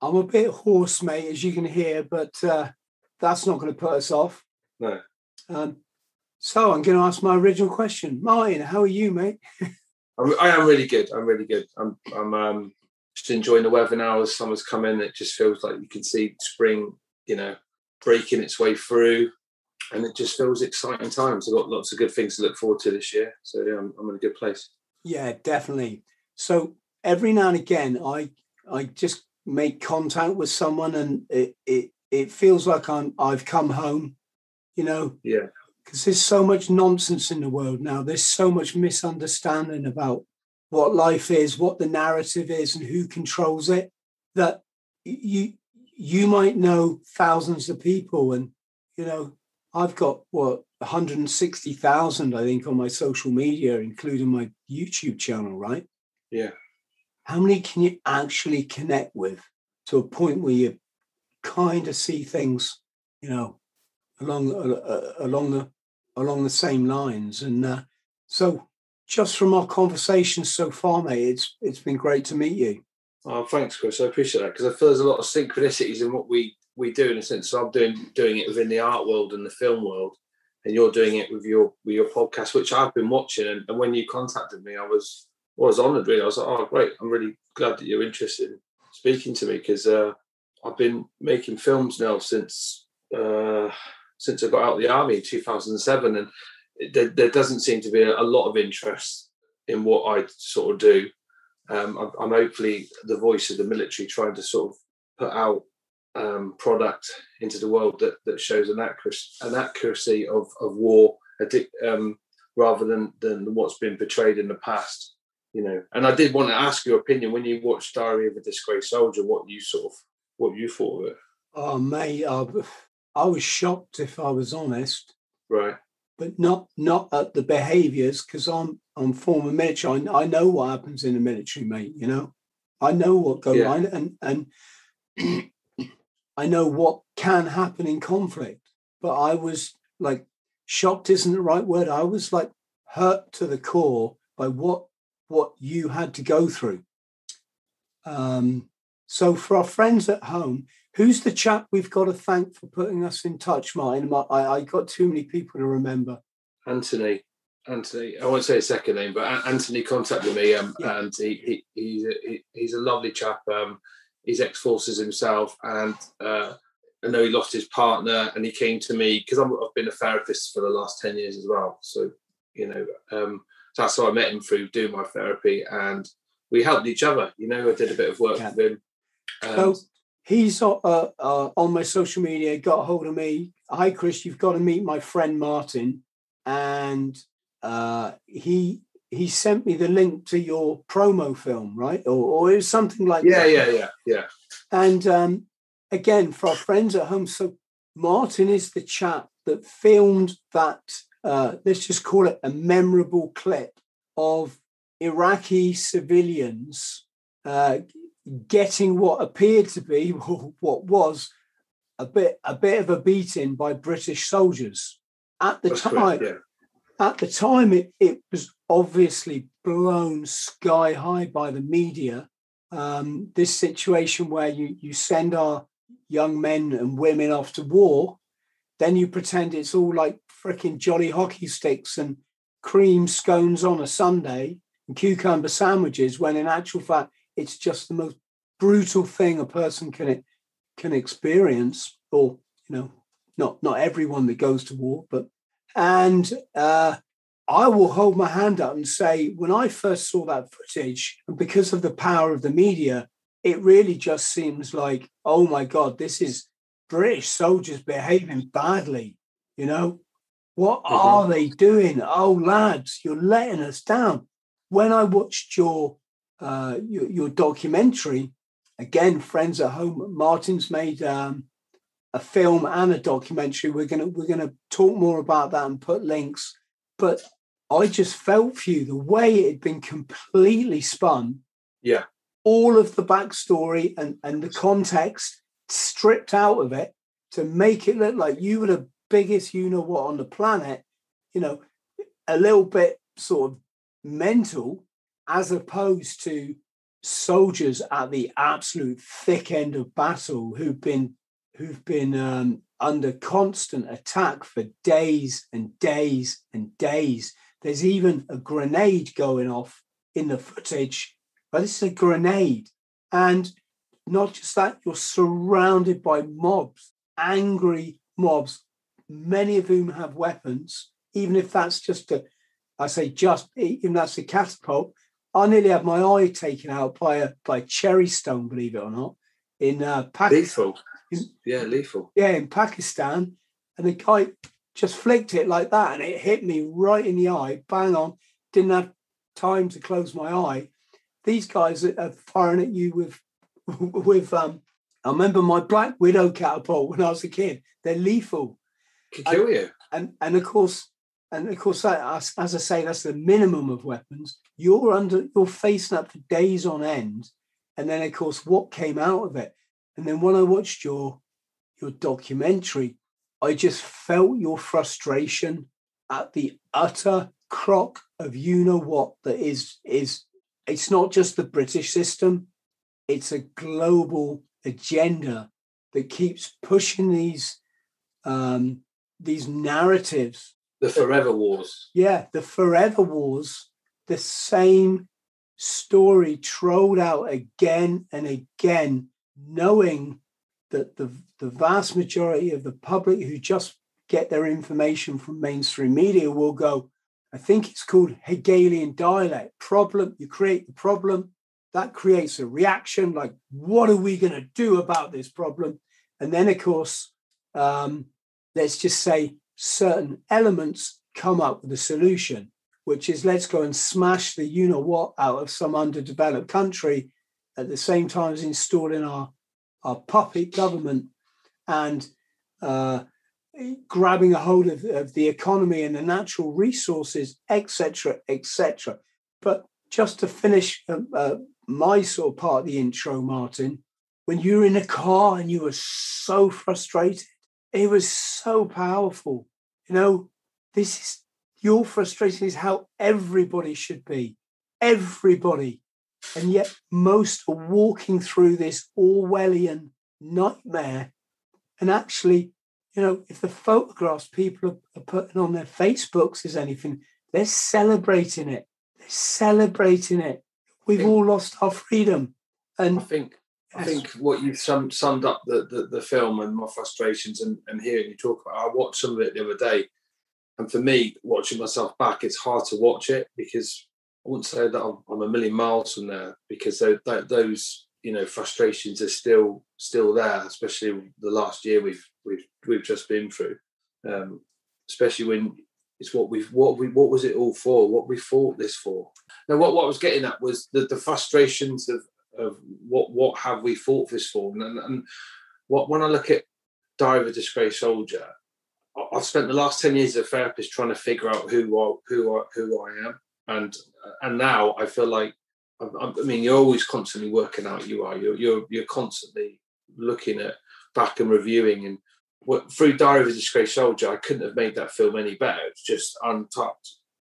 I'm a bit hoarse, mate, as you can hear, but uh, that's not going to put us off. No. Um, so I'm going to ask my original question. Martin, how are you, mate? I'm, I am really good. I'm really good. I'm, I'm um, just enjoying the weather now as summer's coming, in. It just feels like you can see spring, you know, breaking its way through. And it just feels exciting times. I've got lots of good things to look forward to this year. So yeah, I'm, I'm in a good place. Yeah, definitely. So every now and again, I I just make contact with someone, and it it, it feels like I'm I've come home. You know, Yeah. because there's so much nonsense in the world now. There's so much misunderstanding about what life is, what the narrative is, and who controls it. That you you might know thousands of people, and you know I've got what 160,000, I think, on my social media, including my YouTube channel, right? Yeah. How many can you actually connect with to a point where you kind of see things, you know, along uh, uh, along the along the same lines? And uh, so, just from our conversations so far, mate, it's it's been great to meet you. Oh, thanks, Chris. I appreciate that because I feel there's a lot of synchronicities in what we we do in a sense. So I'm doing doing it within the art world and the film world, and you're doing it with your with your podcast, which I've been watching. And, and when you contacted me, I was I was honoured. Really, I was like, oh, great! I'm really glad that you're interested in speaking to me because uh, I've been making films now since uh, since I got out of the army in 2007, and it, there, there doesn't seem to be a, a lot of interest in what I sort of do um, I'm, I'm hopefully the voice of the military trying to sort of put out um, product into the world that, that shows an accuracy, an accuracy of, of war um, rather than, than what's been portrayed in the past. You know, and I did want to ask your opinion when you watched Diary of a Disgraced Soldier, what you sort of what you thought of it, Oh, mate, I, I was shocked if I was honest. right? but not not at the behaviors because I'm I'm former military. I, I know what happens in the military, mate. You know, I know what goes Yeah. on, and and I know what can happen in conflict. But I was like shocked isn't the right word. I was like hurt to the core by what what you had to go through. Um, so for our friends at home, who's the chap we've got to thank for putting us in touch, Martin? I, I got too many people to remember. Anthony, Anthony, I won't say his second name, but Anthony contacted me, um, Yeah. and he, he he's a, he, he's a lovely chap. Um, he's ex forces himself, and uh, I know he lost his partner, and he came to me because I've been a therapist for the last ten years as well. So you know, um, that's how I met him through doing my therapy, and we helped each other. You know, I did a bit of work Yeah. with him. So he's uh, uh, on my social media, got a hold of me. Hi, Chris, you've got to meet my friend Martin. And uh, he he sent me the link to your promo film, right? Or, or it was something like yeah, that. yeah, yeah, yeah. And um, again, for our friends at home, so Martin is the chap that filmed that, uh, let's just call it a memorable clip of Iraqi civilians uh, getting what appeared to be, what was a bit, a bit of a beating by British soldiers. At the That's time, correct, yeah. at the time it, it was obviously blown sky high by the media um, this situation where you you send our young men and women off to war then you pretend it's all like freaking jolly hockey sticks and cream scones on a sunday and cucumber sandwiches when in actual fact it's just the most brutal thing a person can can experience. Or you know not not everyone that goes to war but and uh, I will hold my hand up and say, when I first saw that footage, and because of the power of the media, it really just seems like, oh my God, this is British soldiers behaving badly. You know, what Mhm. are they doing? Oh, lads, you're letting us down. When I watched your uh, your, your documentary, again, friends at home, Martin's made um, a film and a documentary. We're gonna we're gonna talk more about that and put links. But I just felt for you the way it had been completely spun. Yeah. All of the backstory and, and the context stripped out of it to make it look like you were the biggest you know what on the planet, you know, a little bit sort of mental as opposed to soldiers at the absolute thick end of battle who've been who've been um, under constant attack for days and days and days. There's even a grenade going off in the footage, but this is a grenade. And not just that, you're surrounded by mobs, angry mobs, many of whom have weapons, even if that's just a, I say just, even that's a catapult. I nearly had my eye taken out by a by cherry stone, believe it or not, in uh, Pakistan. Lethal. yeah, lethal. Yeah, in Pakistan. And the guy just flicked it like that and it hit me right in the eye, bang on. Didn't have time to close my eye. These guys are firing at you with with um I remember my Black Widow catapult when I was a kid. They're lethal. Can kill and, you. And and of course, and of course, as, as I say, that's the minimum of weapons. You're under, you're facing up for days on end, and then of course, what came out of it? And then when I watched your your documentary, I just felt your frustration at the utter crock of you know what that is is. It's not just the British system; it's a global agenda that keeps pushing these um, these narratives. The forever wars. Yeah, the forever wars. The same story trolled out again and again, knowing that the, the vast majority of the public who just get their information from mainstream media will go, I think it's called Hegelian dialect. Problem, you create the problem, that creates a reaction like, what are we going to do about this problem? And then, of course, um, let's just say certain elements come up with a solution, which is let's go and smash the you know what out of some underdeveloped country at the same time as installing our, our puppet government and uh, grabbing a hold of, of the economy and the natural resources, etc., etc. But just to finish uh, uh, my sort of part of the intro, Martin, when you were in a car and you were so frustrated it was so powerful. You know, this is your frustration is how everybody should be. Everybody. And yet most are walking through this Orwellian nightmare. And actually, you know, if the photographs people are, are putting on their Facebooks is anything, they're celebrating it. They're celebrating it. We've all lost our freedom. And I think I think what you've sum, summed up the, the, the film and my frustrations and, and hearing you talk about. I watched some of it the other day, and for me, watching myself back, it's hard to watch it because I wouldn't say that I'm, I'm a million miles from there because those you know frustrations are still still there, especially the last year we've we've we've just been through. Um, especially when it's what we've what we what was it all for? What we fought this for? Now, what, what I was getting at was the, the frustrations of of what what have we fought this for? And, and what when I look at Diary of a Disgraced Soldier, I've spent the last ten years as a therapist trying to figure out who I, who I, who I am, and and now I feel like I mean you're always constantly working out you are you're you're, you're constantly looking at back and reviewing and through Diary of a Disgraced Soldier I couldn't have made that film any better. It's just untapped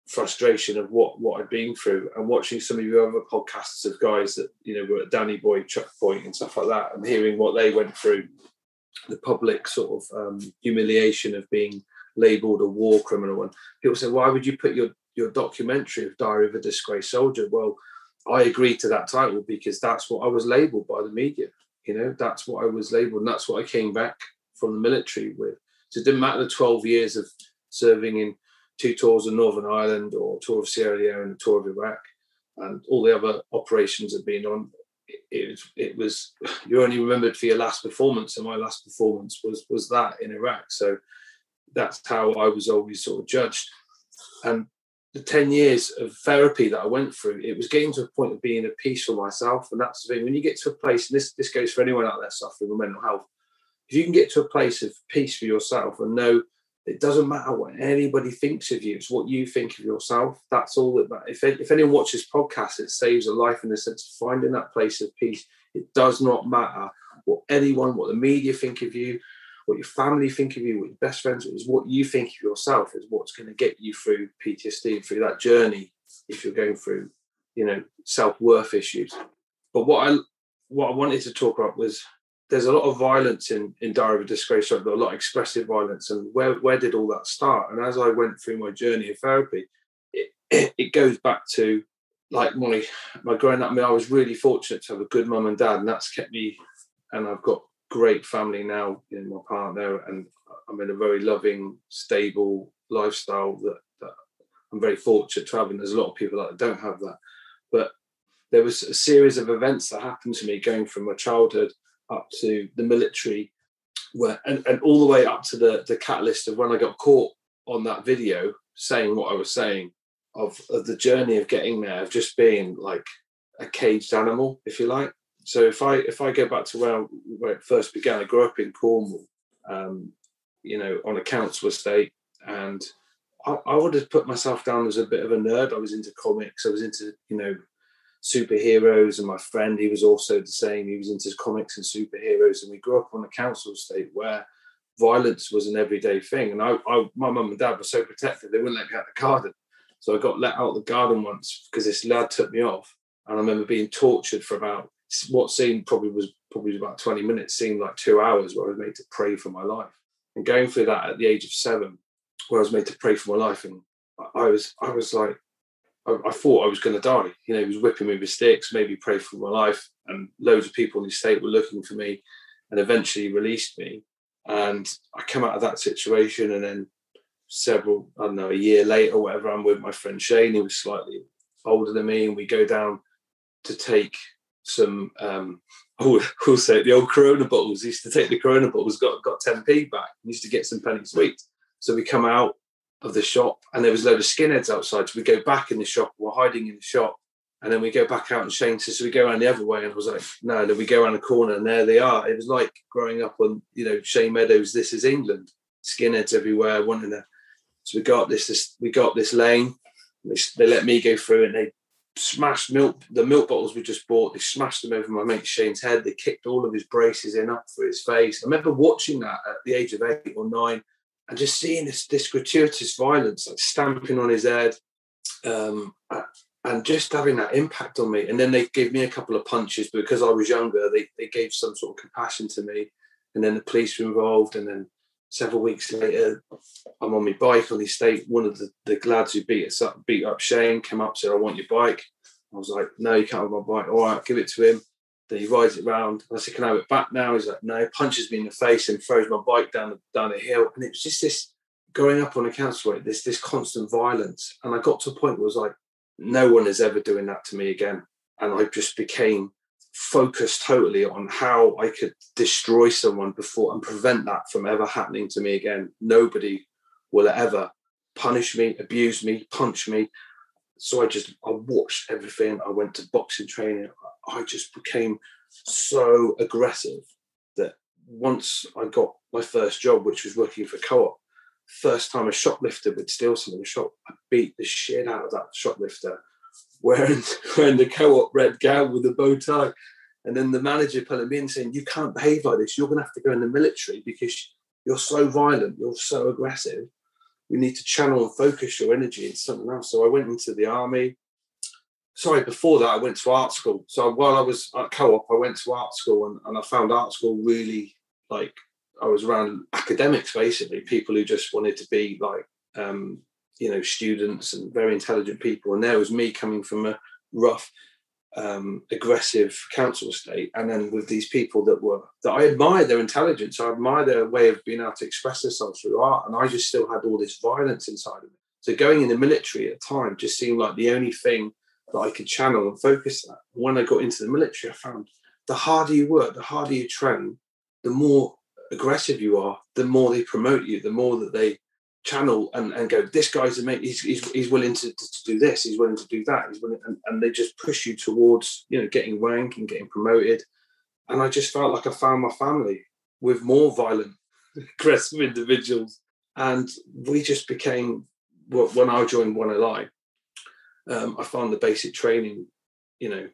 frustration of what what I'd been through and watching some of your other podcasts of guys that you know were at Danny Boy, Chuck Point, and stuff like that, and hearing what they went through, the public sort of um, humiliation of being labelled a war criminal, and people say, why would you put your your documentary of Diary of a Disgraced Soldier? Well, I agreed to that title because that's what I was labelled by the media. You know, that's what I was labelled, and that's what I came back from the military with. So it didn't matter the twelve years of serving in two tours of Northern Ireland or a tour of Sierra Leone and a tour of Iraq, and all the other operations have been on. It, was, it was you're only remembered for your last performance, and my last performance was was that in Iraq. So that's how I was always sort of judged. And the 10 years of therapy that I went through, it was getting to a point of being at peace for myself. And that's the thing. When you get to a place, and this this goes for anyone out there suffering with mental health, if you can get to a place of peace for yourself and know it doesn't matter what anybody thinks of you, it's what you think of yourself. That's all that, that if, if anyone watches podcasts, it saves a life in the sense of finding that place of peace. It does not matter what anyone, what the media think of you, what your family think of you, what your best friends is what you think of yourself is what's going to get you through PTSD, and through that journey if you're going through, you know, self-worth issues. But what I what I wanted to talk about was there's a lot of violence in in Diary of a Disgrace, a lot of expressive violence, and where where did all that start? And as I went through my journey of therapy, it, it goes back to like my my growing up. I mean, I was really fortunate to have a good mum and dad, and that's kept me. And I've got great family now in my partner, and I'm in a very loving, stable lifestyle that, that I'm very fortunate to have. And there's a lot of people that don't have that, but there was a series of events that happened to me going from my childhood up to the military, where and, and all the way up to the the catalyst of when I got caught on that video saying what I was saying of, of the journey of getting there, of just being like a caged animal, if you like. So if I if I go back to where where it first began, I grew up in Cornwall, um, you know, on a council estate, and I, I would have put myself down as a bit of a nerd. I was into comics. I was into you know superheroes and my friend he was also the same. He was into comics and superheroes and we grew up on a council estate where violence was an everyday thing. And I, I my mum and dad were so protective they wouldn't let me out the garden. So I got let out the garden once because this lad took me off. And I remember being tortured for about what seemed probably was probably about 20 minutes seemed like two hours where I was made to pray for my life. And going through that at the age of seven where I was made to pray for my life and I was I was like I, I thought I was going to die. You know, he was whipping me with sticks, maybe pray for my life, and loads of people in the state were looking for me, and eventually released me. And I come out of that situation, and then several, I don't know, a year later, whatever, I'm with my friend Shane, who was slightly older than me, and we go down to take some um oh we'll say the old corona bottles used to take the corona bottles got got 10p back used to get some penny sweets so we come out of the shop, and there was a load of skinheads outside. So we go back in the shop, we're hiding in the shop, and then we go back out, and Shane says, "So we go around the other way," and I was like, "No." Then we go around the corner, and there they are. It was like growing up on, you know, Shane Meadows. This is England. Skinheads everywhere, wanting to. So we got this, this we got this lane. They, they let me go through, and they smashed milk. The milk bottles we just bought. They smashed them over my mate Shane's head. They kicked all of his braces in up for his face. I remember watching that at the age of eight or nine and just seeing this, this gratuitous violence like stamping on his head um, and just having that impact on me. And then they gave me a couple of punches because i was younger they, they gave some sort of compassion to me. And then the police were involved and then several weeks later i'm on my bike on the estate. One of the, the lads who beat us up beat up shane came up said i want your bike. I was like no you can't have my bike. All right give it to him he rides it round. I said, "Can I have it back now?" He's like, "No." Punches me in the face and throws my bike down the down the hill. And it was just this growing up on a council this this constant violence. And I got to a point where it was like, no one is ever doing that to me again. And I just became focused totally on how I could destroy someone before and prevent that from ever happening to me again. Nobody will ever punish me, abuse me, punch me. So I just I watched everything. I went to boxing training. I just became so aggressive that once I got my first job, which was working for co-op, first time a shoplifter would steal something shop, I beat the shit out of that shoplifter wearing, wearing the co-op red gown with a bow tie. And then the manager pulling me in saying, You can't behave like this. You're going to have to go in the military because you're so violent, you're so aggressive. You need to channel and focus your energy into something else. So I went into the army sorry, before that, I went to art school. So while I was at co-op, I went to art school, and, and I found art school really like I was around academics, basically people who just wanted to be like um, you know students and very intelligent people. And there was me coming from a rough, um, aggressive council estate, and then with these people that were that I admired their intelligence, I admired their way of being able to express themselves through art, and I just still had all this violence inside of me. So going in the military at the time just seemed like the only thing that I could channel and focus that. When I got into the military, I found the harder you work, the harder you train, the more aggressive you are, the more they promote you, the more that they channel and, and go, this guy's a mate, he's, he's, he's willing to, to, do this, he's willing to do that, he's willing, and, and they just push you towards, you know, getting rank and getting promoted. And I just felt like I found my family. with more violent, aggressive individuals. And we just became, when I joined One Ally, um, I found the basic training, you know,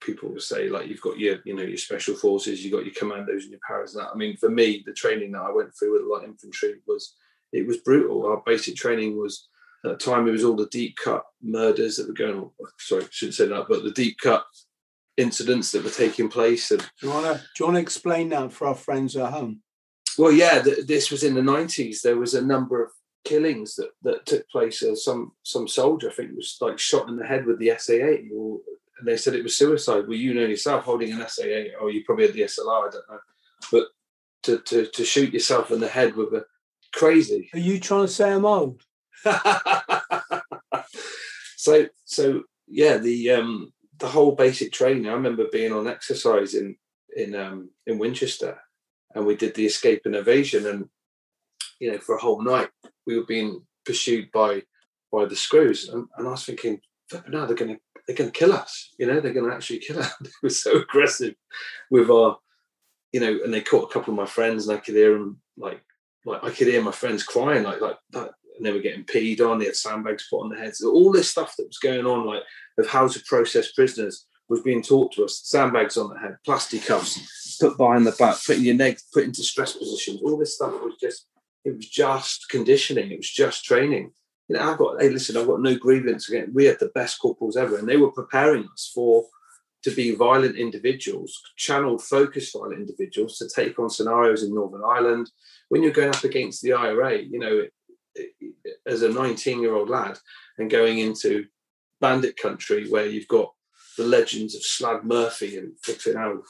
people will say like you've got your, you know, your special forces, you've got your commandos and your paras and that. I mean, for me, the training that I went through with light infantry was, it was brutal. Our basic training was, at the time, it was all the Deepcut murders that were going on. Sorry, I shouldn't say that, but the Deepcut incidents that were taking place. And, do you want to do you want to explain that for our friends at home? Well, yeah, th- this was in the nineties. There was a number of killings that, that took place. Uh, some some soldier, I think, was like shot in the head with the SA80, or, and they said it was suicide. Well, you know yourself, holding an SA80, or you probably had the SLR, I don't know, but to to to shoot yourself in the head with a crazy. Are you trying to say I'm old? so so yeah, the um the whole basic training. I remember being on exercise in in um, in Winchester, and we did the escape and evasion, and you know, for a whole night we were being pursued by by the screws, and, and I was thinking, now they're going to they're going to kill us. You know, they're going to actually kill us. they were so aggressive with our, you know, and they caught a couple of my friends, and I could hear them like like I could hear my friends crying like like that and they were getting peed on. They had sandbags put on their heads. All this stuff that was going on, like of how to process prisoners, was being taught to us. Sandbags on the head, plastic cuffs put behind the back, putting your neck, put into stress positions. All this stuff was just, it was just conditioning. It was just training. You know, I've got, hey, listen, I've got no grievance again. We had the best corporals ever, and they were preparing us for to be violent individuals, channeled, focused violent individuals to take on scenarios in Northern Ireland. When you're going up against the IRA, you know, as a 19 year old lad and going into bandit country where you've got the legends of Slab Murphy and flipping out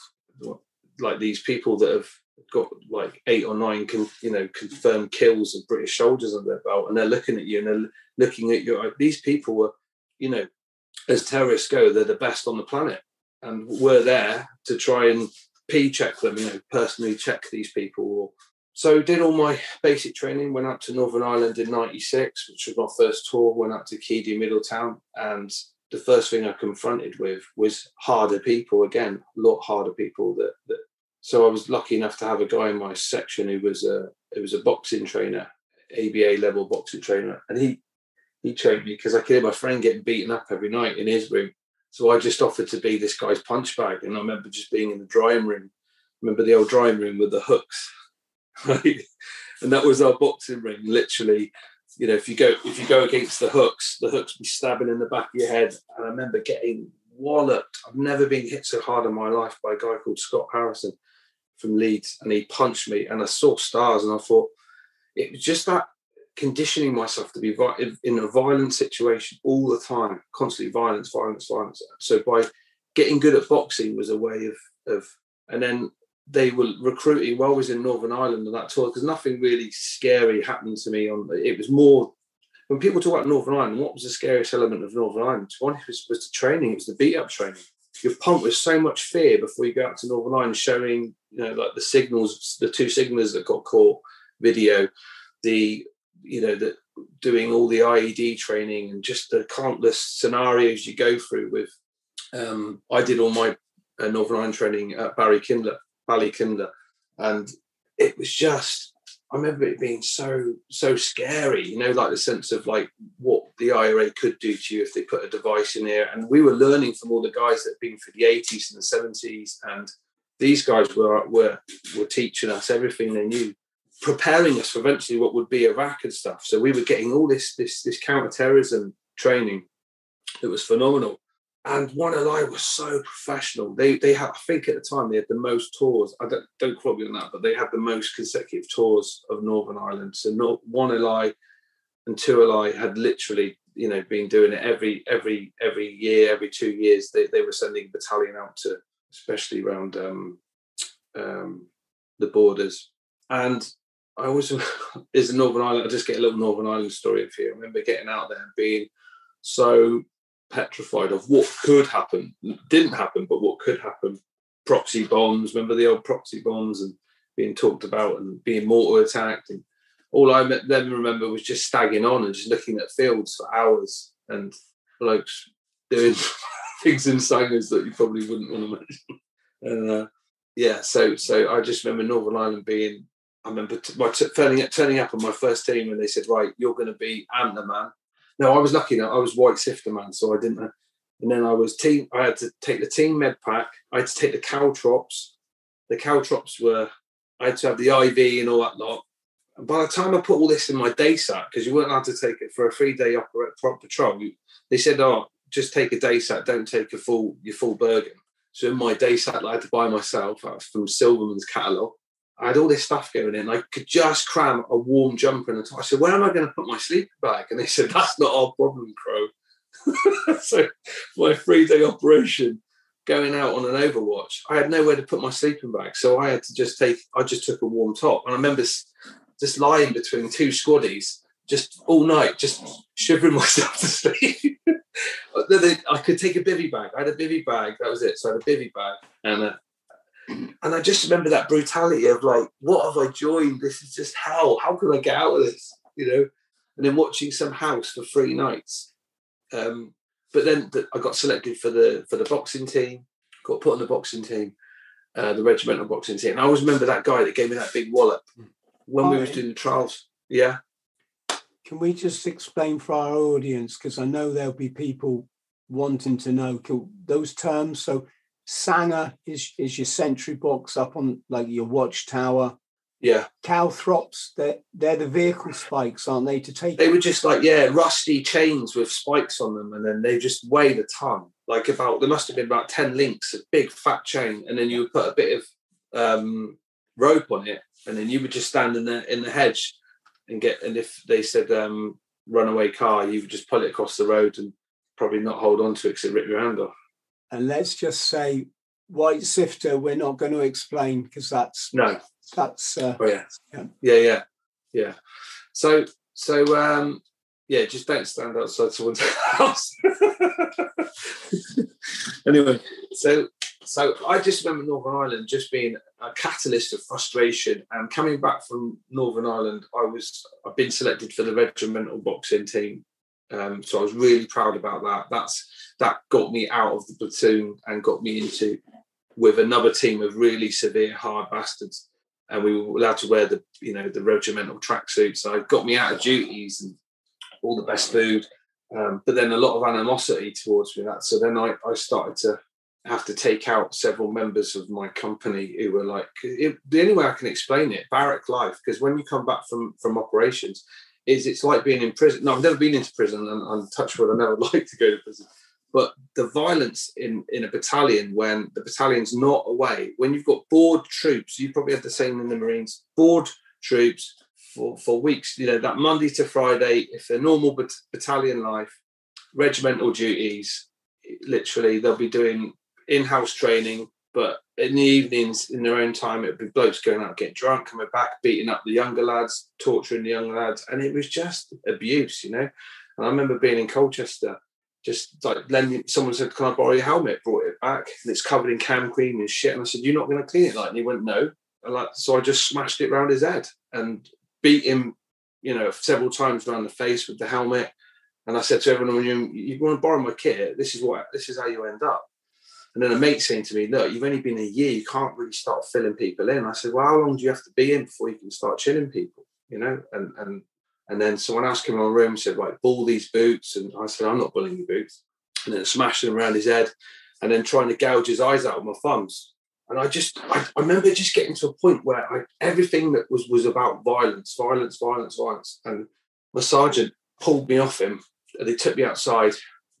like these people that have got like eight or nine con, you know confirmed kills of British soldiers on their belt and they're looking at you and they're looking at you these people were you know as terrorists go they're the best on the planet and we're there to try and p check them you know personally check these people so did all my basic training, went up to Northern Ireland in 96, which was my first tour, went up to Keady, Middletown. And the first thing I confronted with was harder people, again, a lot harder people that, that so I was lucky enough to have a guy in my section who was a it was a boxing trainer, ABA level boxing trainer, and he he trained me because I could hear my friend getting beaten up every night in his room. So I just offered to be this guy's punch bag, and I remember just being in the drying room. Remember the old drying room with the hooks right? And that was our boxing ring, literally. You know, if you go if you go against the hooks, the hooks be stabbing in the back of your head. And I remember getting walloped. I've never been hit so hard in my life by a guy called Scott Harrison from Leeds, and he punched me, and I saw stars, and I thought it was just that conditioning myself to be in a violent situation all the time, constantly violence, violence, violence. So by getting good at boxing was a way of of, and then they were recruiting while I was in Northern Ireland on that tour because nothing really scary happened to me. On it was more when people talk about Northern Ireland. What was the scariest element of Northern Ireland? One was, was the training. It was the beat up training. You're pumped with so much fear before you go out to Northern Ireland, showing you know like the signals, the two signals that got caught, video, the you know that doing all the IED training and just the countless scenarios you go through with. Um, I did all my uh, Northern Ireland training at Ballykinler Ballykinler, and it was just I remember it being so so scary, you know, like the sense of like what the IRA could do to you if they put a device in there. And we were learning from all the guys that had been for the 80s and the 70s, and these guys were were were teaching us everything they knew, preparing us for eventually what would be Iraq and stuff. So we were getting all this this this counterterrorism training. It was phenomenal and One Ally was so professional. They they had, I think at the time they had the most tours. I don't don't quote me on that, but they had the most consecutive tours of Northern Ireland. So not One Ally and Two Ally had literally you know been doing it every every every year, every two years. They they were sending battalion out to, especially around um, um, the borders. And I always is Northern Ireland. I just get a little Northern Ireland story of here. I remember getting out there and being so petrified of what could happen. Didn't happen, but what could happen. Proxy bombs. Remember the old proxy bombs and being talked about and being mortar attacked. And all I then remember was just stagging on and just looking at fields for hours and blokes doing things in sangars that you probably wouldn't want to mention. And uh, yeah. So so I just remember Northern Ireland being. I remember t- my t- turning turning up on my first team, and they said, "Right, you're going to be Antler man." No, I was lucky enough. I was white sifter man, so I didn't. Uh, and then I was team. I had to take the team med pack. I had to take the caltrops. The caltrops were. I had to have the IV and all that lot. And by the time I put all this in my daysack, because you weren't allowed to take it for a three day opera, patrol, they said, "Oh, just take a daysack. Don't take a full your full Bergen." So in my daysack, I had to buy myself from Silverman's catalogue. I had all this stuff going in. I could just cram a warm jumper in the top. I said, "Where am I going to put my sleeping bag?" And they said, "That's not our problem, Crow." so my three day operation going out on an overwatch, I had nowhere to put my sleeping bag. So I had to just take, I just took a warm top. And I remember just lying between two squaddies just all night, just shivering myself to sleep. I could take a bivy bag. I had a bivy bag. That was it. So I had a bivy bag. And uh, and I just remember that brutality of like, what have I joined? This is just hell. How can I get out of this? You know? And then watching some house for three nights. Um, but then the, I got selected for the for the boxing team, got put on the boxing team, uh, the regimental boxing team. And I always remember that guy that gave me that big wallop when oh, we was doing the trials. Yeah. Can we just explain for our audience because I know there'll be people wanting to know those terms. So Sangar is is your sentry box up on like your watchtower. Yeah. Caltrops, they're they're the vehicle spikes, aren't they? To take they were just like, yeah, rusty chains with spikes on them, and then they just weighed a ton. Like about there must have been about 10 links, a big fat chain, and then you would put a bit of um, rope on it, and then you would just stand in the in the hedge and get and if they said um, runaway car, you would just pull it across the road and probably not hold on to it because it rip your hand off. And let's just say white sifter, we're not going to explain because that's no. that's uh, oh yeah. yeah. Yeah yeah. Yeah. So so um yeah just don't stand outside someone's house. Anyway so so i just remember northern ireland just being a catalyst of frustration and coming back from northern ireland i was i've been selected for the regimental boxing team um, so i was really proud about that that's that got me out of the platoon and got me into with another team of really severe hard bastards and we were allowed to wear the you know the regimental tracksuits. So it got me out of duties and all the best food, um, but then a lot of animosity towards me. That so then I, I started to have to take out several members of my company who were like it, the only way I can explain it barrack life because when you come back from from operations is it's like being in prison. No, I've never been into prison and I'm touched wood. I never like to go to prison, but the violence in, in a battalion when the battalion's not away, when you've got bored troops, you probably had the same in the Marines, bored troops for, for weeks, you know, that Monday to Friday, if they're normal bat- battalion life, regimental duties, literally they'll be doing in-house training, but in the evenings, in their own time, it'd be blokes going out, getting drunk, coming back, beating up the younger lads, torturing the younger lads. And it was just abuse, you know. And I remember being in Colchester just like lending someone said, Can I borrow your helmet? Brought it back and it's covered in cam cream and shit. And I said, You're not gonna clean it like and he went, No. And like so I just smashed it around his head and beat him, you know, several times around the face with the helmet. And I said to everyone, you, you want to borrow my kit, this is what this is how you end up. And then a mate saying to me, Look, you've only been a year, you can't really start filling people in. I said, Well, how long do you have to be in before you can start chilling people? You know, and and and then someone else came in my room and said, right, bull these boots. And I said, I'm not bullying your boots. And then smashing them around his head and then trying to gouge his eyes out with my thumbs. And I just, I, I remember just getting to a point where I, everything that was was about violence, violence, violence, violence. And my sergeant pulled me off him and he took me outside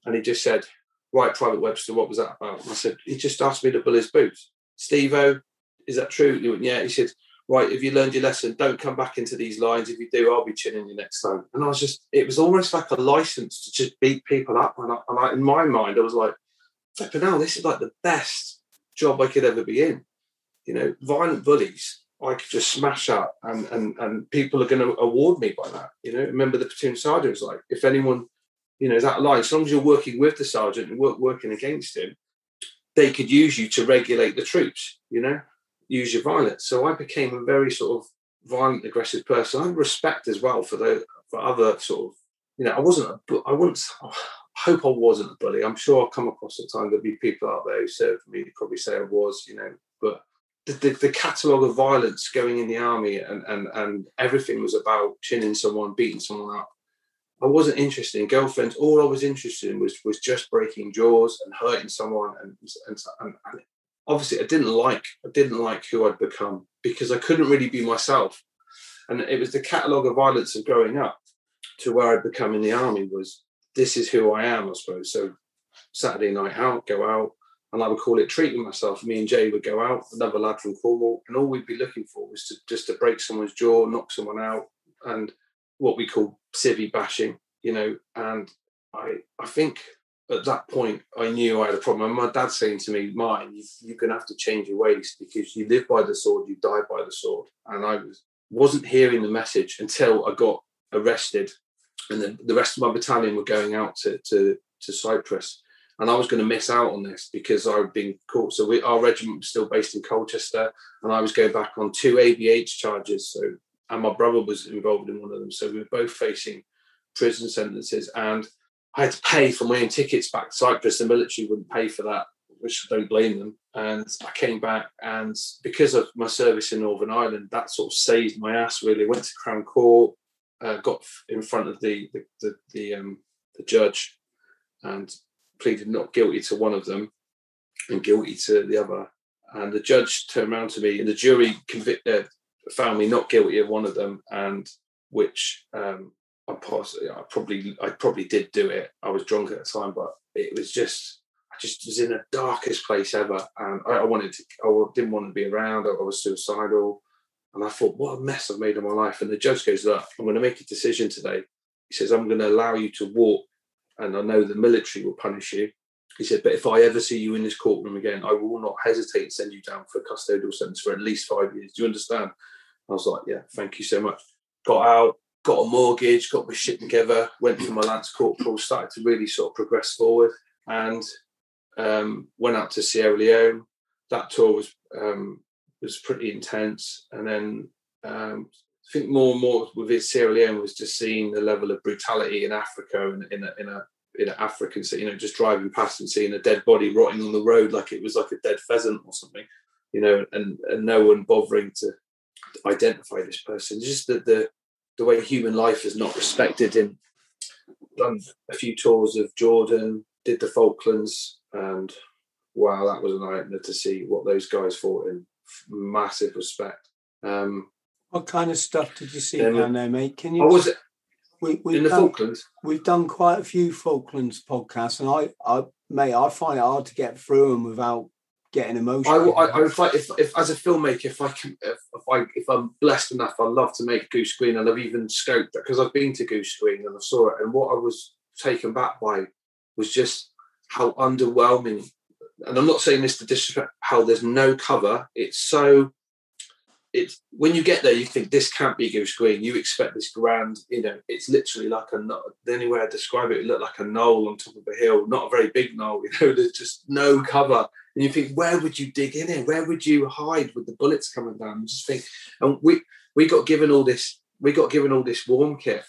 and he just said, right, Private Webster, what was that about? And I said, he just asked me to bull his boots. Steve-O, is that true? He went, yeah. He said, right, if you learned your lesson, don't come back into these lines. If you do, I'll be chinning you next time. And I was just, it was almost like a license to just beat people up. And, I, and I, in my mind, I was like, flipping now, this is like the best job I could ever be in. You know, violent bullies, I could just smash up and, and, and people are going to award me by that. You know, remember the platoon sergeant was like, if anyone, you know, of line, as long as you're working with the sergeant and work, working against him, they could use you to regulate the troops, you know? use your violence. So I became a very sort of violent, aggressive person. I respect as well for the for other sort of, you know, I wasn't a, I wouldn't, I hope I wasn't a bully. I'm sure I'll come across at times there'll be people out there who served me probably say I was, you know, but the, the, the catalogue of violence going in the army and, and, and everything was about chinning someone, beating someone up. I wasn't interested in girlfriends. All I was interested in was was just breaking jaws and hurting someone. And, and, and, and obviously, I didn't like I didn't like who I'd become because I couldn't really be myself. And it was the catalogue of violence of growing up to where I'd become in the army was this is who I am, I suppose. So Saturday night out, go out, and I would call it treating myself. Me and Jay would go out, another lad from Cornwall, and all we'd be looking for was to just to break someone's jaw, knock someone out, and what we call civvy bashing, you know. And I I think at that point I knew I had a problem. And my dad saying to me, "Martin, you, you're going to have to change your ways because you live by the sword, you die by the sword." And I was wasn't hearing the message until I got arrested, and then the rest of my battalion were going out to to, to Cyprus and I was going to miss out on this because I'd been caught. So we, our regiment was still based in Colchester, and I was going back on two ABH charges. So, and my brother was involved in one of them. So we were both facing prison sentences, and I had to pay for my own tickets back to Cyprus. The military wouldn't pay for that, which I don't blame them. And I came back, and because of my service in Northern Ireland, that sort of saved my ass. Really, went to Crown Court, uh, got in front of the the the, the, um, the judge, and pleaded not guilty to one of them and guilty to the other. And the judge turned around to me, and the jury convicted, uh, found me not guilty of one of them, and which um, I, possibly, I probably I probably did do it. I was drunk at the time, but it was just I just was in the darkest place ever, and I, I wanted to. I didn't want to be around. I, I was suicidal, and I thought, what a mess I've made of my life. And the judge goes, "Look, I'm going to make a decision today." He says, "I'm going to allow you to walk and I know the military will punish you. He said, but if I ever see you in this courtroom again, I will not hesitate to send you down for a custodial sentence for at least five years. Do you understand? I was like, yeah, thank you so much. Got out, got a mortgage, got my shit together, went for my Lance Corporal, started to really sort of progress forward and um, went out to Sierra Leone. That tour was um, was pretty intense. And then um, I think more and more with Sierra Leone was just seeing the level of brutality in Africa and in a, in a in an African, city, you know, just driving past and seeing a dead body rotting on the road like it was like a dead pheasant or something, you know, and and no one bothering to identify this person. Just that the the way human life is not respected. In done a few tours of Jordan, did the Falklands, and wow, that was an eye opener to see what those guys fought in. Massive respect. Um, what kind of stuff did you see um, down there, mate? Can you? I was we, we've in the done, Falklands. We've done quite a few Falklands podcasts, and I, I, mate, I find it hard to get through them without getting emotional. I, I, I if, if, as a filmmaker, if I can, if, if I, if I'm blessed enough, I love to make Goose Green, and I've even scoped that because I've been to Goose Green and I saw it, and what I was taken back by was just how underwhelming. And I'm not saying this to disrespect how there's no cover. It's so it's when you get there, you think this can't be Goose Green. You expect this grand, you know, it's literally like a the only way I describe it, it looked like a knoll on top of a hill, not a very big knoll, you know, there's just no cover. And you think, where would you dig in here? Where would you hide with the bullets coming down? Just think, and we we got given all this, we got given all this warm kit,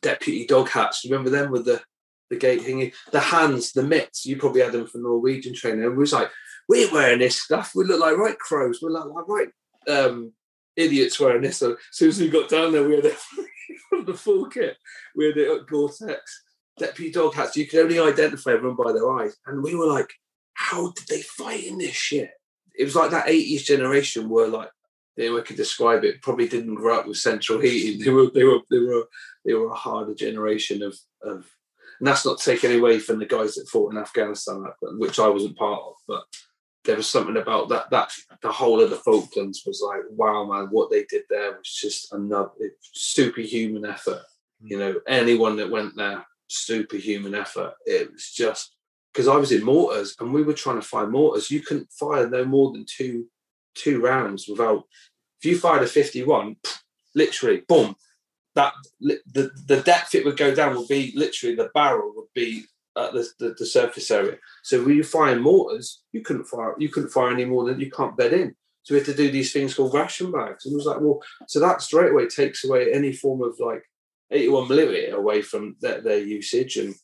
deputy dog hats. You Remember them with the the gate hanging, the hands, the mitts. You probably had them for Norwegian training. And we was like, we're wearing this stuff. We look like right crows. We're like, right um, idiots wearing this. So as soon as we got down there, we had the full kit. We had it Gore-Tex, deputy dog hats. You could only identify everyone by their eyes. And we were like, how did they fight in this shit? It was like that 80s generation were like, the only way I could describe it, probably didn't grow up with central heating. They were they were they were they were a harder generation of of and that's not taken away from the guys that fought in Afghanistan, which I wasn't part of, but there was something about that that the whole of the Falklands was like, wow, man, what they did there was just another superhuman effort. You mm. know, anyone that went there, superhuman effort. It was just because I was in mortars and we were trying to find mortars. You couldn't fire no more than two two rounds without. If you fired a fifty-one, literally, boom, that the the depth it would go down would be literally the barrel would be at the, the, the, surface area. So when you fire mortars, you couldn't fire you couldn't fire any more than you can't bed in. So we had to do these things called ration bags. And it was like, well, so that straight away takes away any form of like 81 millimeter away from their, their usage. And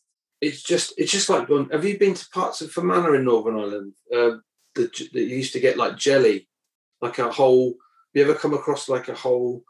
it's just it's just like going, have you been to parts of Fermanagh in Northern Ireland? Uh, that, that used to get like jelly like a whole. Have You ever come across like a whole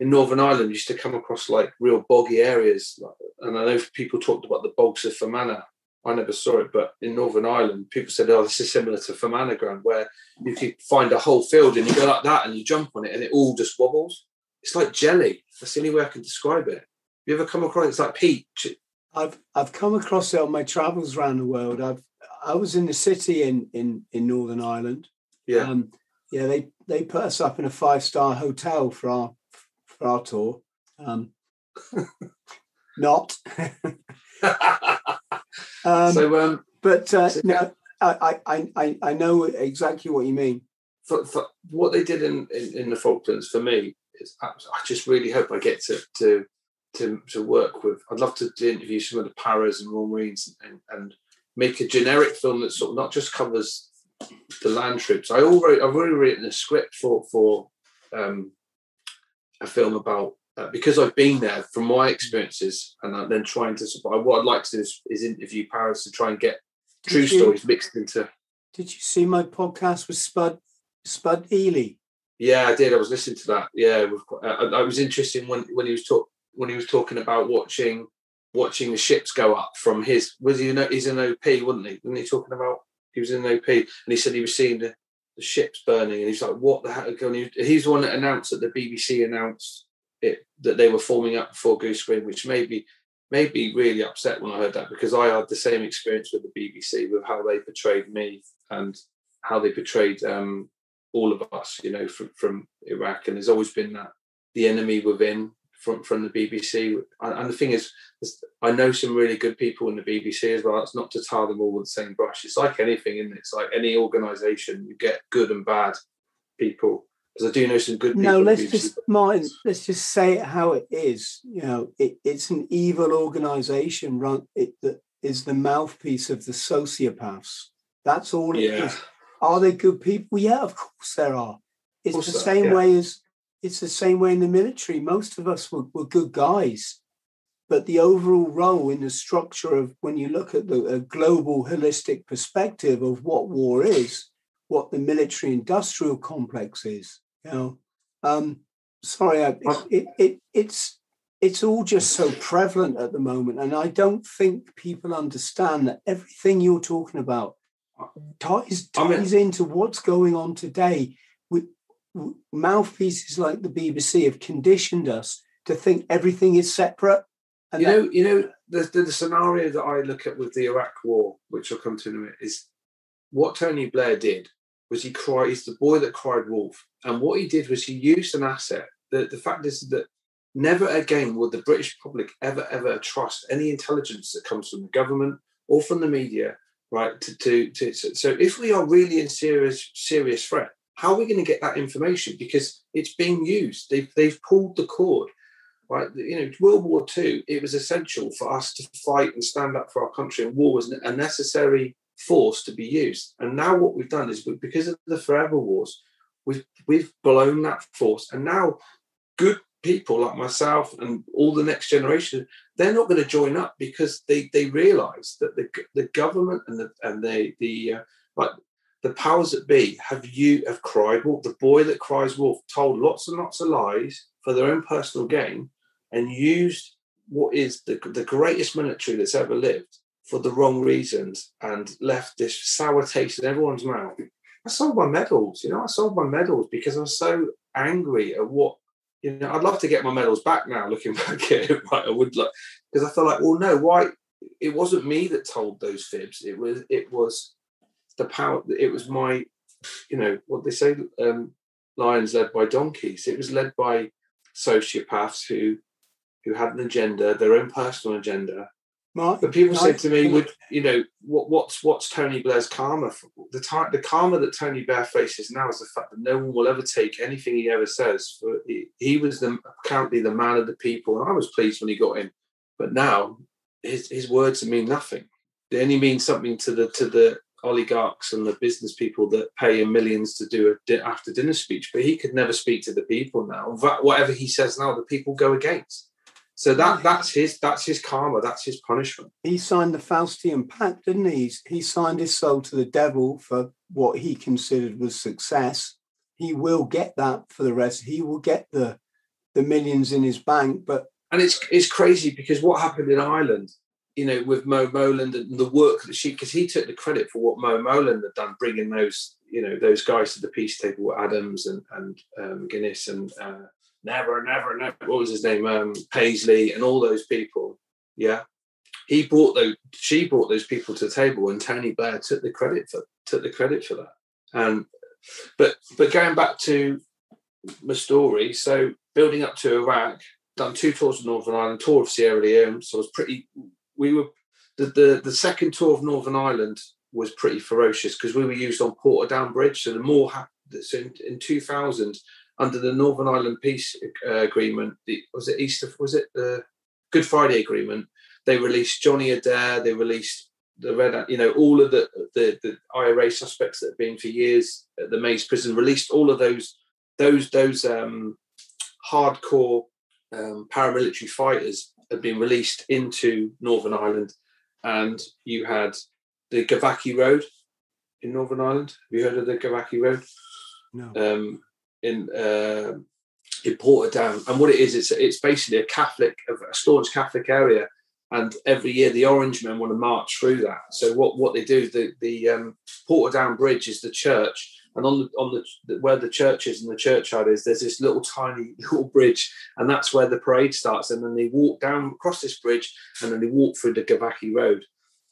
in Northern Ireland? You used to come across like real boggy areas, and I know people talked about the bogs of Fermanagh. I never saw it, but in Northern Ireland, people said, "Oh, this is similar to Fermanagh ground, where you could find a whole field and you go like that and you jump on it and it all just wobbles. It's like jelly. That's the only way I can describe it. Have you ever come across? It's like peach. I've I've come across it on my travels around the world. I've I was in the city in in in Northern Ireland. Yeah, um, yeah. They they put us up in a five star hotel for our for our tour. Um, not. um, so, um, but uh, so, no, I, I I I know exactly what you mean. For, for what they did in, in, in the Falklands for me is I, I just really hope I get to to to, to work with. I'd love to, interview some of the paras and Royal Marines and, and make a generic film that sort of not just covers the land troops. I already I've already written a script for for um, a film about uh, because I've been there from my experiences and then trying to support. What I'd like to do is, is interview paras to try and get did true you, stories mixed into. Did you see my podcast with Spud Spud Ely? Yeah, I did. I was listening to that. Yeah, uh, I, I was interested when when he was talk when he was talking about watching watching the ships go up from his was he know he's an OP, wasn't he? Wasn't he talking about he was in an OP and he said he was seeing the, the ships burning and he's like, what the heck? And he, he's the one that announced that the BBC announced it that they were forming up before Goose Green, which made me made me really upset when I heard that because I had the same experience with the BBC with how they portrayed me and how they portrayed um, all of us, you know, from, from Iraq. And there's always been that the enemy within from from the BBC. And the thing is, I know some really good people in the BBC as well. It's not to tar them all with the same brush. It's like anything, and it? it's like any organisation. You get good and bad people. Because I do know some good people. No, let's just Martin. Let's just say it how it is. You know, it, it's an evil organisation run it, that is the mouthpiece of the sociopaths. That's all it yeah. is. Are they good people? Yeah, of course there are. It's the same yeah. way as it's the same way in the military. Most of us were, were good guys, but the overall role in the structure of when you look at the global holistic perspective of what war is, what the military industrial complex is, you know, um, sorry, I, it, it, it's it's all just so prevalent at the moment, and I don't think people understand that everything you're talking about ties ties into what's going on today mouthpieces like the BBC have conditioned us to think everything is separate. And you that, know, you know, the, the, the scenario that I look at with the Iraq War, which I'll come to in a minute, is what Tony Blair did was he cried. He's the boy that cried wolf, and what he did was he used an asset. The the fact is that never again will the British public ever ever trust any intelligence that comes from the government or from the media, right? To to, to so if we are really in serious serious threat, how are we going to get that information? Because it's being used. They've they've pulled the cord. Right, you know, World War II. It was essential for us to fight and stand up for our country, and war was a necessary force to be used. And now what we've done is because of the forever wars, we've we've blown that force, and now good people like myself and all the next generation, they're not going to join up because they they realise that the the government and the and they the uh, like the powers that be have you have cried wolf. The boy that cries wolf told lots and lots of lies for their own personal gain and used what is the, the greatest military that's ever lived for the wrong reasons and left this sour taste in everyone's mouth. I sold my medals, you know, I sold my medals because I was so angry at what, you know, I'd love to get my medals back now looking back at it, right? I would like, because I felt like, well, no, why? It wasn't me that told those fibs. It was, it was the power. It was my, you know, what they say, um, lions led by donkeys. It was led by sociopaths who who had an agenda, their own personal agenda. Mark, but people said to me, "Would you know what, what's what's Tony Blair's karma? For? The time, the karma that Tony Blair faces now is the fact that no one will ever take anything he ever says. For he, he was the apparently the man of the people, and I was pleased when he got in. But now his his words mean nothing. They only mean something to the to the oligarchs and the business people that pay him millions to do a after dinner speech, but he could never speak to the people now. Whatever he says now, the people go against. So that that's his that's his karma. That's his punishment. He signed the Faustian Pact, didn't he? He signed his soul to the devil for what he considered was success, he will get that for the rest. He will get the the millions in his bank. But and it's it's crazy because what happened in Ireland, you know, with Mo Mowlam and the work that she because he took the credit for what Mo Mowlam had done, bringing those you know those guys to the peace table, Adams and and um, Guinness and uh, never, never, never. What was his name? Um, Paisley and all those people. Yeah, he brought those. She brought those people to the table, and Tony Blair took the credit for took the credit for that. And but but going back to my story, so building up to Iraq, done two tours of Northern Ireland, tour of Sierra Leone. So I was pretty. We were the the, the second tour of Northern Ireland was pretty ferocious because we were used on Portadown Bridge. So the more so in, in 2000 under the Northern Ireland Peace uh, Agreement, the, was it Easter? Was it the Good Friday Agreement? They released Johnny Adair. They released the Red, you know, all of the, the the IRA suspects that have been for years at the Maze prison. Released all of those those those um, hardcore um, paramilitary fighters had been released into Northern Ireland, and you had the Garvaghy Road in Northern Ireland. Have you heard of the Garvaghy Road? No. Um, in uh, in Portadown, and what it is, it's it's basically a Catholic, a staunch Catholic area, and every year the Orange Men want to march through that. So what what they do, the the um, Portadown Bridge is the church, and on the on the where the church is and the churchyard is, there's this little tiny little bridge, and that's where the parade starts. And then they walk down across this bridge, and then they walk through the Garvaghy Road.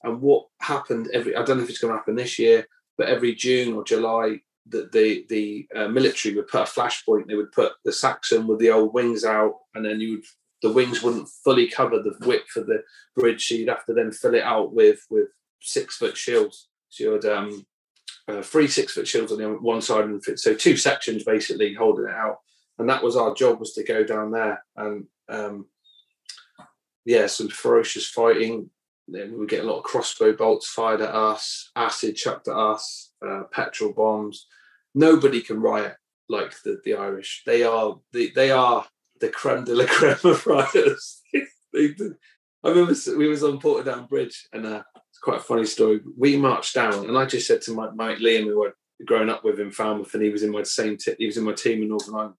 And what happened every I don't know if it's going to happen this year, but every June or July, the the, the uh, military would put a flashpoint. They would put the Saxon with the old wings out, and then you would the wings wouldn't fully cover the width of the bridge, so you'd have to then fill it out with with six foot shields. So you'd um, uh, three six foot shields on the one side, and so two sections basically holding it out. And that was our job was to go down there and um, yeah, some ferocious fighting. Then we would get a lot of crossbow bolts fired at us, acid chucked at us, uh, petrol bombs. Nobody can riot like the, the Irish. They are the, they are the creme de la creme of rioters. I remember we was on Portadown Bridge, and uh, quite a funny story. We marched down, and I just said to my mate Liam, who I'd grown up with in Falmouth, and he was in my same t- he was in my team in Northern Ireland.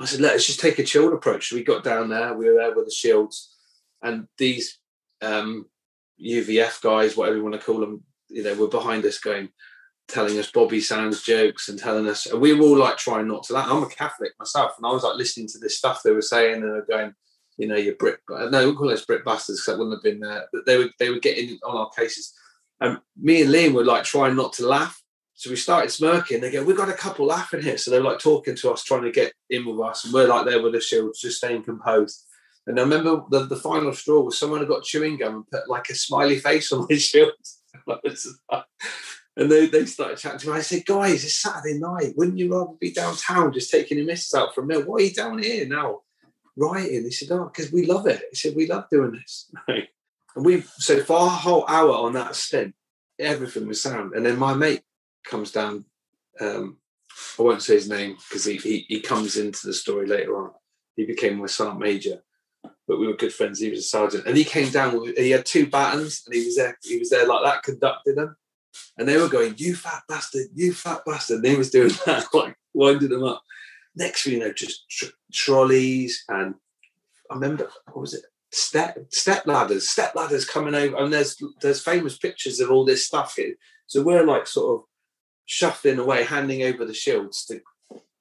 I said, let's just take a chilled approach. So we got down there, we were there with the shields, and these um, UVF guys, whatever you want to call them, you know, were behind us going, telling us Bobby Sands jokes and telling us, and we were all like trying not to laugh. I'm a Catholic myself, and I was like listening to this stuff they were saying, and going, you know, your brick, no, we call those Brit bastards because that wouldn't have been there. But they were they were getting on our cases, and me and Liam were like trying not to laugh. So we started smirking. They go, "We've got a couple laughing here." So they're like talking to us, trying to get in with us, and we're like there with the shields, just staying composed. And I remember the, the final straw was someone had got chewing gum and put like a smiley face on his shield. and they, they started chatting to me. I said, guys, it's Saturday night. Wouldn't you rather be downtown just taking your missus out for a meal? Why are you down here now? Writing. They said, oh, because we love it. He said, we love doing this. and we so for a whole hour on that stint, everything was sound. And then my mate comes down. Um, I won't say his name because he, he he comes into the story later on. He became my sergeant major but we were good friends. He was a sergeant, and he came down. With, he had two batons, and he was there. He was there like that, conducting them, and they were going, "You fat bastard! You fat bastard!" And he was doing that, like winding them up. Next thing you know, just tr- trolleys, and I remember what was it? Step step ladders, step ladders coming over, and there's there's famous pictures of all this stuff. So we're like sort of shuffling away, handing over the shields to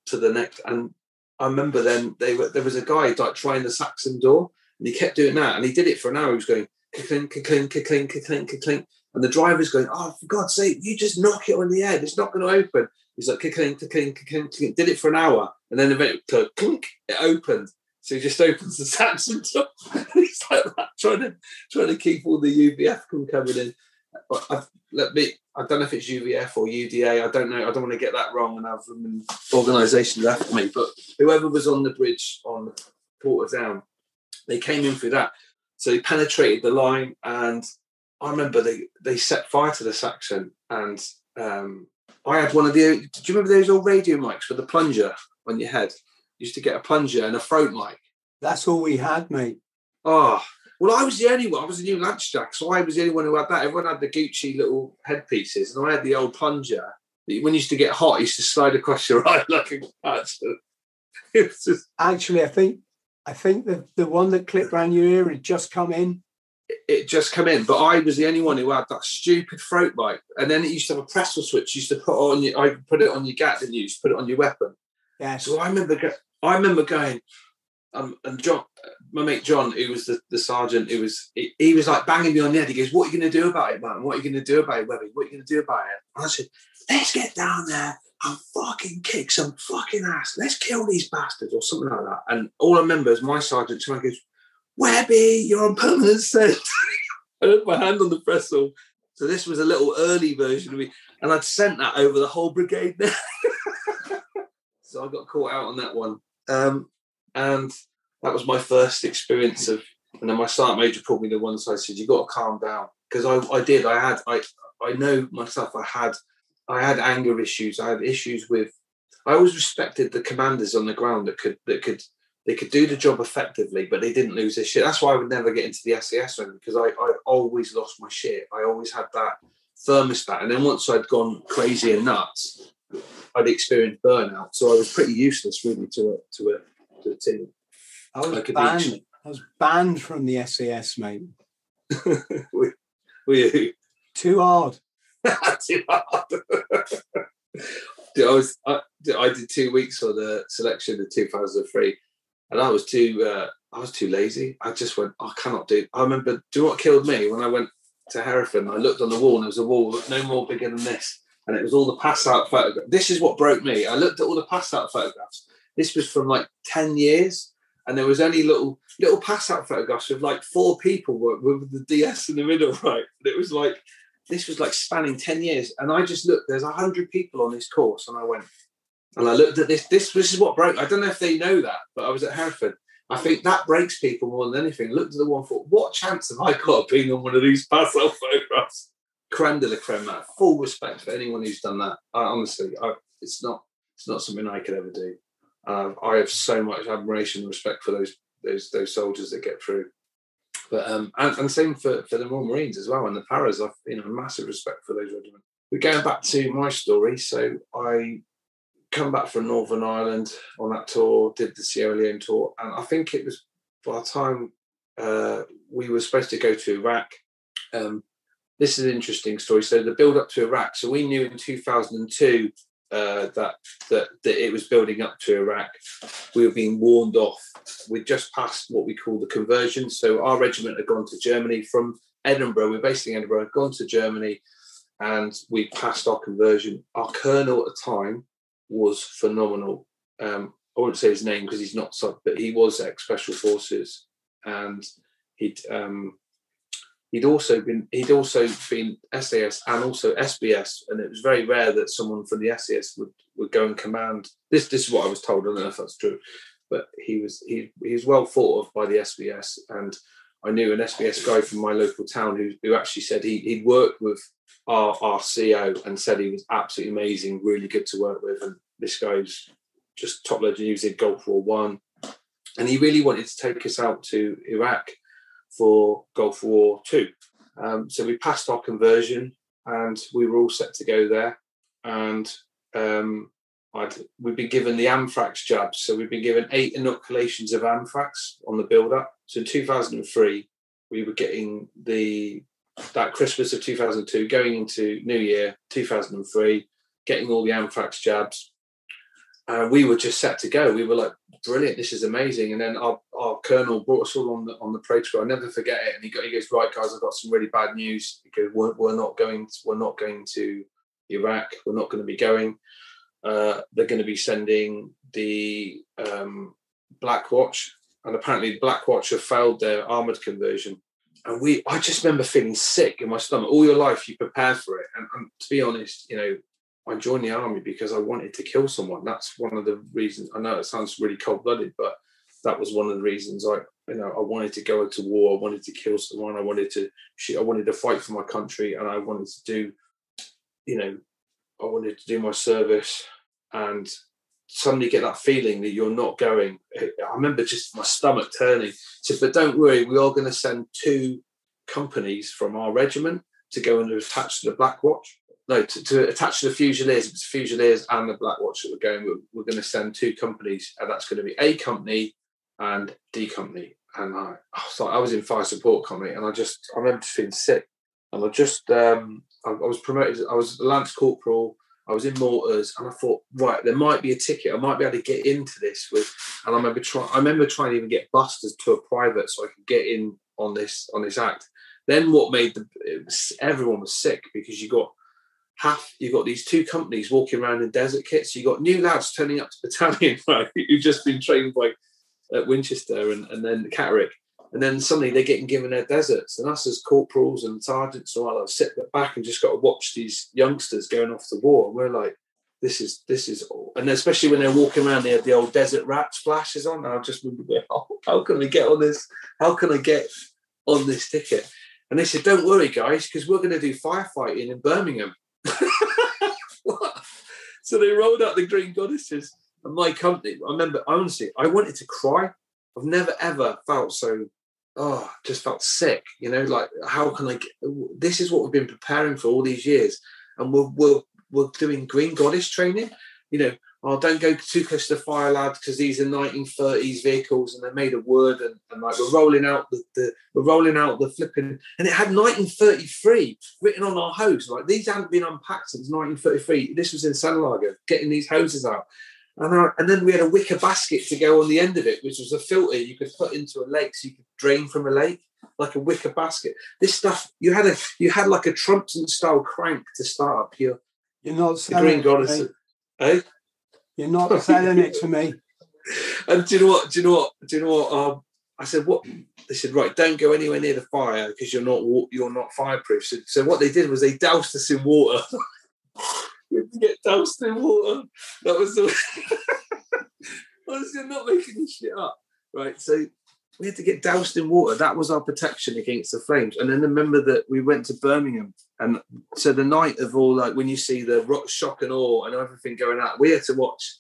to the next, and I remember then they were there was a guy like trying the Saxon door, and he kept doing that, and he did it for an hour. He was going clink, clink, clink, clink, clink, and the driver's going, "Oh, for God's sake, you just knock it on the head. It's not going to open." He's like clink, clink, clink, clink, Did it for an hour, and then eventually clink, it opened. So he just opens the Saxon door. he's like that, trying to trying to keep all the UVF from coming in. I've, let me. I don't know if it's UVF or UDA. I don't know. I don't want to get that wrong and have an organisation after me. But whoever was on the bridge on Portadown, they came in through that. So they penetrated the line, and I remember they they set fire to the Saxon, and um, I had one of the. Do you remember those old radio mics with the plunger on your head? You used to get a plunger and a throat mic. That's all we had, mate. Oh, well, I was the only one. I was the new lance jack, so I was the only one who had that. Everyone had the Gucci little headpieces, and I had the old plunger. when you used to get hot, it used to slide across your eye like a. It was just... Actually, I think I think the, the one that clipped around your ear had just come in. It just come in, but I was the only one who had that stupid throat bite. And then it used to have a pressure switch. You used to put on your, I put it on your gat, and you? used to put it on your weapon. Yeah. So I remember, I remember going, um, and John, my mate John, who was the, the sergeant, who was he, he, was like banging me on the head. He goes, "What are you going to do about it, man? What are you going to do about it, Webby? What are you going to do about it?" And I said, "Let's get down there and fucking kick some fucking ass. Let's kill these bastards or something like that." And all I remember is my sergeant to goes, "Webby, you're on permanent sent." I had my hand on the pressel. So this was a little early version of me, and I'd sent that over the whole brigade. so I got caught out on that one. Um, and that was my first experience of. And then my sergeant major pulled me to one side, said, "You got to calm down," because I, I did. I had, I, I know myself. I had, I had anger issues. I had issues with. I always respected the commanders on the ground that could that could they could do the job effectively, but they didn't lose their shit. That's why I would never get into the SAS room because I, I always lost my shit. I always had that thermostat, and then once I'd gone crazy and nuts, I'd experienced burnout. So I was pretty useless really to a to a to a team. I was banned. I was banned from the SAS, mate. were, were you? Too hard. Too hard. I was I, I, did two weeks for the selection in 2003, and I was too uh, I was too lazy. I just went, I cannot do. I remember. Do you know what killed me when I went to Hereford? I looked on the wall, and there was a wall no more bigger than this, and it was all the pass out photographs. This is what broke me. I looked at all the pass out photographs. This was from like ten years, and there was only little little pass out photographs with like four people with the DS in the middle, right? And it was like this was like spanning 10 years. And I just looked, there's a hundred people on this course. And I went, and I looked at this, this, this is what broke. I don't know if they know that, but I was at Hereford. I think that breaks people more than anything. Looked at the one thought, what chance have I got of being on one of these pass out photographs? Creme de la creme. Full respect for anyone who's done that. I, honestly, I, it's not, it's not something I could ever do. Uh, I have so much admiration and respect for those those those soldiers that get through. But um, and, and same for, for the Royal Marines as well and the paras. I've you know massive respect for those regiments. But going back to my story, so I come back from Northern Ireland on that tour, did the Sierra Leone tour, and I think it was by the time uh, we were supposed to go to Iraq. Um, this is an interesting story. So the build up to Iraq. So we knew in 2002 uh, that, that that it was building up to Iraq. We were being warned off. We'd just passed what we call the conversion. So our regiment had gone to Germany from Edinburgh. We're based in Edinburgh. Had gone to Germany, and we passed our conversion. Our colonel at the time was phenomenal. Um, I won't say his name because he's not sub, but he was ex special forces, and he'd um, he'd also been he'd also been SAS and also SBS, and it was very rare that someone from the SAS would would go and command. This this is what I was told. I don't know if that's true, but he was he he was well thought of by the SBS, and I knew an SBS guy from my local town who who actually said he he'd worked with our our CO and said he was absolutely amazing, really good to work with, and this guy's just top legend. He was in Gulf War One, and he really wanted to take us out to Iraq for Gulf War Two. Um, so we passed our conversion and we were all set to go there. And um, we'd been given the anthrax jabs. So we've been given eight inoculations of anthrax on the build up. So in 2003, we were getting the that Christmas of 2002, going into New Year 2003, getting all the anthrax jabs. And we were just set to go. We were like, brilliant, this is amazing. And then our, our colonel brought us all on the on the parade square. I'll never forget it. And he got he goes, right, guys, I've got some really bad news. He goes, we're, we're not going, to, we're not going to Iraq. We're not going to be going. Uh, they're going to be sending the um, Black Watch, and apparently Black Watch have failed their armored conversion. And we, I just remember feeling sick in my stomach. All your life, you prepare for it, and, and to be honest, you know, I joined the army because I wanted to kill someone. That's one of the reasons. I know it sounds really cold blooded, but that was one of the reasons I, you know, I wanted to go into war. I wanted to kill someone. I wanted to shoot. I wanted to fight for my country, and I wanted to do, you know, I wanted to do my service. And suddenly get that feeling that you're not going. I remember just my stomach turning. So, but don't worry, we are going to send two companies from our regiment to go and attach to the Black Watch no, to, to, attach to the Fusiliers, it's Fusiliers and the Black Watch that we're going. We're, we're going to send two companies, and that's going to be A company and D company. And I, I was like, I was in fire support company, and I just, I remember just feeling sick, and I just, um, I, I was promoted. I was lance corporal. I was in mortars, and I thought, right, there might be a ticket. I might be able to get into this with. And I remember trying. I remember trying to even get busters to a private so I could get in on this on this act. Then what made the was, everyone was sick because you got half you've got these two companies walking around in desert kits. You've got new lads turning up to battalion right, who've just been trained by at Winchester and, and then Catterick. And then suddenly they're getting given their deserts. And us as corporals and sergeants and all that sit back and just got to watch these youngsters going off to war. And we're like, this is this is all. and especially when they're walking around, they have the old desert rat splashes on. And i just remember, how can I get on this? How can I get on this ticket? And they said, don't worry, guys, because we're going to do firefighting in Birmingham. so they rolled out the green goddesses and my company. I remember honestly, I wanted to cry. I've never ever felt so. Oh, just felt sick. You know, like how can I? Get, this is what we've been preparing for all these years, and we're we're we're doing green goddess training. You know, oh, don't go too close to the fire, lad, because these are 1930s vehicles and they're made of wood. And, and like we're rolling out the, the, we're rolling out the flipping, and it had 1933 written on our hose. Like these hadn't been unpacked since 1933. This was in Sennelager, getting these hoses out. And, I, and then we had a wicker basket to go on the end of it, which was a filter you could put into a lake so you could drain from a lake like a wicker basket. This stuff you had a you had like a Trumpton style crank to start up your. You're not the green goddess. Eh? You're not selling it to me. And do you know what? Do you know what? Do you know what? Um, I said, what? They said, right, don't go anywhere near the fire because you're not you're not fireproof. So, so what they did was they doused us in water. we get doused in water. That was the. Honestly, I'm not making this shit up. Right, so we had to get doused in water. That was our protection against the flames. And then remember that we went to Birmingham, and so the night of all, like when you see the rock, shock and awe and everything going out, we had to watch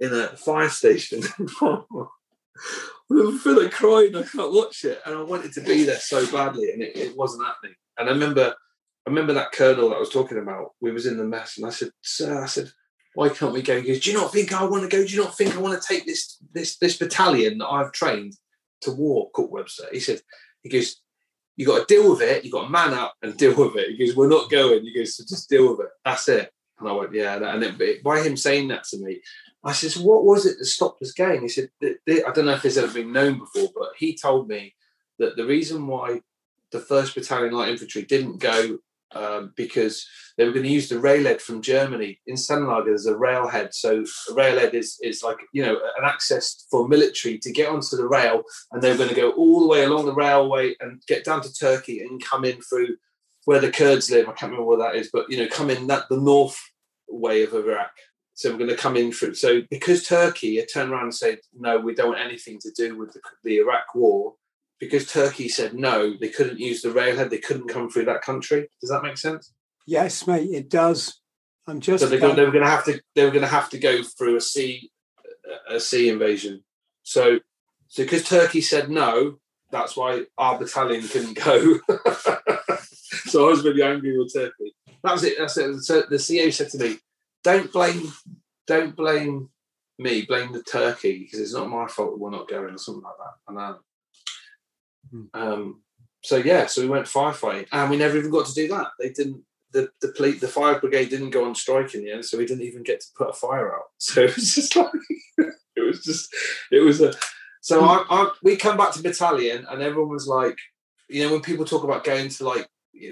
in a fire station. I feel like crying. I can't watch it, and I wanted to be there so badly, and it, it wasn't happening. And I remember, I remember that colonel that I was talking about. We was in the mess, and I said, "Sir, I said." Why can't we go? He goes, Do you not think I want to go? Do you not think I want to take this this this battalion that I've trained to war, Cook Webster. He said, he goes, you got to deal with it. You got to man up and deal with it. He goes, we're not going. He goes, so just deal with it. That's it. And I went, yeah. And it, by him saying that to me, I said, so what was it that stopped us going? He said, I don't know if this ever been known before, but he told me that the reason why the first battalion light infantry didn't go um, because they were going to use the railhead from Germany. In Sennelager, there's a railhead. So a railhead is, is like, you know, an access for military to get onto the rail. And they were going to go all the way along the railway and get down to Turkey and come in through where the Kurds live. I can't remember where that is, but, you know, come in that the north way of Iraq. So we're going to come in through. So because Turkey had turned around and said, no, we don't want anything to do with the, the Iraq war, because Turkey said no, they couldn't use the railhead, they couldn't come through that country. Does that make sense? Yes, mate, it does. I'm just. So they, going, they were going to have to. They were going to have to go through a sea, a sea invasion. So, so because Turkey said no, that's why our battalion couldn't go. so I was really angry with Turkey. That was it. That's it. So the CEO said to me, "Don't blame, don't blame me. Blame the Turkey because it's not my fault that we're not going or something like that." And I. Um, so yeah, so we went firefighting, and we never even got to do that. They didn't. The the police, the fire brigade didn't go on strike in the end, so we didn't even get to put a fire out. So it was just like it was just it was a. So I, I we come back to battalion, and everyone was like, you know, when people talk about going to like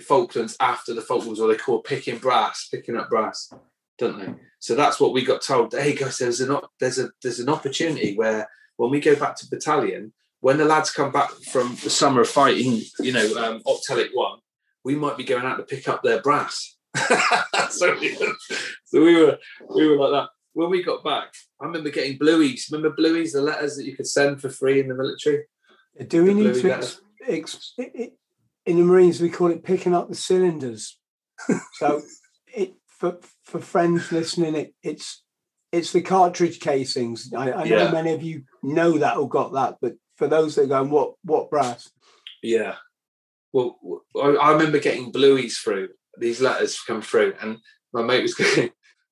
Falklands after the Falklands, or they call picking brass, picking up brass, don't they? So that's what we got told. Hey guys, there's an there's a there's an opportunity where when we go back to battalion, when the lads come back from the summer of fighting, you know, um, Op Telic One, we might be going out to pick up their brass. so, we, so we were we were like that. When we got back, I remember getting blueys. Remember blueys, the letters that you could send for free in the military. Do we need to ex- ex- in the Marines? We call it picking up the cylinders. so, it for for friends listening, it, it's it's the cartridge casings. I, I know yeah. many of you know that or got that, but for those that are going, what what brass? Yeah. Well, I, remember getting blueys through, these letters come through, and my mate was going,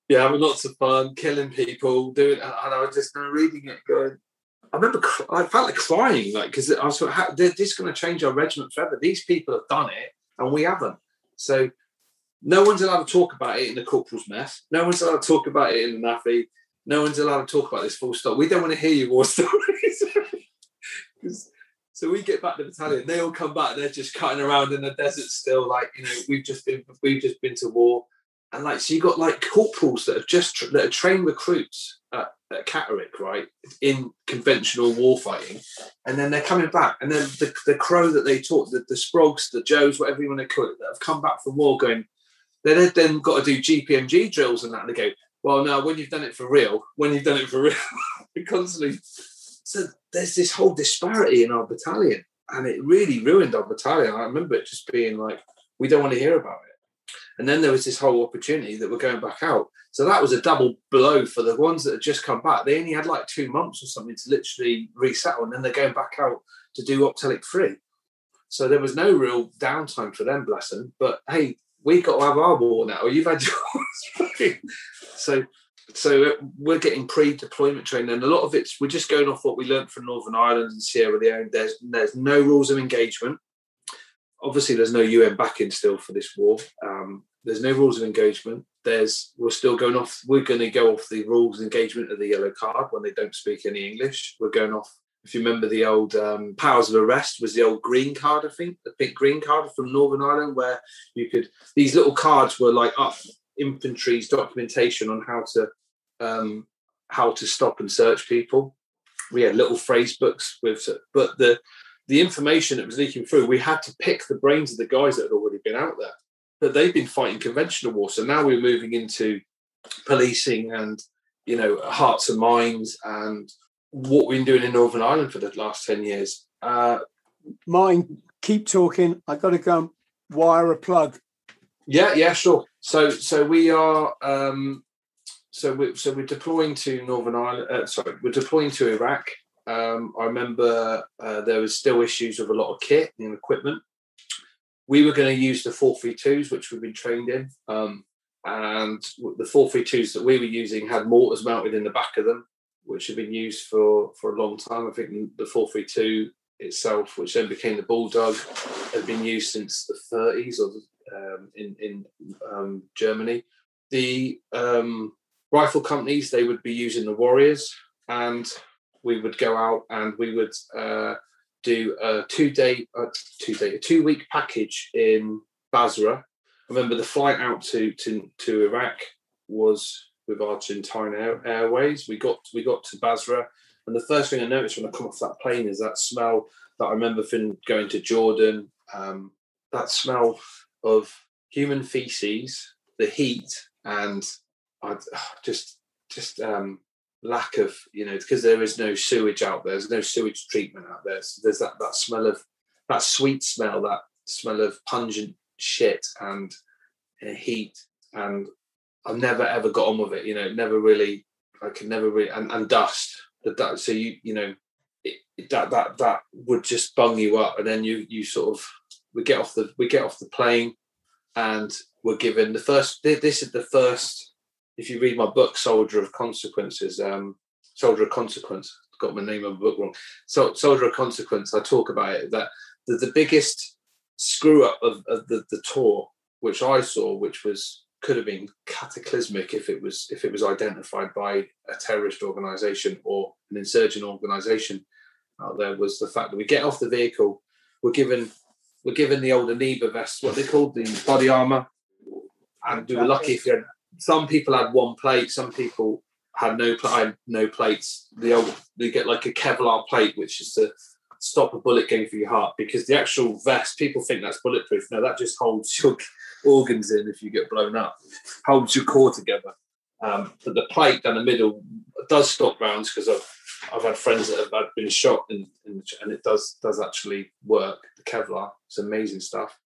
"Yeah, having lots of fun, killing people, doing," and I was just reading it, going. I remember I felt like crying, like because I was like, they're just going to change our regiment forever. These people have done it, and we haven't. So no one's allowed to talk about it in the corporal's mess. No one's allowed to talk about it in the NAAFI. No one's allowed to talk about this full stop. We don't want to hear your war stories. So we get back to the battalion. They all come back. They're just cutting around in the desert still. Like you know, we've just been we've just been to war, and like so you got like corporals that have just that are trained recruits at, at Catterick, right, in conventional war fighting, and then they're coming back, and then the, the crow that they taught, the, the Sprogs, the Joes, whatever you want to call it, that have come back from war, going they've then got to do GPMG drills and that, and they go, well, no, when you've done it for real, when you've done it for real, constantly. So there's this whole disparity in our battalion, and it really ruined our battalion. I remember it just being like, we don't want to hear about it. And then there was this whole opportunity that we're going back out. So that was a double blow for the ones that had just come back. They only had like two months or something to literally resettle, and then they're going back out to do Op Telic free. So there was no real downtime for them, bless them. But hey, we got to have our war now. You've had yours. so, so we're getting pre-deployment training, and a lot of it's we're just going off what we learned from Northern Ireland and Sierra Leone. There's there's no rules of engagement. Obviously, there's no UN backing still for this war. Um, there's no rules of engagement. There's we're still going off. We're going to go off the rules of engagement of the yellow card when they don't speak any English. We're going off if you remember the old um, powers of arrest was the old green card, I think, the big green card from Northern Ireland, where you could these little cards were like up infantry's documentation on how to um, how to stop and search people. We had little phrase books with, but the the information that was leaking through, we had to pick the brains of the guys that had already been out there. But they've been fighting conventional war, so now we're moving into policing and you know hearts and minds and what we've been doing in Northern Ireland for the last 10 years. Uh, Martin, keep talking. I got to go wire a plug. Yeah, yeah, sure. So, so we are, um, so we so we're deploying to Northern Ireland. Uh, sorry, we're deploying to Iraq. Um, I remember uh, there was still issues with a lot of kit and equipment. We were going to use the 432s, which we've been trained in. Um, and the 432s that we were using had mortars mounted in the back of them which had been used for for a long time. I think the 432 itself, which then became the Bulldog, had been used since the 30s or um, in in um, Germany. The um, rifle companies they would be using the Warriors, and we would go out and we would uh, do a two day, uh, two day, a two week package in Basra. I remember the flight out to to to Iraq was with Argentine Air, Airways. We got we got to Basra, and the first thing I noticed when I come off that plane is that smell that I remember from going to Jordan. Um, that smell of human feces, the heat, and I just just um, lack of you know because there is no sewage out there. There's no sewage treatment out there. So there's that that smell of that sweet smell, that smell of pungent shit and uh, heat and I've never ever got on with it. You know, never really. I can never really and, and dust. The dust. So you you know it, that that that would just bung you up, and then you you sort of we get off the we get off the plane, and we're given the first. This is the first. If you read my book, Soldier of Consequences, um, Soldier of Consequence, got my name of the book wrong. So Soldier of Consequence, I talk about it that the, the biggest screw up of, of the, the tour, which I saw, which was could have been cataclysmic if it was if it was identified by a terrorist organization or an insurgent organization out there was the fact that we get off the vehicle we're given we're given the old Aniba vests what they called the body armor and we were lucky if you had some people had one plate some people had no had no plates the old they get like a Kevlar plate which is to stop a bullet going through your heart because the actual vest people think that's bulletproof no that just holds your organs in if you get blown up, holds your core together. Um, but the plate down the middle does stop rounds because I've I've had friends that have been shot and, and it does does actually work. The Kevlar, it's amazing stuff.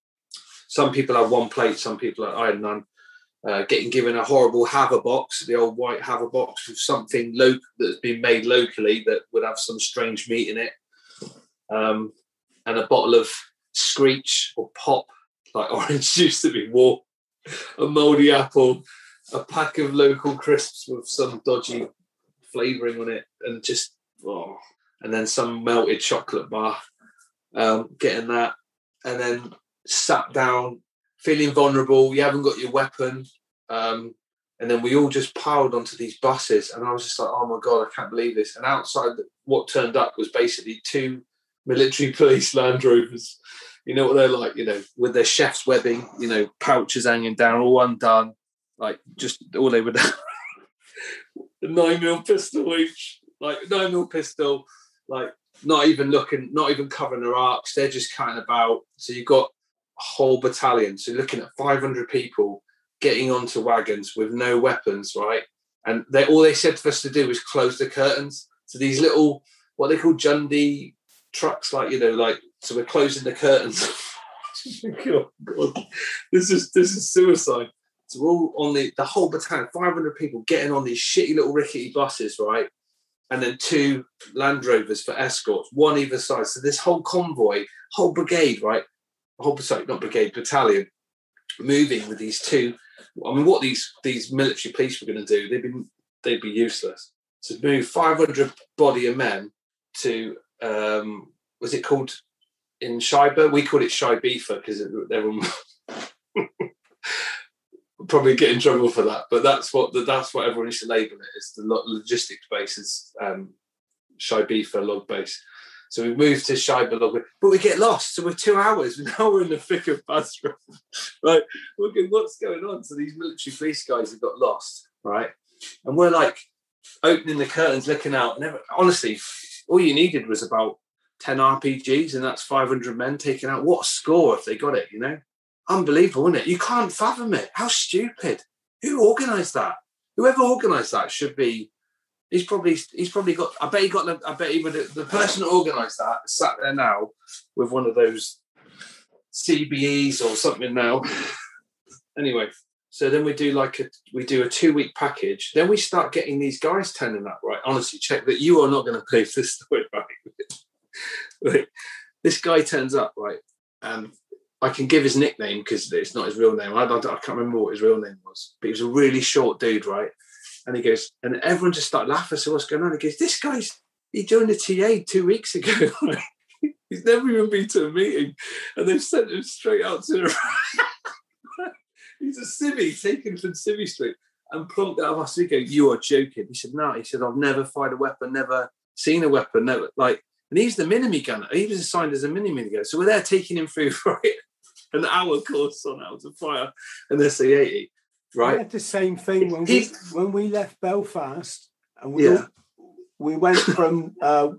Some people have one plate, some people are, I had none. Uh, getting given a horrible Havre box, the old white Havre box with something local that's been made locally that would have some strange meat in it, um, and a bottle of Screech or Pop like orange juice that we wore a mouldy apple, a pack of local crisps with some dodgy flavouring on it, and just oh, and then some melted chocolate bar. Um, getting that, and then sat down, feeling vulnerable. You haven't got your weapon, um, and then we all just piled onto these buses, and I was just like, "Oh my god, I can't believe this!" And outside, what turned up was basically two military police Land Rovers. You know what they're like, you know, with their chef's webbing, you know, pouches hanging down, all undone, like just all they would nine mil pistol each, like nine mil pistol, like not even looking, not even covering their arcs. They're just of about. So you've got whole battalion. So looking at 500 people getting onto wagons with no weapons, right? And they all they said for us to do was close the curtains. So these little what they call Jundi trucks, like you know, like so we're closing the curtains. oh, God. This is this is suicide. So we're all on the the whole battalion, 500 people getting on these shitty little rickety buses, right? And then two Land Rovers for escorts, one either side. So this whole convoy, whole brigade, right? Whole sorry, not brigade, battalion, moving with these two. I mean, what these these military police were going to do? They'd be they'd be useless. To move 500 body of men to um, was it called in Shiba? We called it Shibifa because everyone probably get in trouble for that. But that's what the, that's what everyone used to label it. It's the logistics base is um, Shibifa log base. So we moved to Shiba log, but we get lost. So we're two hours. Now we're in the thick of Basra. right? We're what's going on? So these military police guys have got lost, right? And we're like opening the curtains, looking out. And honestly, all you needed was about 10 RPGs, and that's 500 men taken out. What a score if they got it, you know? Unbelievable, isn't it? You can't fathom it. How stupid. Who organised that? Whoever organised that should be. He's probably he's probably got. I bet he got. The, I bet he would. The person that organised that sat there now with one of those CBEs or something now. anyway, so then we do like a we do a two week package. Then we start getting these guys turning up. Right, honestly, check that you are not going to believe this story. Right, this guy turns up. Right, um, I can give his nickname because it's not his real name. I, I, I, can't remember what his real name was, but he was a really short dude, right? And he goes, and everyone just started laughing. So what's going on? He goes, this guy's he joined the TA two weeks ago. He's never even been to a meeting, and they've sent him straight out to the he's a civvy taken from Civvy Street and plumped out of us. We go, you are joking. He said, no. He said, I've never fired a weapon, never seen a weapon, never like. And he's the mini gunner. He was assigned as a mini mini gunner. So we're there taking him through for an hour course on how to fire an SA-80. Right. We had the same thing when we when we left Belfast and we yeah. we went from uh,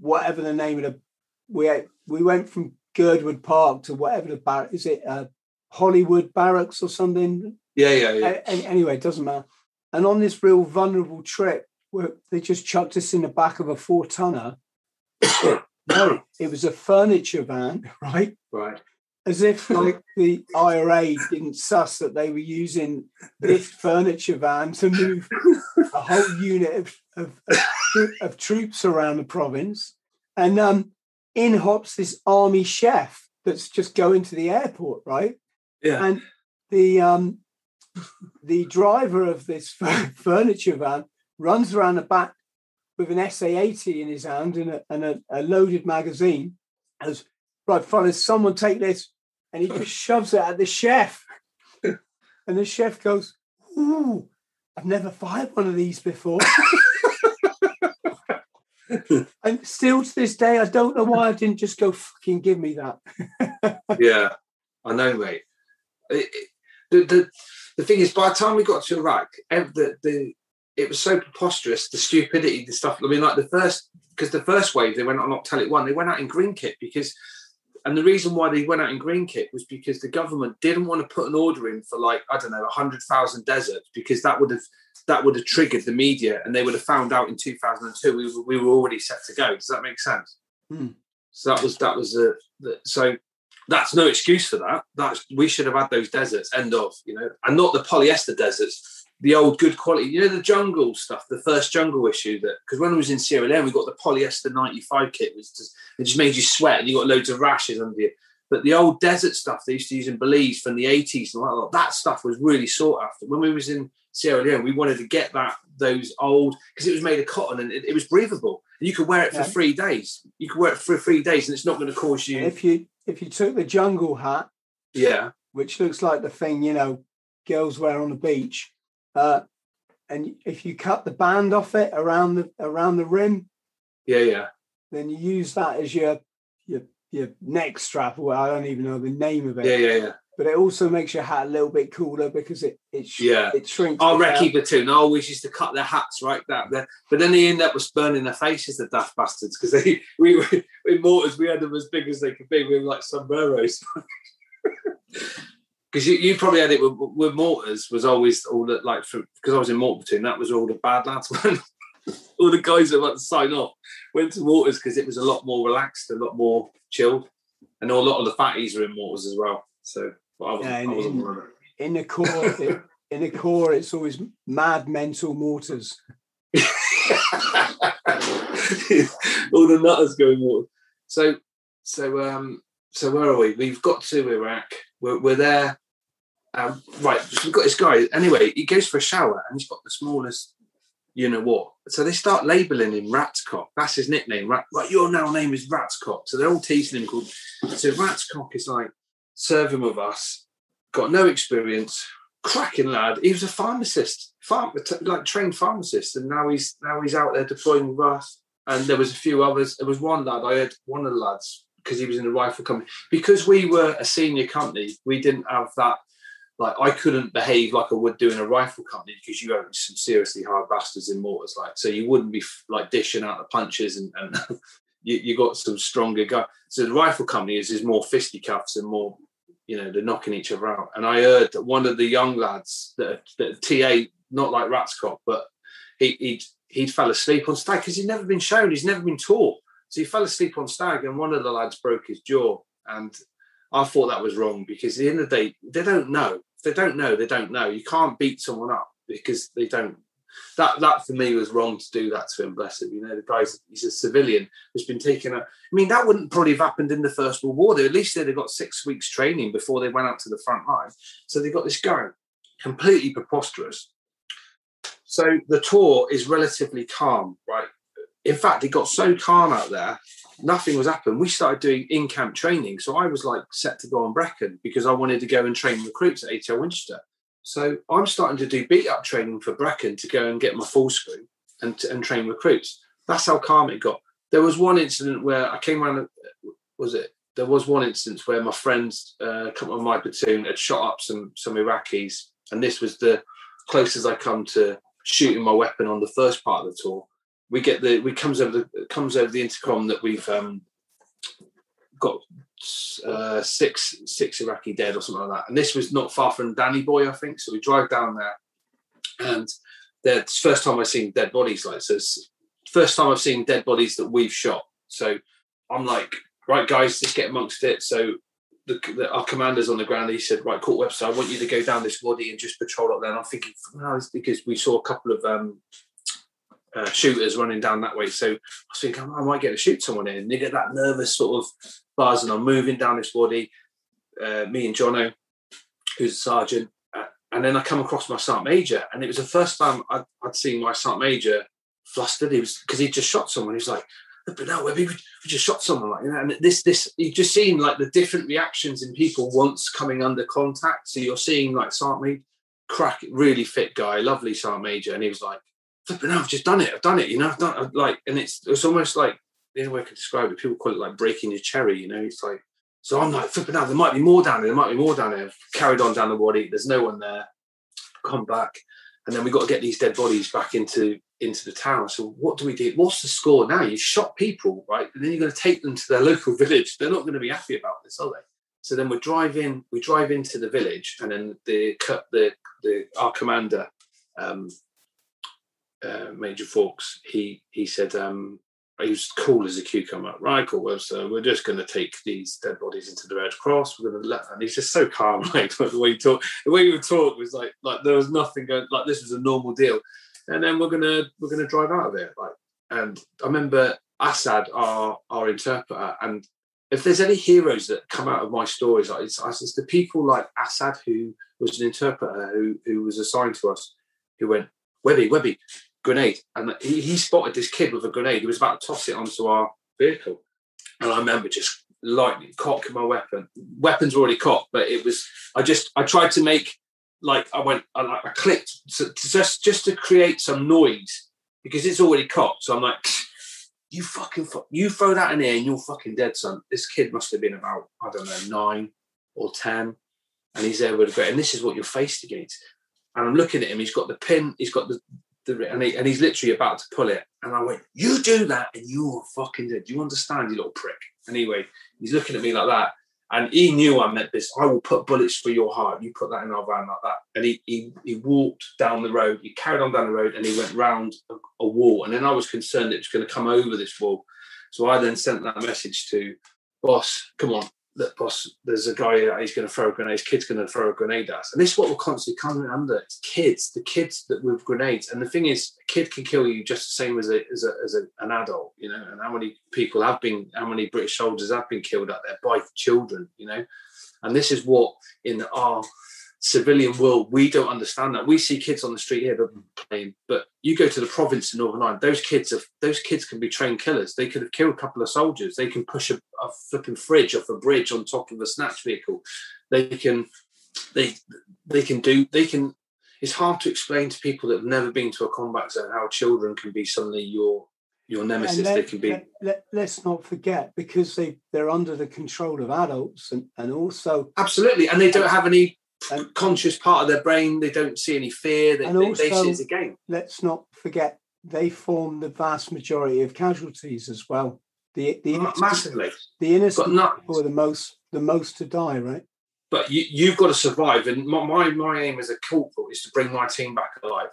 whatever the name of the we we went from Girdwood Park to whatever the bar is it uh, Hollywood Barracks or something. Yeah, yeah, yeah. anyway, it doesn't matter. And on this real vulnerable trip, where they just chucked us in the back of a four tonner. no, it was a furniture van, right? Right. As if like the IRA didn't suss that they were using this furniture van to move a whole unit of, of, of, of troops around the province. And um, in hops this army chef that's just going to the airport, right? Yeah. And the um, the driver of this furniture van runs around the back with an SA-80 in his hand and a, and a, a loaded magazine. As right, fellas, someone take this, and he just shoves it at the chef. and the chef goes, "Ooh, I've never fired one of these before." and still to this day, I don't know why I didn't just go fucking give me that. yeah, I know, mate it, the, the the thing is, by the time we got to Iraq, the, the it was so preposterous, the stupidity, the stuff. I mean, like the first, because the first wave they went on Op Telic One, they went out in green kit because, and the reason why they went out in green kit was because the government didn't want to put an order in for like I don't know hundred thousand deserts because that would have that would have triggered the media and they would have found out in two thousand and two we were, we were already set to go. Does that make sense? Hmm. So that was that was a so that's no excuse for that. That's we should have had those deserts. End of. You know, and not the polyester deserts. The old good quality. You know, the jungle stuff. The first jungle issue that because when I was in Sierra Leone, we got the polyester ninety five kit. Was just it just made you sweat and you got loads of rashes under you. But the old desert stuff they used to use in Belize from the 80s and all that, that stuff was really sought after. When we was in Sierra Leone, we wanted to get that those old because it was made of cotton and it, it was breathable. And you could wear it for Yeah. three days. You could wear it for three days, and it's not going to cause you. If you if you took the jungle hat, yeah, which looks like the thing you know girls wear on the beach, uh, and if you cut the band off it around the around the rim, yeah, yeah, then you use that as your your your neck strap. Or I don't even know the name of it. yeah, yeah, yeah. But it also makes your hat a little bit cooler because it it sh- Yeah. it shrinks. Our recce platoon always used to cut their hats right that there, but then they end up with burning their faces, the daft bastards, because they we were in mortars we had them as big as they could be. We were like sombreros. Because you, you probably had it with, with mortars was always all the like because I was in mortar platoon that was all the bad lads all the guys that went to sign off went to mortars because it was a lot more relaxed a lot more chilled and a lot of the fatties were in mortars as well so but I wasn't, Yeah, in- in- one of them. in the core. it, in the core, it's always mad mental mortars. all the nutters going water. So, so, um, so where are we? We've got to Iraq. We're, we're there. Um, right, we've got this guy. Anyway, he goes for a shower and he's got the smallest, you know what? So they start labeling him Ratscock. That's his nickname. Rat, right, your now name is Ratscock. So they're all teasing him called. So Ratscock is like serving with us, got no experience, cracking lad. He was a pharmacist, farm, like trained pharmacist, and now he's now he's out there deploying with us. And there was a few others. There was one lad. I had one of the lads because he was in the rifle company. Because we were a senior company, we didn't have that. Like I couldn't behave like I would do in a rifle company because you have some seriously hard bastards in mortars. Like so, you wouldn't be like dishing out the punches and. and You, you got some stronger guy. So the rifle company is, is more fisticuffs and more you know, they're knocking each other out. And I heard that one of the young lads that, that TA, not like Ratscock, but he he'd, he'd fell asleep on stag because he'd never been shown, he's never been taught. So he fell asleep on stag, and one of the lads broke his jaw. And I thought that was wrong because at the end of the day, they don't know. If they don't know, they don't know. You can't beat someone up because they don't. That that for me was wrong to do that to him. Bless him. You know, the guy's he's a civilian who's been taken out. I mean, that wouldn't probably have happened in the First World War. They, at least they'd have got six weeks training before they went out to the front line. So they got this guy, completely preposterous. So the tour is relatively calm, right? In fact, it got so calm out there, nothing was happening. We started doing in-camp training. So I was like set to go on Brecon because I wanted to go and train recruits at ATR Winchester. So I'm starting to do beat-up training for Brecon to go and get my full screw and, and train recruits. That's how calm it got there was one incident where I came around. Was it? There was one instance where my friends, uh, come on my platoon, had shot up some some Iraqis, and this was the closest I come to shooting my weapon on the first part of the tour. We get the we comes over the comes over the intercom that we've um, got uh, six six Iraqi dead or something like that, and this was not far from Danny Boy, I think. So we drive down there, and the first time I've seen dead bodies like so. First time I've seen dead bodies that we've shot. So I'm like, right, guys, let's get amongst it. So the, the, our commander's on the ground. He said, right, Court Webster, I want you to go down this wadi and just patrol up there. And I'm thinking, no, because we saw a couple of um, uh, shooters running down that way. So I oh, I might get to shoot someone in. And you get that nervous sort of buzz, and I'm moving down this body. Uh, me and Jono, who's a sergeant, uh, and then I come across my sergeant major, and it was the first time I'd, I'd seen my sergeant major flustered. He was because he just shot someone. He's like, but no, we, just shot someone, like you know. And this, this, you've just seen like the different reactions in people once coming under contact. So you're seeing like Sergeant crack, really fit guy, lovely Sergeant Major, and he was like, flipping, no, I've just done it. I've done it. You know, I've done I've, like, and it's it's almost like the only way I can describe it. People call it like breaking your cherry. You know, it's like. So I'm like flipping out. There might be more down there. There might be more down there. Carried on down the body. There's no one there. Come back, and then we got to get these dead bodies back into into the town. So what do we do? What's the score now? You shot people, right? And then you're going to take them to their local village. They're not going to be happy about this, are they? So then we drive in. We drive into the village, and then the cut the the our commander, um, uh, Major Fawkes, he he said um, he was cool as a cucumber. Right, cool. Well, so we're just going to take these dead bodies into the Red Cross. We're going to let, and he's just so calm. Like the way he talked, the way he would talk was like like there was nothing going. Like this was a normal deal and then we're gonna we're gonna drive out of it. Like, and I remember Assad, our our interpreter, and if there's any heroes that come out of my stories, it's, it's the people like Assad, who was an interpreter who, who was assigned to us, who went, Webby, Webby, grenade. And he, he spotted this kid with a grenade. He was about to toss it onto our vehicle. And I remember just lightning cocking my weapon. Weapon's already cocked, but it was, I just, I tried to make, like, I went, I, I clicked to just, just to create some noise because it's already cocked. So I'm like, you fucking fuck, you throw that in here and you're fucking dead, son. This kid must have been about, I don't know, nine or 10. And he's there with a great, and this is what you're faced against. And I'm looking at him, he's got the pin, he's got the, the and, he, and he's literally about to pull it. And I went, You do that and you're fucking dead. Do you understand, you little prick? Anyway, he's looking at me like that. And he knew I meant this. I will put bullets for your heart. You put that in our van like that. And he he, he walked down the road. He carried on down the road and he went round a, a wall. And then I was concerned it was going to come over this wall. So I then sent that message to boss, come on, that boss, there's a guy uh, he's going to throw a grenade. His kid's going to throw a grenade at us, and this is what we're constantly coming under. It's kids, the kids that with grenades. And the thing is, a kid can kill you just the same as a as, a, as a, an adult, you know. And how many people have been, how many British soldiers have been killed out there by children, you know. And this is what in our civilian world, we don't understand that. We see kids on the street here playing, but you go to the province in Northern Ireland, those kids have those kids can be trained killers. They could have killed a couple of soldiers. They can push a, a flipping fridge off a bridge on top of a snatch vehicle. They can they they can do they can it's hard to explain to people that have never been to a combat zone how children can be suddenly your your nemesis. Let, they can be. Let, us let, not forget because they they're under the control of adults and and also absolutely, and they don't have any and, conscious part of their brain. They don't see any fear. They, and they, also, they see it as a game. Let's not forget they form the vast majority of casualties as well. The the innocent, massively the innocent people are the most the most to die, right? But you, you've got to survive, and my, my my aim as a corporal is to bring my team back alive.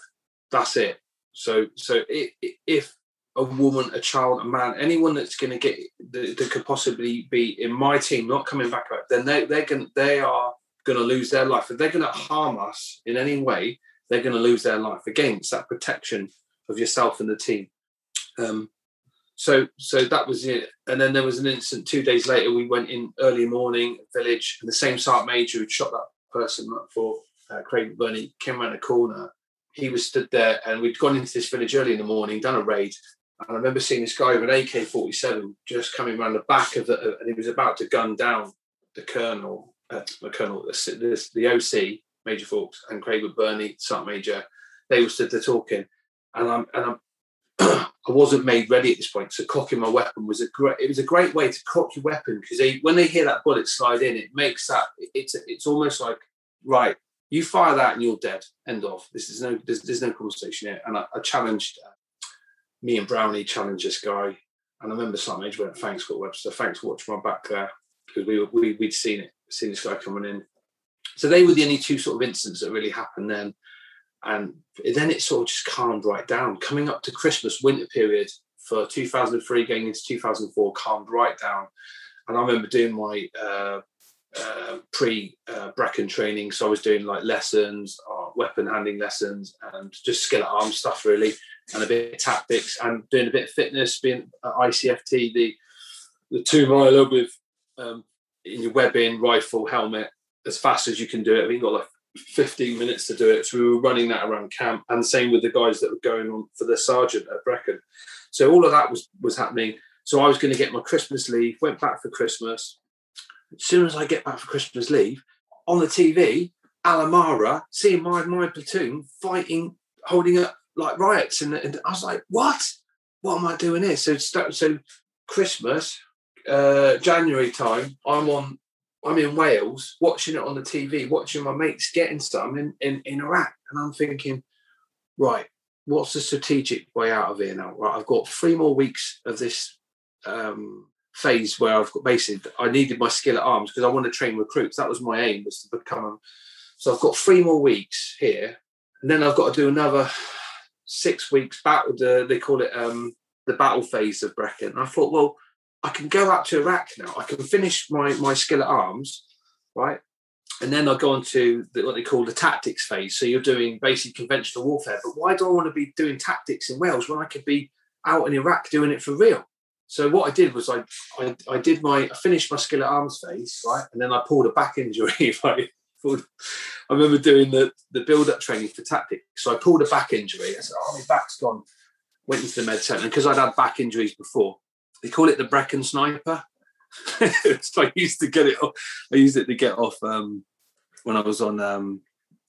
That's it. So so it, if a woman, a child, a man, anyone that's going to get that, that, could possibly be in my team not coming back up, then they they're going they are going to lose their life. If they're going to harm us in any way, they're going to lose their life. Again, it's that protection of yourself and the team. Um, so, so that was it. And then there was an incident two days later. We went in early morning village, and the same sergeant major who shot that person for uh, Craig Burney came around a corner. He was stood there, and we'd gone into this village early in the morning, done a raid, and I remember seeing this guy with an AK 47 just coming around the back of the, and he was about to gun down the colonel uh, the colonel, the, the OC, Major Fawkes, and Craig with Burney, Sergeant Major, they were stood there talking, and I'm and I'm I wasn't made ready at this point. So cocking my weapon was a great. It was a great way to cock your weapon because they when they hear that bullet slide in, it makes that it's it's almost like right. You fire that and you're dead. End of. This is no. There's, there's no conversation here. And I, I challenged uh, me and Brownie challenged this guy. And I remember Sergeant Major went, "Thanks, Scott Webster. Thanks for watching my back there." Because we, we we'd seen it seeing this guy coming in. So they were the only two sort of incidents that really happened then. And then it sort of just calmed right down. Coming up to Christmas, winter period for 2003, going into 2004, calmed right down. And I remember doing my uh, uh, pre uh, Brecon training. So I was doing like lessons, uh, weapon handling lessons, and just skill at arms stuff really, and a bit of tactics, and doing a bit of fitness, being at ICFT, the the two miler with um, in your webbing, rifle, helmet, as fast as you can do it. I think got like 15 minutes to do it. So we were running that around camp, and same with the guys that were going on for the sergeant at Brecon. So all of that was was happening. So I was going to get my Christmas leave. Went back for Christmas. As soon as I get back for Christmas leave, on the TV, Alamara, seeing my my platoon fighting, holding up like riots, and, and I was like, "What? What am I doing here?" So so Christmas, uh, January time, I'm on, I'm in Wales watching it on the TV, watching my mates getting some in, in, in Iraq. And I'm thinking, right, what's the strategic way out of here now? Right, I've got three more weeks of this um, phase where I've got basically, I needed my skill at arms because I want to train recruits. That was my aim was to become, a, so I've got three more weeks here. And then I've got to do another six weeks battle. The, they call it um, the battle phase of Brecon. And I thought, well, I can go out to Iraq now. I can finish my my skill at arms, right? And then I go on to the, what they call the tactics phase. So you're doing basically conventional warfare. But why do I want to be doing tactics in Wales when I could be out in Iraq doing it for real? so what I did was I, I, I did my I finished my skill at arms phase right, and then I pulled a back injury. Right, I remember doing the the build up training for tactics. So I pulled a back injury. I said, "Oh, my back's gone." Went into the med centre because I'd had back injuries before. They call it the Brecon sniper. so I used to get it. Off, I used it to get off um, when I was on um,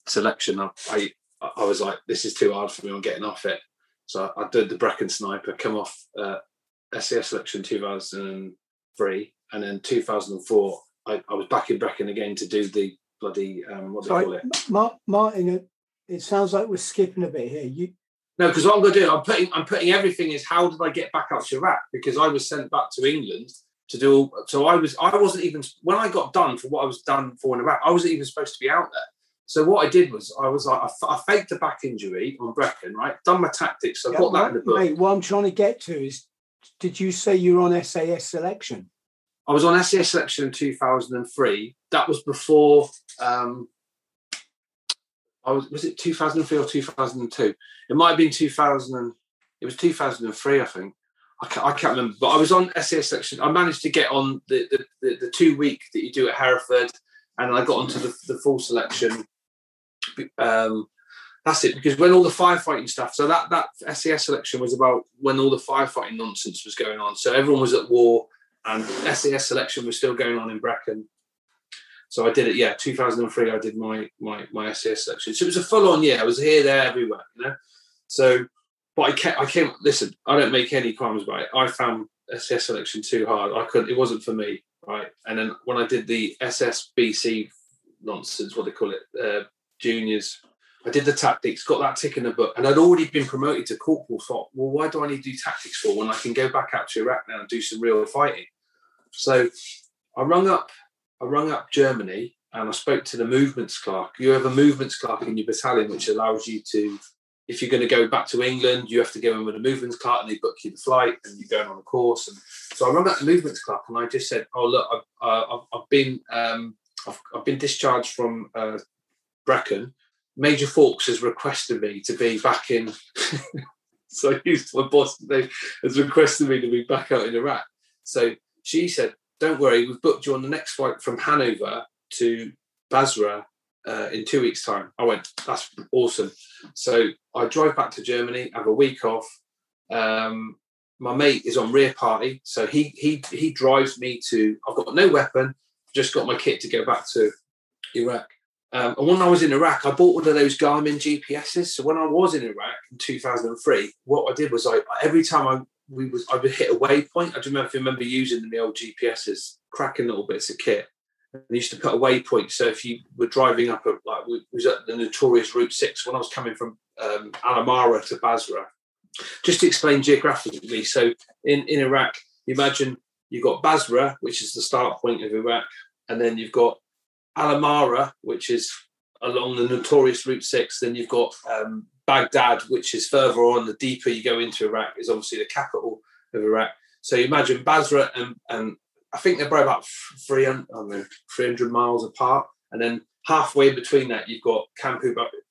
selection. I, I I was like, "This is too hard for me. I'm getting off it." So I did the Brecon sniper, come off uh, SAS selection 2003, and then 2004, I, I was back in Brecon again to do the bloody um, what do Sorry, they call it? Ma- Martin, it- it sounds like we're skipping a bit here. You, No, because what I'm going to do, I'm putting, I'm putting everything is how did I get back out of Iraq? Because I was sent back to England to do. So I was, I wasn't even when I got done for what I was done for in Iraq. I wasn't even supposed to be out there. So what I did was, I was like, I faked a back injury on Brecon, right? Done my tactics. So I got that in the book. Mate, what I'm trying to get to is, did you say you were on SAS selection? I was on SAS selection in 2003. That was before. Um, I was was it 2003 or 2002? It might have been 2000. And, it was 2003, I think. I can't, I can't remember, but I was on SAS selection. I managed to get on the the, the, the two week that you do at Hereford, and I got onto the, the full selection. Um, that's it, because when all the firefighting stuff, so that that SAS selection was about when all the firefighting nonsense was going on. So everyone was at war and SAS selection was still going on in Brecon. So I did it, yeah, 2003. I did my my my SAS selection. So it was a full on year. I was here, there, everywhere, you know. So, but I came, I came. Listen, I don't make any crimes about it. I found SAS selection too hard. I couldn't. It wasn't for me, right? And then when I did the SCBC nonsense, what they call it, uh, juniors. I did the tactics, got that tick in the book, and I'd already been promoted to corporal. Thought, well, why do I need to do tactics for when I can go back out to Iraq now and do some real fighting? So I rung up, I rung up Germany, and I spoke to the movements clerk. You have a movements clerk in your battalion, which allows you to, if you're going to go back to England, you have to go in with a movements clerk, and they book you the flight, and you're going on a course. And so I rung up the movements clerk, and I just said, "Oh look, I've, uh, I've, I've been, um, I've, I've been discharged from uh, Brecon." Major Fawkes has requested me to be back in. so I used my boss has requested me to be back out in Iraq. So she said, "Don't worry, we've booked you on the next flight from Hanover to Basra uh, in two weeks' time." I went, "That's awesome." So I drive back to Germany, have a week off. Um, my mate is on rear party, so he he he drives me to. I've got no weapon, just got my kit to go back to Iraq. Um, and when I was in Iraq, I bought one of those Garmin GPSs. So when I was in Iraq in 2003, what I did was I every time I we was I hit a waypoint. I don't know if you remember using the old GPSs, cracking little bits of kit. And used to put a waypoint. So if you were driving up, a, like we was at the notorious Route Six when I was coming from um, Alamara to Basra. Just to explain geographically, so in in Iraq, imagine you've got Basra, which is the start point of Iraq, and then you've got Alamara, which is along the notorious Route 6. Then you've got um, Baghdad, which is further on. The deeper you go into Iraq, is obviously the capital of Iraq. So you imagine Basra and, and I think they're probably about 300, I mean, 300 miles apart. And then halfway between that, you've got Camp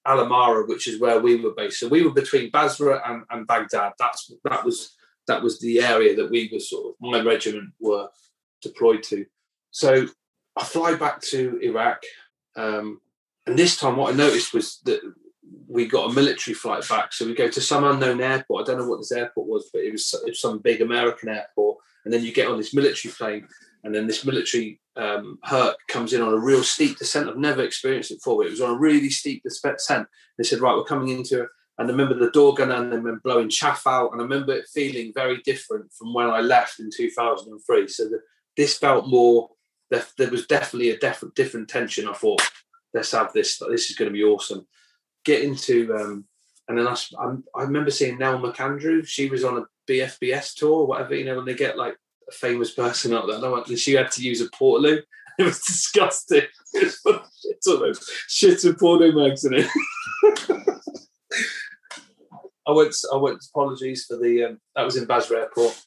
Alamara, which is where we were based. So we were between Basra and, and Baghdad. That's that was that was the area that we were sort of my regiment were deployed to. So I fly back to Iraq, um, and this time what I noticed was that we got a military flight back. So we go to some unknown airport. I don't know what this airport was, but it was, it was some big American airport. And then you get on this military plane, and then this military um, Herc comes in on a real steep descent. I've never experienced it before. It was on a really steep descent. They said, "Right, we're coming into." it. And I remember the door gun and then blowing chaff out, and I remember it feeling very different from when I left in 2003. So the, this felt more there, there was definitely a def- different tension. I thought, let's have this. This is going to be awesome. Get into, um, and then I, I, remember seeing Nell McAndrew. She was on a BFBS tour, whatever. You know, when they get like a famous person up there, and she had to use a portaloo. It was disgusting. Shit, all those shit and porno mags in it. I went. I went. Apologies for the. Um, that was in Basra Airport.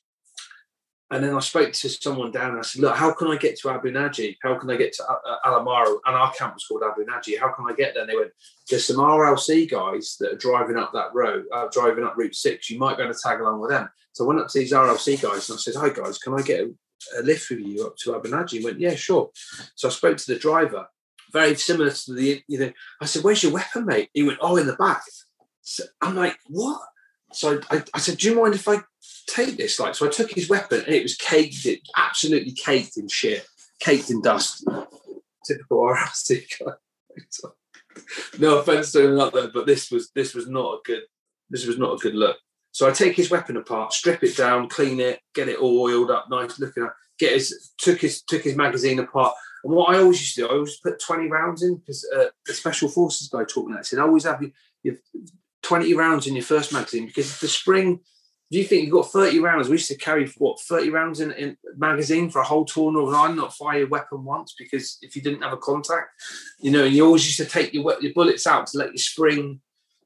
And then I spoke to someone down and I said, look, how can I get to Abu Naji? How can I get to uh, Al-Amara? And our camp was called Abu Naji. How can I get there? And they went, there's some RLC guys that are driving up that road, uh, driving up Route 6. You might be able to tag along with them. So I went up to these RLC guys and I said, hi guys, can I get a, a lift with you up to Abu Naji? He went, yeah, sure. So I spoke to the driver, very similar to the, you know, I said, where's your weapon, mate? He went, oh, in the back. So I'm like, what? So I, I said, do you mind if I take this? Like, so I took his weapon and it was caked, it absolutely caked in shit, caked in dust. Typical RLC guy. no offense to out there, but this was this was not a good this was not a good look. So I take his weapon apart, strip it down, clean it, get it all oiled up, nice looking. At, get his took his took his magazine apart. And what I always used to do, I always put twenty rounds in because uh, the special forces guy taught me that. He said, always have your, your twenty rounds in your first magazine because the spring do you think you've got 30 rounds? We used to carry what 30 rounds in, in magazine for a whole tournament and I not fire a weapon once because if you didn't have a contact, you know, and you always used to take your, your bullets out to let your spring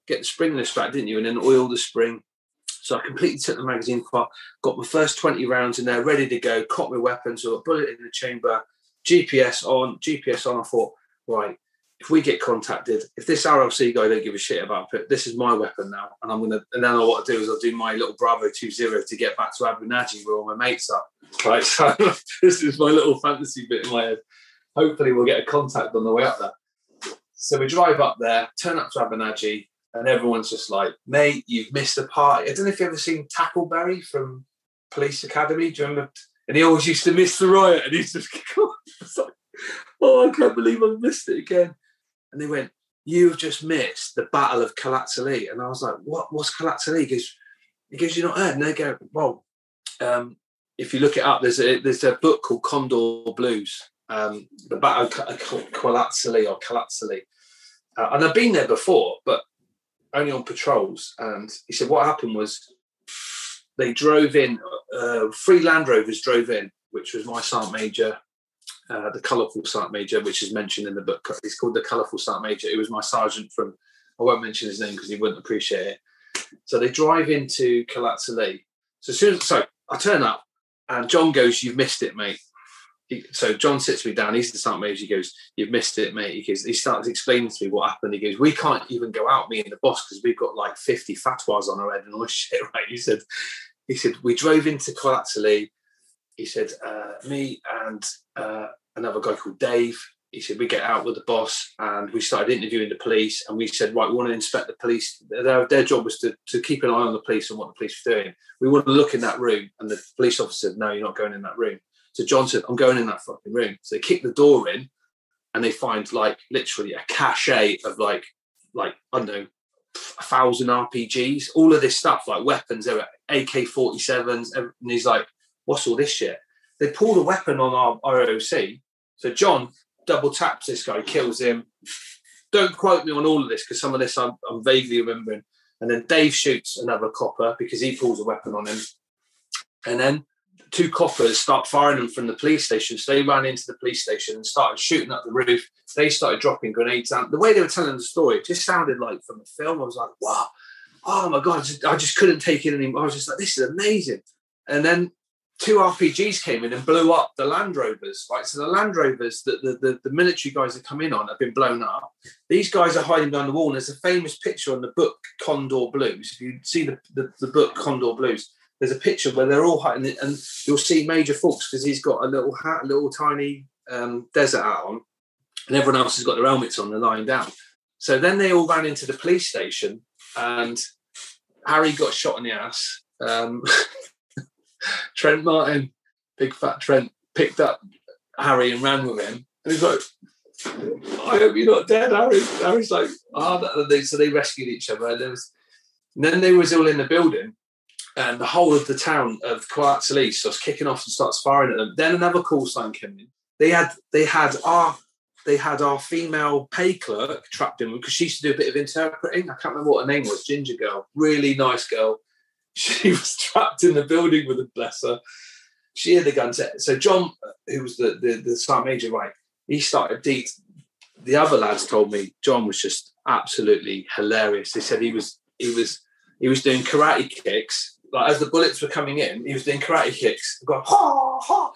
get the springless back, didn't you? And then oil the spring. So I completely took the magazine apart, got my first 20 rounds in there, ready to go, caught my weapon, so a bullet in the chamber, GPS on, GPS on. I thought, right, if we get contacted, if this RLC guy don't give a shit about it, this is my weapon now, and I'm gonna. And then what I do is I'll do my little Bravo two zero to get back to Abu where all my mates are. Right, so this is my little fantasy bit in my head. Hopefully, we'll get a contact on the way up there. So we drive up there, turn up to Abu and everyone's just like, "Mate, you've missed a party." I don't know if you've ever seen Tackleberry from Police Academy. Do you remember? And he always used to miss the riot, and he's just, like, "Oh, I can't believe I've missed it again." And they went, "You've just missed the Battle of Qal'at Salih," and I was like, "What? was Qal'at Salih?" He goes, "He goes, you're not heard." And they go, "Well, um, if you look it up, there's a there's a book called Condor Blues, um, the Battle of Qal'at Salih or Qal'at Salih, uh, and I've been there before, but only on patrols." And he said, "What happened was." They drove in, uh, three Land Rovers drove in, which was my sergeant major, uh, the colourful sergeant major, which is mentioned in the book. It's called the colourful sergeant major. It was my sergeant from. I won't mention his name because he wouldn't appreciate it. So they drive into Qal'at Salih. So as soon as so I turn up and John goes, "You've missed it, mate." He, so John sits me down. He's the sergeant major. He goes, "You've missed it, mate." He goes, he starts explaining to me what happened. He goes, "We can't even go out, me and the boss, because we've got like fifty fatwas on our head and all this shit." Right? He said, "He said we drove into Qal'at Salih. He said, uh, me and uh, another guy called Dave. He said, we get out with the boss and we started interviewing the police. And we said, right, we want to inspect the police. Their, their job was to, to keep an eye on the police and what the police were doing. We want to look in that room. And the police officer said, no, you're not going in that room. So John said, I'm going in that fucking room. So they kick the door in and they find like literally a cache of like, like, I don't know, a thousand RPGs, all of this stuff, like weapons, there were AK 47s. And he's like, what's all this shit? They pulled a weapon on our ROC so John double taps this guy, kills him. Don't quote me on all of this because some of this I'm, I'm, vaguely remembering. And then Dave shoots another copper because he pulls a weapon on him. And then two coppers start firing them from the police station. So they ran into the police station and started shooting up the roof. They started dropping grenades down. The way they were telling the story, it just sounded like from a film. I was like, wow, oh my God, I just, I just couldn't take it anymore. I was just like, this is amazing. And then two RPGs came in and blew up the Land Rovers, right? So the Land Rovers that the, the, the, military guys have come in on have been blown up. These guys are hiding behind the wall. And there's a famous picture on the book Condor Blues. If you see the, the, the book Condor Blues, there's a picture where they're all hiding and you'll see Major Fawkes because he's got a little hat, a little tiny um, desert hat on, and everyone else has got their helmets on, they're lying down. So then they all ran into the police station and Harry got shot in the ass. Um, Trent Martin, big fat Trent, picked up Harry and ran with him. And he's like, I hope you're not dead, Harry. Harry's like, oh, they, so they rescued each other. And, there was, and then they was all in the building, and the whole of the town of Police starts kicking off and starts firing at them. Then another call sign came in. They had they had our they had our female pay clerk trapped in because she used to do a bit of interpreting. I can't remember what her name was. Ginger girl, really nice girl. She was trapped in the building with a blesser. She had the gun set. So John, who was the the, the sergeant major, right? He started deep. The other lads told me John was just absolutely hilarious. They said he was he was he was doing karate kicks. like as the bullets were coming in, he was doing karate kicks, going ha ha.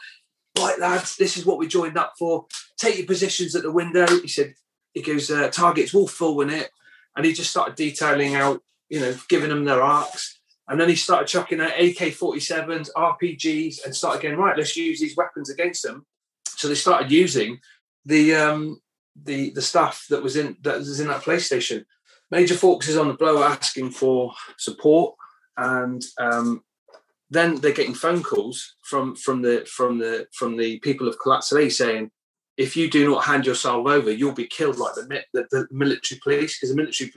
Right, lads, this is what we joined up for. Take your positions at the window. He said, he goes, uh, targets will full in it. And he just started detailing out, you know, giving them their arcs. And then he started chucking out AK 47s, RPGs, and started going, right, let's use these weapons against them. So they started using the um, the the stuff that was in that was in that PlayStation. Major Fawkes is on the blower asking for support, and um, then they're getting phone calls from from the from the from the people of Qal'at Salih saying, if you do not hand yourself over, you'll be killed like the the, the military police because the military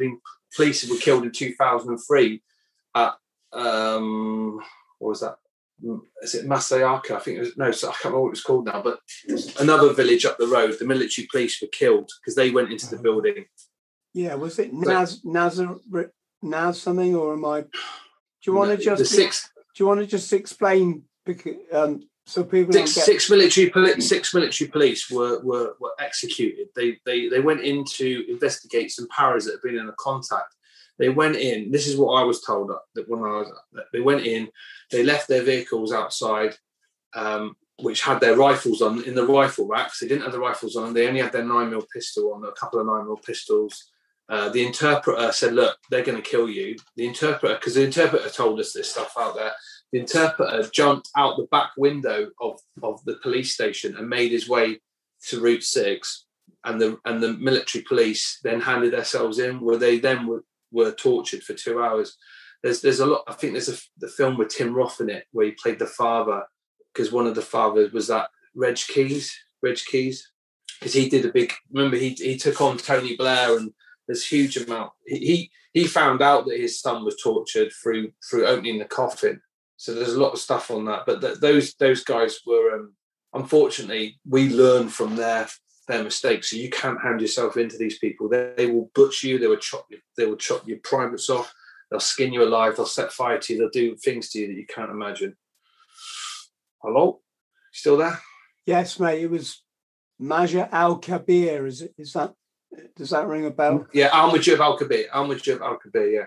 police were killed in 2003 at um, what was that? Is it Masayaka? I think it was no, so I can't remember what it was called now, but another village up the road. The military police were killed because they went into the building. Yeah, was it Naz Naz Naz something, or am I? Do you want to just six? Do you want to just explain because um, so people six, get... six military poli- six military police were, were were executed. They they they went in to investigate some paras that had been in a contact. They went in. This is what I was told that when I was. They went in. They left their vehicles outside, um, which had their rifles on in the rifle racks. They didn't have the rifles on. They only had their nine mil pistol on. A couple of nine mil pistols. Uh, the interpreter said, "Look, they're going to kill you." The interpreter, because the interpreter told us this stuff out there. The interpreter jumped out the back window of, of the police station and made his way to Route Six, and the and the military police then handed themselves in, where they then were, were tortured for two hours. There's there's a lot. I think there's a the film with Tim Roth in it where he played the father because one of the fathers was that Reg Keys, Reg Keys, because he did a big. Remember he he took on Tony Blair and there's huge amount. He he found out that his son was tortured through through opening the coffin. So there's a lot of stuff on that. But th- those those guys were um, unfortunately we learn from their their mistakes. So you can't hand yourself into these people. They, they will butcher you. They will chop you. They will chop your primates off. They'll skin you alive. They'll set fire to you. They'll do things to you that you can't imagine. Hello, still there? Yes, mate. It was Majar Al Kabir. Is it? Is that does that ring a bell? Yeah, Al Mujib Al Kabir. Al Mujib Al Kabir, yeah.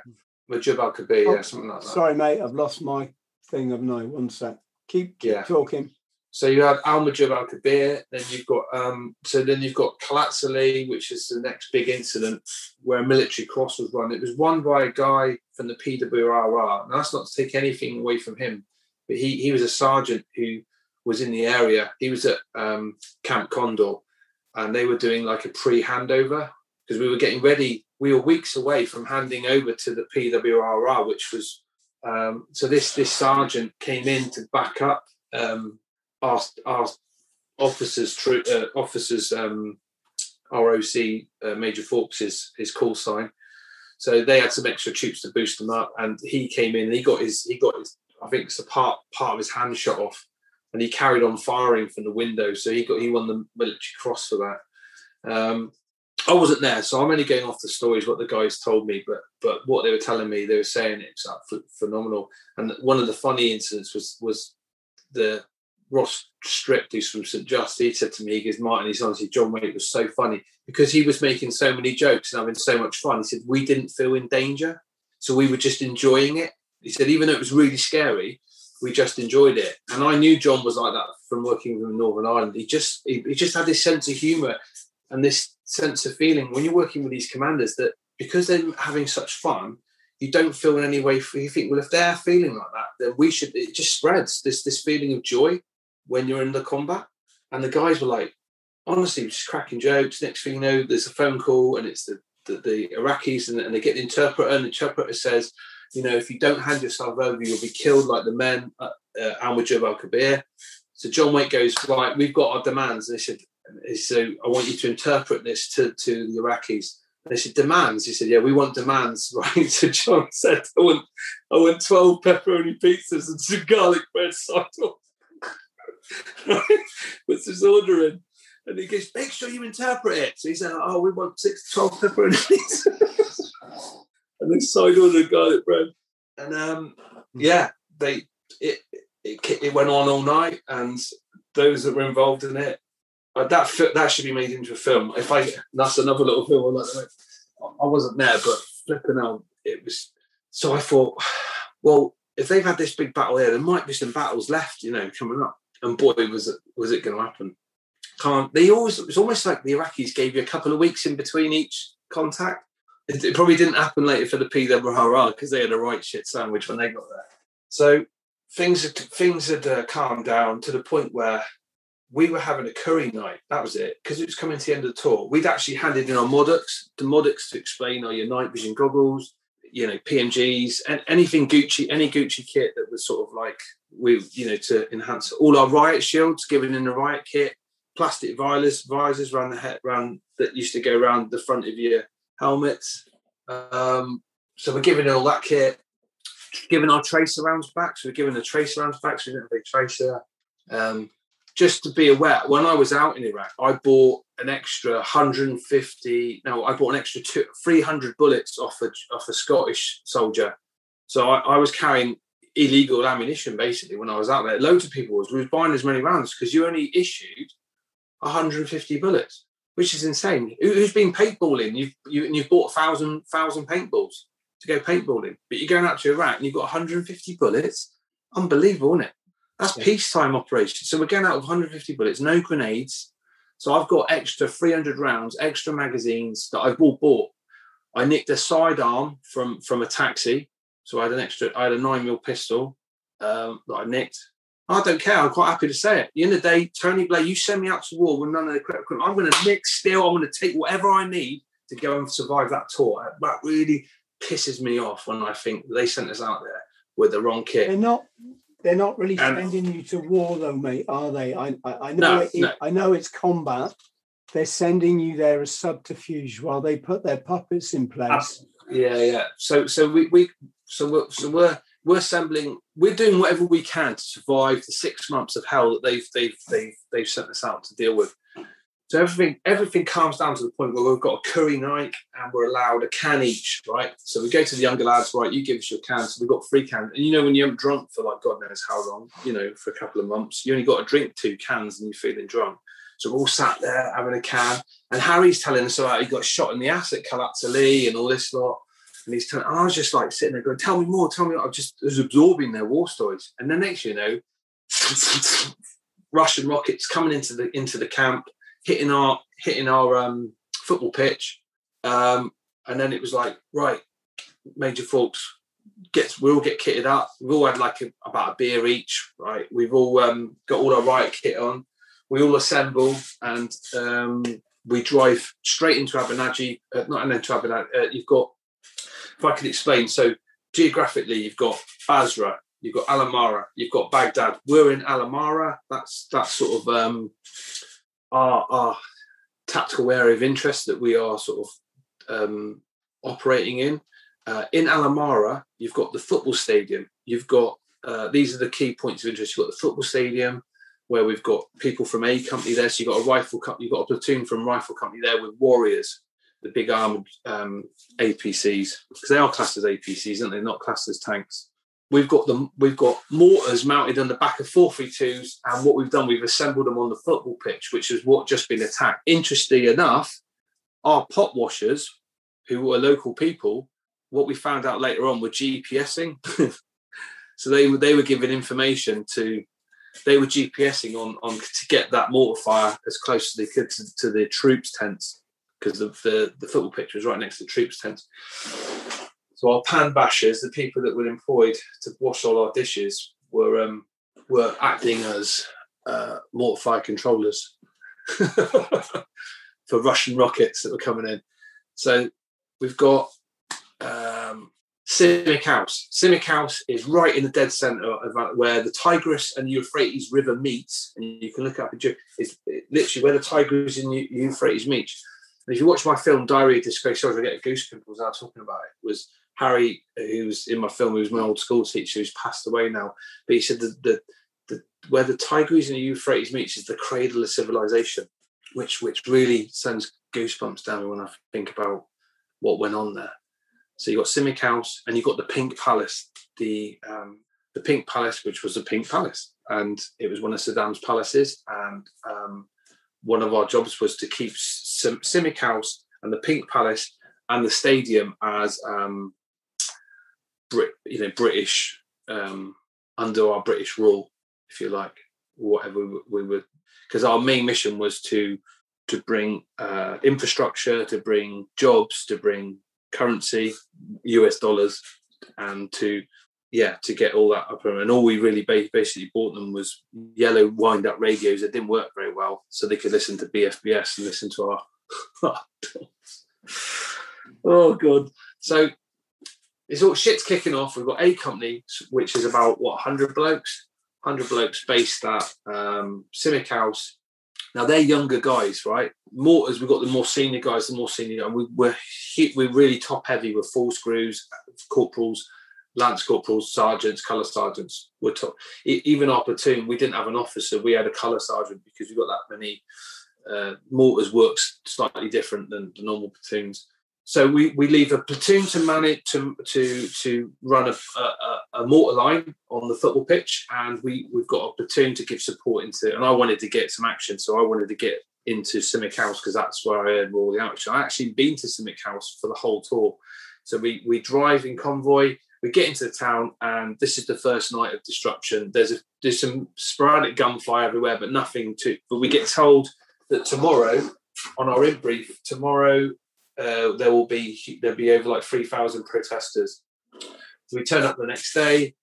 Mujib Al Kabir, yeah, oh, something like that. Sorry, mate, I've lost my thing of no. One sec. Keep, keep yeah. talking. So you have Al Mujib Al Kabir, then you've got um, so then you've got Qal'at Salih, which is the next big incident where a military cross was run. It was won by a guy from the PWRR. Now that's not to take anything away from him, but he he was a sergeant who was in the area. He was at um, Camp Condor, and they were doing like a pre-handover because we were getting ready. We were weeks away from handing over to the PWRR, which was um, so this this sergeant came in to back up um, our our officers uh, officers um, ROC uh, Major Fawkes his his call sign. So they had some extra troops to boost them up, and he came in. he got his he got his I think it's a part part of his hand shot off and he carried on firing from the window. So he got he won the military cross for that. Um, I wasn't there, so I'm only going off the stories what the guys told me. But but what they were telling me, they were saying it was phenomenal. And one of the funny incidents was was the Ross Strick, who's from St. Just. He said to me, he goes, Martin, he's honestly John Wayne was so funny because he was making so many jokes and having so much fun. He said we didn't feel in danger, so we were just enjoying it. He said even though it was really scary, we just enjoyed it. And I knew John was like that from working with Northern Ireland. He just he, he just had this sense of humour and this sense of feeling when you're working with these commanders that because they're having such fun, you don't feel in any way you think, well, if they're feeling like that, then we should it just spreads this this feeling of joy when you're in the combat. And the guys were like, honestly, just cracking jokes. Next thing you know, there's a phone call and it's the the, the Iraqis and, and they get the interpreter and the interpreter says, you know, if you don't hand yourself over, you'll be killed like the men at uh, Al Kabir. So John Waite goes, right, we've got our demands. And they said, so I want you to interpret this to, to the Iraqis. And they said, demands? He said, yeah, we want demands, right? So John said, I want, I want 12 pepperoni pizzas and some garlic bread side right? Puts his order in. And he goes, make sure you interpret it. So he said, oh, we want six, 12 pepperoni pizzas and they signed on the garlic bread. And um, yeah, they it, it it went on all night, and those that were involved in it, uh, that that should be made into a film. If I that's another little film. Like, I wasn't there, but flipping out, it was. So I thought, well, if they've had this big battle here, there might be some battles left, you know, coming up. And boy, was it was it going to happen? Can't they always? It's almost like the Iraqis gave you a couple of weeks in between each contact. It, it probably didn't happen later for the PWRR because they had a right shit sandwich when they got there. So things had, things had uh, calmed down to the point where we were having a curry night. That was it because it was coming to the end of the tour. We'd actually handed in our Modocs, the Modocs to explain our your night vision goggles, you know, PMGs, and anything Gucci, any Gucci kit that was sort of like we, you know, to enhance all our riot shields given in the riot kit, plastic visors, visors around the head, around that used to go around the front of your helmets. Um, so we're giving all that kit, giving our tracer rounds back. So we're giving the tracer rounds back. So we didn't have a tracer. Um, just to be aware, when I was out in Iraq, I bought an extra 150. No, I bought an extra two, 300 bullets off a off a Scottish soldier. So I, I was carrying illegal ammunition basically when I was out there. Loads of people was was buying as many rounds because you only issued 150 bullets, which is insane. Who, has been paintballing? You've you, and you've bought a thousand thousand paintballs to go paintballing, but you're going out to Iraq and you've got 150 bullets. Unbelievable, isn't it? That's yeah. peacetime operation. So we're going out of 150 bullets, no grenades. So I've got extra 300 rounds, extra magazines that I've all bought. I nicked a sidearm from from a taxi. So I had an extra, I had a nine mil pistol um, that I nicked. I don't care. I'm quite happy to say it. At the end of the day, Tony Blair, you send me out to war with none of the equipment. I'm going to nick, steal. I'm going to take whatever I need to go and survive that tour. That really pisses me off when I think they sent us out there with the wrong kit. They're not they're not really sending you to war, though, mate, are they? I I, I know no, it, no. I know it's combat. They're sending you there as subterfuge while they put their puppets in place. yeah, yeah. So so we we so we're so we're we're assembling. We're doing whatever we can to survive the six months of hell that they've they've they've they've sent us out to deal with. So everything everything calms down to the point where we've got a curry night and we're allowed a can each, right? So we go to the younger lads, right? You give us your can. So we've got three cans. And you know, when you haven't drunk for like God knows how long, you know, for a couple of months, you only got to drink two cans and you're feeling drunk. So we're all sat there having a can. And Harry's telling us about he got shot in the ass at Khalat Ali and all this lot. And he's telling, I was just like sitting there going, tell me more, tell me. More. I was just was absorbing their war stories. And then next you know, Russian rockets coming into the into the camp hitting our hitting our um, football pitch, um, and then it was like right, Major Fawkes gets we all get kitted up. We've all had like a, about a beer each, right? We've all um, got all our riot kit on. We all assemble and um, we drive straight into Abu Naji, uh, not and then to Abu Uh, you've got, if I could explain, so geographically, you've got Basra, you've got Alamara, you've got Baghdad. We're in Alamara. That's that's sort of um, our, our tactical area of interest that we are sort of um, operating in. Uh, in Alamara, you've got the football stadium. You've got uh, these are the key points of interest. You've got the football stadium where we've got people from A company there. So you've got a rifle company, you've got a platoon from rifle company there with warriors, the big armored um, APCs because they are classed as APCs, aren't they? Not classed as tanks. We've got them we've got mortars mounted on the back of 432s and what we've done we've assembled them on the football pitch which is what just been attacked. Interestingly enough our pot washers who were local people what we found out later on were gpsing so they were they were giving information to they were gpsing on on to get that mortar fire as close as they could to, to the troops tents because the, the the football pitch was right next to the troops tents so our pan bashers, the people that were employed to wash all our dishes, were um, were acting as uh, mortar controllers for Russian rockets that were coming in. So we've got um, CIMIC House. CIMIC House is right in the dead centre of where the Tigris and Euphrates River meets, and you can look up. It's literally where the Tigris and Euphrates meet. And if you watch my film Diary of Disgrace I get goose pimples out talking about it. Was Harry, who was in my film, who's my old school teacher, who's passed away now, but he said that the, the where the Tigris and the Euphrates meets is the cradle of civilization, which which really sends goosebumps down when I think about what went on there. So you got CIMIC House and you got the Pink Palace, the um, the Pink Palace, which was the Pink Palace, and it was one of Saddam's palaces. And um, one of our jobs was to keep CIMIC House and the Pink Palace and the stadium as um, Brit, you know, British um, under our British rule, if you like, whatever we, we were, because our main mission was to to bring uh, infrastructure, to bring jobs, to bring currency, US dollars, and to yeah to get all that up and all we really basically bought them was yellow wind up radios that didn't work very well so they could listen to bfbs and listen to our oh god. So it's all shit's kicking off. We've got a company which is about what 100 blokes? 100 blokes based at um CIMIC House. Now they're younger guys right? More as we've got the more senior guys the more senior and we, we're we're really top heavy with full screws corporals lance corporals, sergeants, colour sergeants were top. Even our platoon, we didn't have an officer. We had a colour sergeant because we've got that many. Uh, mortars works slightly different than the normal platoons. So we, we leave a platoon to manage to to to run a, a, a, mortar line on the football pitch, and we we've got a platoon to give support into. And I wanted to get some action, so I wanted to get into CIMIC House because that's where I heard all the action. I actually been to CIMIC House for the whole tour. So we we drive in convoy we get into the town and this is the first night of disruption there's a there's some sporadic gunfire everywhere but nothing to but we get told that tomorrow on our in brief tomorrow uh, there will be there'll be over like 3000 protesters. So we turn up the next day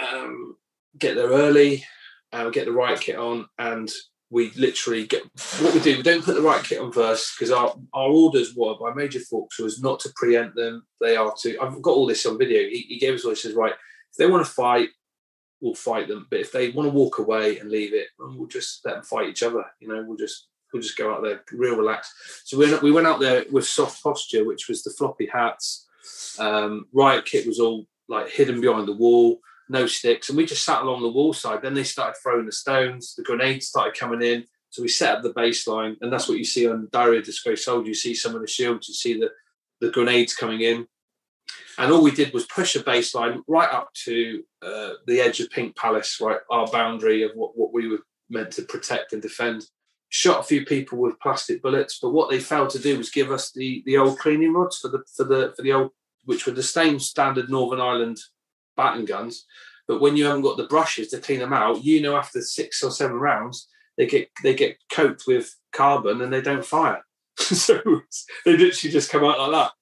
um, get there early uh, get the riot kit on and we literally get what we do. We don't put the right kit on first because our, our orders were by Major Fawkes was not to preempt them. They are to. I've got all this on video. He, he gave us all. He says, right, if they want to fight, we'll fight them. But if they want to walk away and leave it, we'll just let them fight each other. You know, we'll just we'll just go out there real relaxed. So we we went out there with soft posture, which was the floppy hats. Um, riot kit was all like hidden behind the wall no sticks, and we just sat along the wall side. Then they started throwing the stones, the grenades started coming in. So we set up the baseline, and that's what you see on Diary of Disgraced Soldier. You see some of the shields, you see the, the grenades coming in. And all we did was push a baseline right up to uh, the edge of Pink Palace, right, our boundary of what, what we were meant to protect and defend. Shot a few people with plastic bullets, but what they failed to do was give us the the old cleaning rods for the for the for the old, which were the same standard Northern Ireland baton guns. But when you haven't got the brushes to clean them out, you know after six or seven rounds, they get they get coated with carbon and they don't fire. so they literally just come out like that,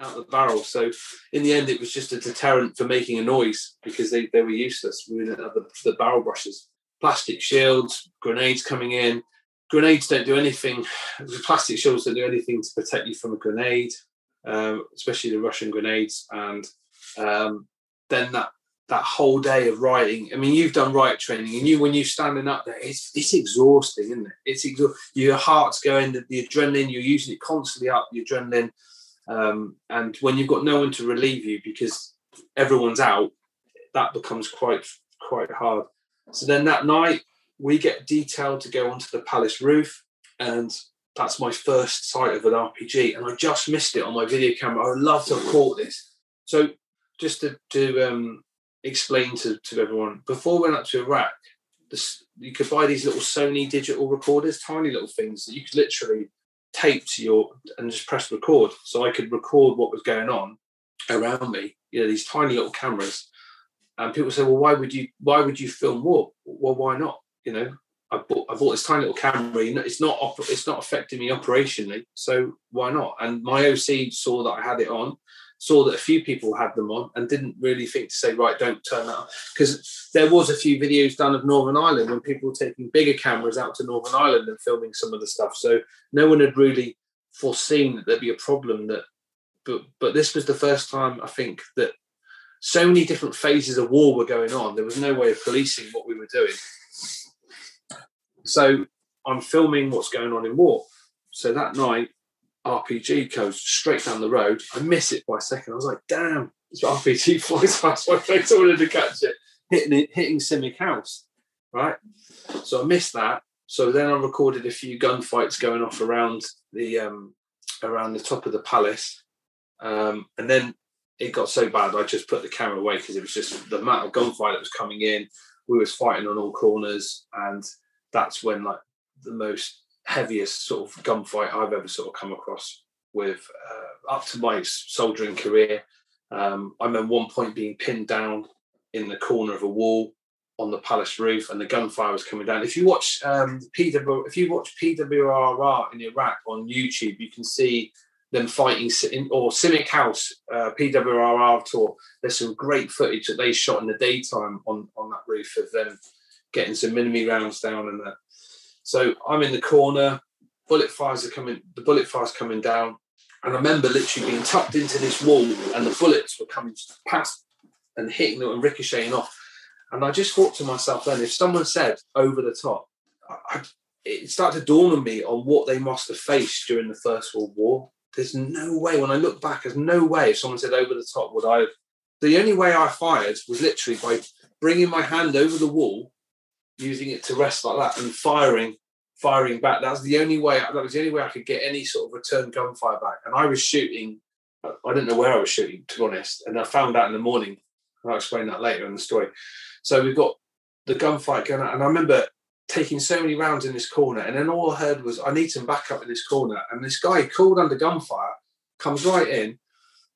out of the barrel. So in the end, it was just a deterrent for making a noise because they, they were useless. We didn't have the, the barrel brushes, plastic shields, grenades coming in. Grenades don't do anything. The plastic shields don't do anything to protect you from a grenade, um, especially the Russian grenades. And um, then that that whole day of writing. I mean, you've done riot training, and you when you're standing up there, it's it's exhausting, isn't it? It's exhausting. Your heart's going, the, the adrenaline. You're using it constantly up, the adrenaline, um, and when you've got no one to relieve you because everyone's out, that becomes quite quite hard. So then that night, we get detailed to go onto the palace roof, and that's my first sight of an RPG, and I just missed it on my video camera. I would love to have caught this. So just to, to um, explain to, to everyone, before we went up to Iraq, this, you could buy these little Sony digital recorders, tiny little things that you could literally tape to your and just press record. So I could record what was going on around me. You know, these tiny little cameras. And people say, "Well, why would you? Why would you film war? Well, why not? You know, I bought I bought this tiny little camera. You know, it's not it's not affecting me operationally, so why not? And my OC saw that I had it on, saw that a few people had them on and didn't really think to say, right, don't turn that on. Because there was a few videos done of Northern Ireland when people were taking bigger cameras out to Northern Ireland and filming some of the stuff. So no one had really foreseen that there'd be a problem that but but this was the first time I think that so many different phases of war were going on. There was no way of policing what we were doing. So I'm filming what's going on in war. So that night RPG goes straight down the road. I miss it by a second. I was like, damn, this RPG flies past my face. I wanted to catch it, hitting it, hitting CIMIC House, right? So I missed that. So then I recorded a few gunfights going off around the um, around the top of the palace, um, and then it got so bad I just put the camera away because it was just the amount of gunfire that was coming in. We was fighting on all corners, and that's when like the most heaviest sort of gunfight I've ever sort of come across with uh, up to my soldiering career. Um, I remember one point being pinned down in the corner of a wall on the palace roof, and the gunfire was coming down. If you watch um, PW, if you watch PWRR in Iraq on YouTube, you can see them fighting or CIMIC House uh, PWRR tour. There's some great footage that they shot in the daytime on on that roof of them getting some enemy rounds down and that. So I'm in the corner. Bullet fires are coming. The bullet fires coming down, and I remember literally being tucked into this wall, and the bullets were coming past and hitting them and ricocheting off. And I just thought to myself then, if someone said over the top, I, it started to dawn on me on what they must have faced during the First World War. There's no way, when I look back, there's no way if someone said over the top would I have. The only way I fired was literally by bringing my hand over the wall, using it to rest like that, and firing, firing back. That's the only way. That was the only way I could get any sort of return gunfire back. And I was shooting. I didn't know where I was shooting, to be honest. And I found out in the morning. I'll explain that later in the story. So we've got the gunfight going on, and I remember taking so many rounds in this corner, and then all I heard was, "I need some backup in this corner." And this guy called under gunfire comes right in,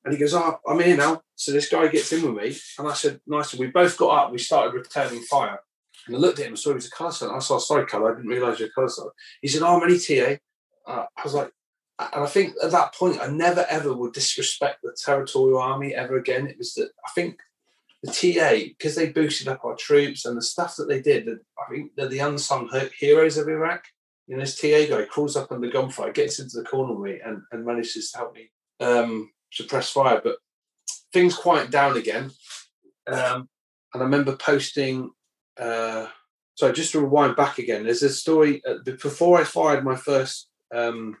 and he goes, "Oh, I'm here now." So this guy gets in with me, and I said, "Nice." We both got up. We started returning fire, and I looked at him and saw he was a colour sergeant. I saw, "Sorry, colour, I didn't realise you're a colour sergeant." He said, "Oh, I'm TA." Uh, I was like, and I think at that point, I never ever would disrespect the territorial army ever again. It was that I think the TA, because they boosted up our troops and the stuff that they did, I think they're the unsung heroes of Iraq. You know, this TA guy crawls up under gunfire, gets into the corner with me, and, and manages to help me um, suppress fire. But things quiet down again. Um, and I remember posting. Uh, so just to rewind back again, there's a story uh, before I fired my first, um,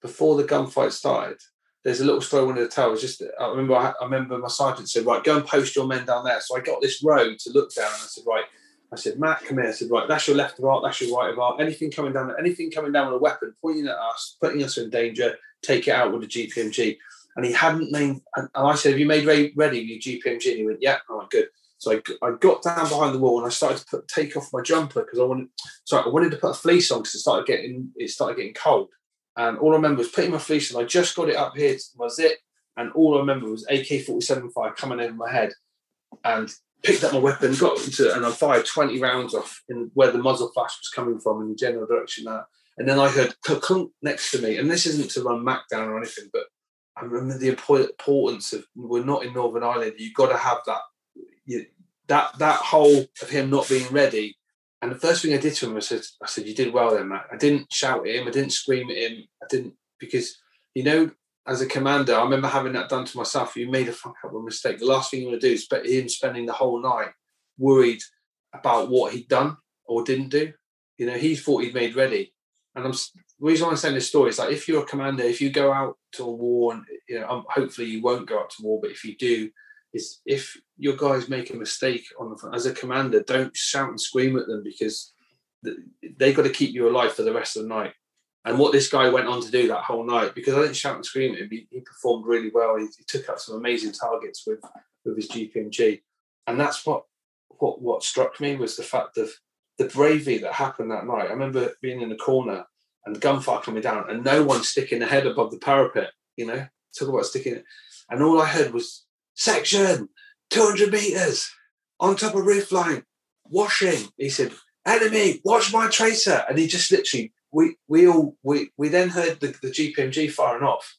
before the gunfight started there's a little story I wanted to tell. Was just I remember I, I, remember my sergeant said, right, go and post your men down there. So I got this road to look down and I said, right, I said, Matt, come here. I said, right, that's your left of art, that's your right of art. Anything coming down, anything coming down with a weapon, pointing at us, putting us in danger, take it out with a GPMG. And he hadn't named, and I said, have you made ready, your GPMG? And he went, yeah. Right, good. So I, I got down behind the wall and I started to put, take off my jumper because I wanted, sorry, I wanted to put a fleece on because it started getting, it started getting cold. And all I remember was putting my fleece on. I just got it up here to my zip, and all I remember was AK 47 fire coming over my head. And picked up my weapon, got into and I fired 20 rounds off in where the muzzle flash was coming from in the general direction that. And then I heard clunk next to me. And this isn't to run Mac down or anything, but I remember the importance of we're not in Northern Ireland. You've got to have that you, that that whole of him not being ready and the first thing I did to him, I said, I said, you did well then, Matt. I didn't shout at him. I didn't scream at him. I didn't, because, you know, as a commander, I remember having that done to myself. You made a fuck up a mistake. The last thing you want to do is spend him spending the whole night worried about what he'd done or didn't do. You know, he thought he'd made ready. And I'm the reason I'm saying this story is like if you're a commander, if you go out to a war, and you know, um, hopefully you won't go out to war, but if you do, is if your guys make a mistake on the front as a commander, don't shout and scream at them because they've got to keep you alive for the rest of the night. And what this guy went on to do that whole night, because I didn't shout and scream at him, he, he performed really well. He, he, took out some amazing targets with with his GPMG, and that's what what what struck me was the fact of the bravery that happened that night. I remember being in the corner and gunfire coming down, and no one sticking their head above the parapet. You know, talk about sticking it, and all I heard was section 200 meters on top of roof line, washing. He said, enemy, watch my tracer. And he just literally, we we all, we, we then heard the, the GPMG firing off.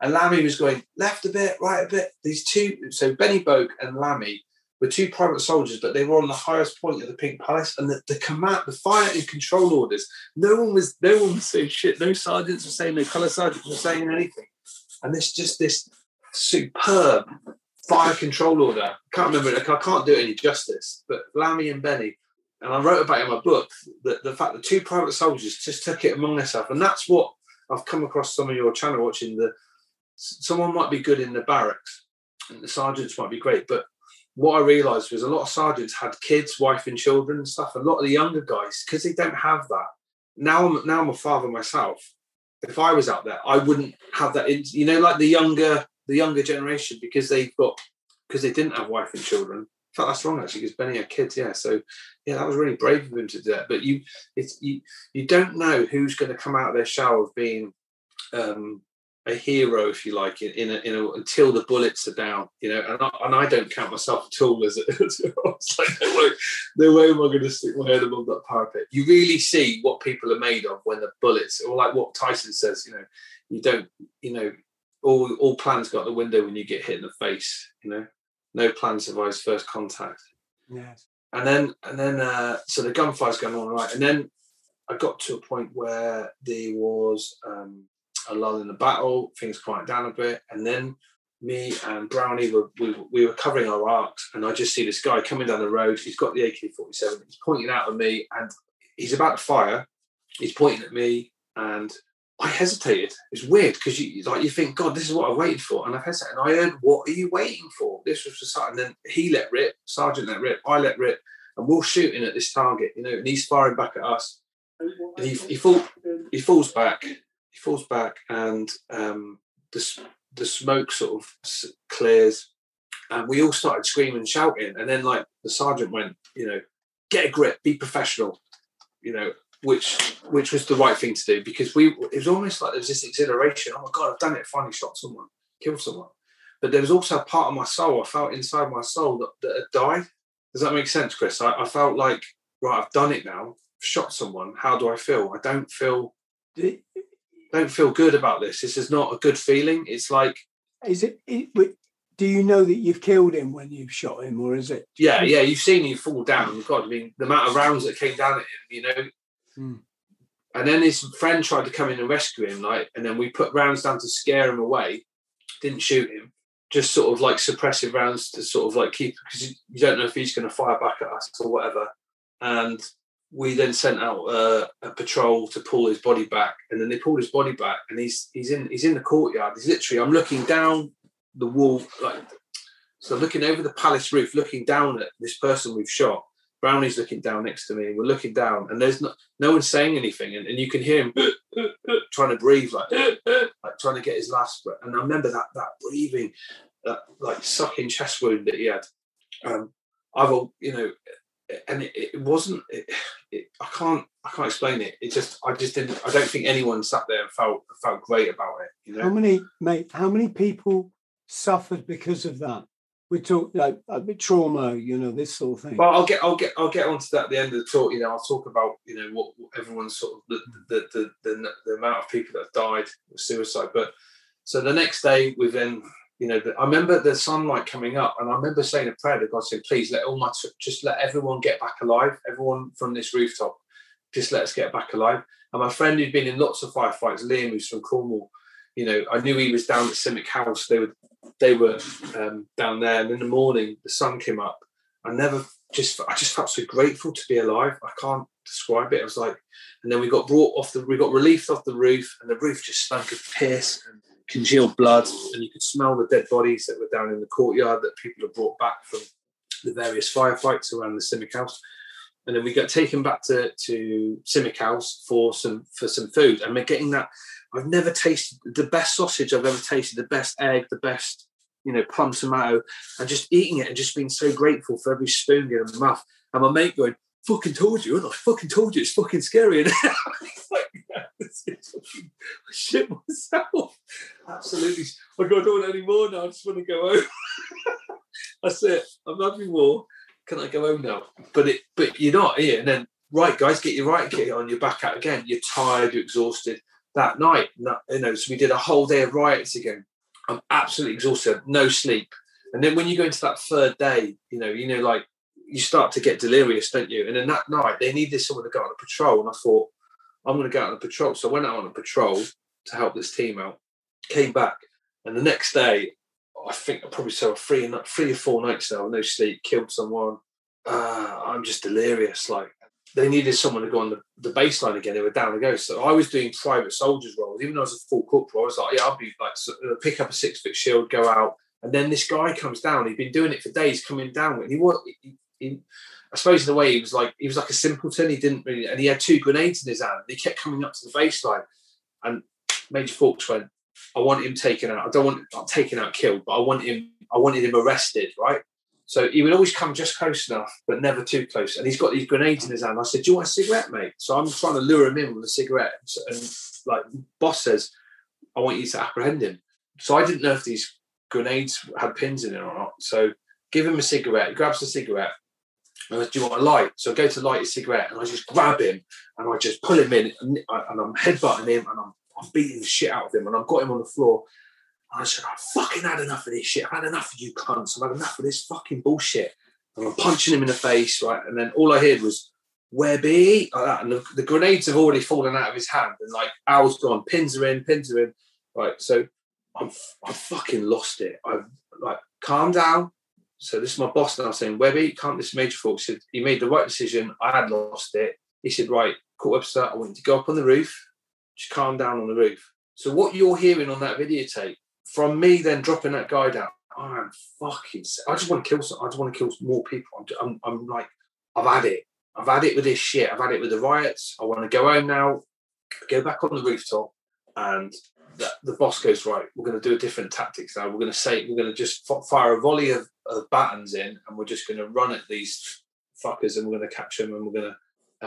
And Lammy was going left a bit, right a bit. These two, so Benny Boke and Lammy were two private soldiers, but they were on the highest point of the Pink Palace. And the, the command, the fire and control orders, no one was, no one was saying shit. No sergeants were saying, no colour sergeants were saying anything. And this just this superb fire control order. I can't remember. I can't do it any justice. But Lammy and Benny, and I wrote about it in my book that the fact that two private soldiers just took it among themselves, and that's what I've come across some of your channel watching. The someone might be good in the barracks, and the sergeants might be great, but what I realised was a lot of sergeants had kids, wife, and children and stuff. A lot of the younger guys, because they don't have that. Now I'm now I'm a father myself. If I was out there, I wouldn't have that. You know, like the younger the younger generation because they've got because they didn't have wife and children. In fact, that's wrong actually because Benny had kids. Yeah, so yeah, that was really brave of him to do that. But you, it's you, you don't know who's going to come out of their shower of being um, a hero, if you like, in, in, a, in a, until the bullets are down, you know. And I, and I don't count myself at all as, it's like no way, no way am I going to stick my head above that parapet. You really see what people are made of when the bullets, or like what Tyson says, you know, you don't, you know, all all plans got the window when you get hit in the face, you know. No plan survives first contact. Yes. And then and then uh, so the gunfire's going on right, and then I got to a point where there was um, a lull in the battle, things quiet down a bit, and then me and Brownie were we, we were covering our arcs, and I just see this guy coming down the road. He's got the AK-47. He's pointing out at me, and he's about to fire. He's pointing at me, and I hesitated. It's weird because you like you think, God, this is what I waited for, and I've hesitated. And I heard, "What are you waiting for?" This was for and then he let rip. Sergeant let rip. I let rip, and we're shooting at this target, you know, and he's firing back at us. And he he, fall, he falls back. He falls back, and um, the the smoke sort of clears, and we all started screaming and shouting. And then like the sergeant went, you know, get a grip, be professional, you know, which which was the right thing to do because we it was almost like there was this exhilaration. Oh my god, I've done it! Finally shot someone, killed someone. But there was also a part of my soul. I felt inside my soul that, that had died. Does that make sense, Chris? I, I felt like right, I've done it now. Shot someone. How do I feel? I don't feel don't feel good about this. This is not a good feeling. It's like is it, it do you know that you've killed him when you've shot him, or is it? Yeah, yeah. You've seen him fall down. God, I mean, the amount of rounds that came down at him. You know, Mm. And then his friend tried to come in and rescue him, like, and then we put rounds down to scare him away. Didn't shoot him, just sort of like suppressive rounds to sort of like keep because you don't know if he's going to fire back at us or whatever. And we then sent out uh, a patrol to pull his body back, and then they pulled his body back, and he's he's in he's in the courtyard. He's literally I'm looking down the wall, like so, looking over the palace roof, looking down at this person we've shot, Brownie's looking down next to me, and we're looking down, and there's no, no one saying anything, and, and you can hear him trying to breathe, like like trying to get his last breath. And I remember that that breathing, that like sucking chest wound that he had. Um, I've you know, and it, it wasn't. It, it, I can't I can't explain it. It just I just didn't. I don't think anyone sat there and felt felt great about it. You know, how many mate? How many people suffered because of that? We talk like a bit trauma, you know, this sort of thing. Well, I'll get, I'll get, I'll get onto that at the end of the talk. You know, I'll talk about, you know, what, what everyone's sort of the, mm. the, the, the, the amount of people that have died of suicide. But so the next day, we then, you know, I remember the sunlight coming up, and I remember saying a prayer to God, saying, "Please let all my, just let everyone get back alive. Everyone from this rooftop, just let us get back alive." And my friend who'd been in lots of firefights, Liam, who's from Cornwall, you know, I knew he was down at CIMIC House. They were they were um, down there, and in the morning the sun came up. I never just I just felt so grateful to be alive. I can't describe it. I was like, and then we got brought off the we got relieved off the roof, and the roof just stunk of piss and congealed blood, and you could smell the dead bodies that were down in the courtyard that people had brought back from the various firefights around the CIMIC House. And then we got taken back to to CIMIC House for some for some food, and we're getting that I've never tasted the best sausage I've ever tasted, the best egg, the best, you know, plum tomato, and just eating it and just being so grateful for every spoon in my mouth. And my mate going, fucking told you, and I fucking told you, it's fucking scary. And like, yeah, shit myself. Absolutely. I I don't want any more now. I just want to go home. That's it. I'm having more. Can I go home now? But it, but you're not here. And then, right, guys, get your right kit on. You're back out again. You're tired. You're exhausted that night. You know, so we did a whole day of riots again. I'm absolutely exhausted, no sleep. And then when you go into that third day, you know, you know, like you start to get delirious, don't you? And then that night they needed someone to go on a patrol, and I thought, I'm going to go out on a patrol. So I went out on a patrol to help this team out. Came back, and the next day, I think I probably saw three, three or four nights now, no sleep, killed someone. Uh, I'm just delirious, like they needed someone to go on the, the baseline again. They were down to go. So I was doing private soldiers roles, even though I was a full corporal. I was like, yeah, I'll be like, uh, pick up a six foot shield, go out. And then this guy comes down. He'd been doing it for days, coming down. And he was, he, he, I suppose in a way, he was like, he was like a simpleton. He didn't really, and he had two grenades in his hand. He kept coming up to the baseline. And Major Fawkes went, I want him taken out. I don't want not taken out, killed, but I want him, I wanted him arrested, right? So he would always come just close enough, but never too close. And he's got these grenades in his hand. I said, "Do you want a cigarette, mate?" So I'm trying to lure him in with a cigarette. And like boss says, I want you to apprehend him. So I didn't know if these grenades had pins in it or not. So give him a cigarette. He grabs a cigarette. And I Do you want a light? So I go to light a cigarette and I just grab him and I just pull him in and, and I'm headbutting him and I'm, I'm beating the shit out of him and I've got him on the floor. And I said, I've fucking had enough of this shit. I've had enough of you cunts. I've had enough of this fucking bullshit. And I'm punching him in the face, right? And then all I heard was, Webby, like that. And the, the, grenades have already fallen out of his hand. And like, Al's gone, pins are in, pins are in. Right. So I'm, I fucking lost it. I've like, calm down. So this is my boss now saying, Webby, can't this Major Fawkes said, he made the right decision. I had lost it. He said, right, court Webster, I want you to go up on the roof. Just calm down on the roof. So what you're hearing on that videotape from me then dropping that guy down, I'm fucking. I just want to kill. Some, I just want to kill more people. I'm, I'm, I'm like, I've had it. I've had it with this shit. I've had it with the riots. I want to go home now, go back on the rooftop, and the, the boss goes right. We're going to do a different tactics now. We're going to say we're going to just fire a volley of, of battens in, and we're just going to run at these fuckers, and we're going to catch them, and we're going to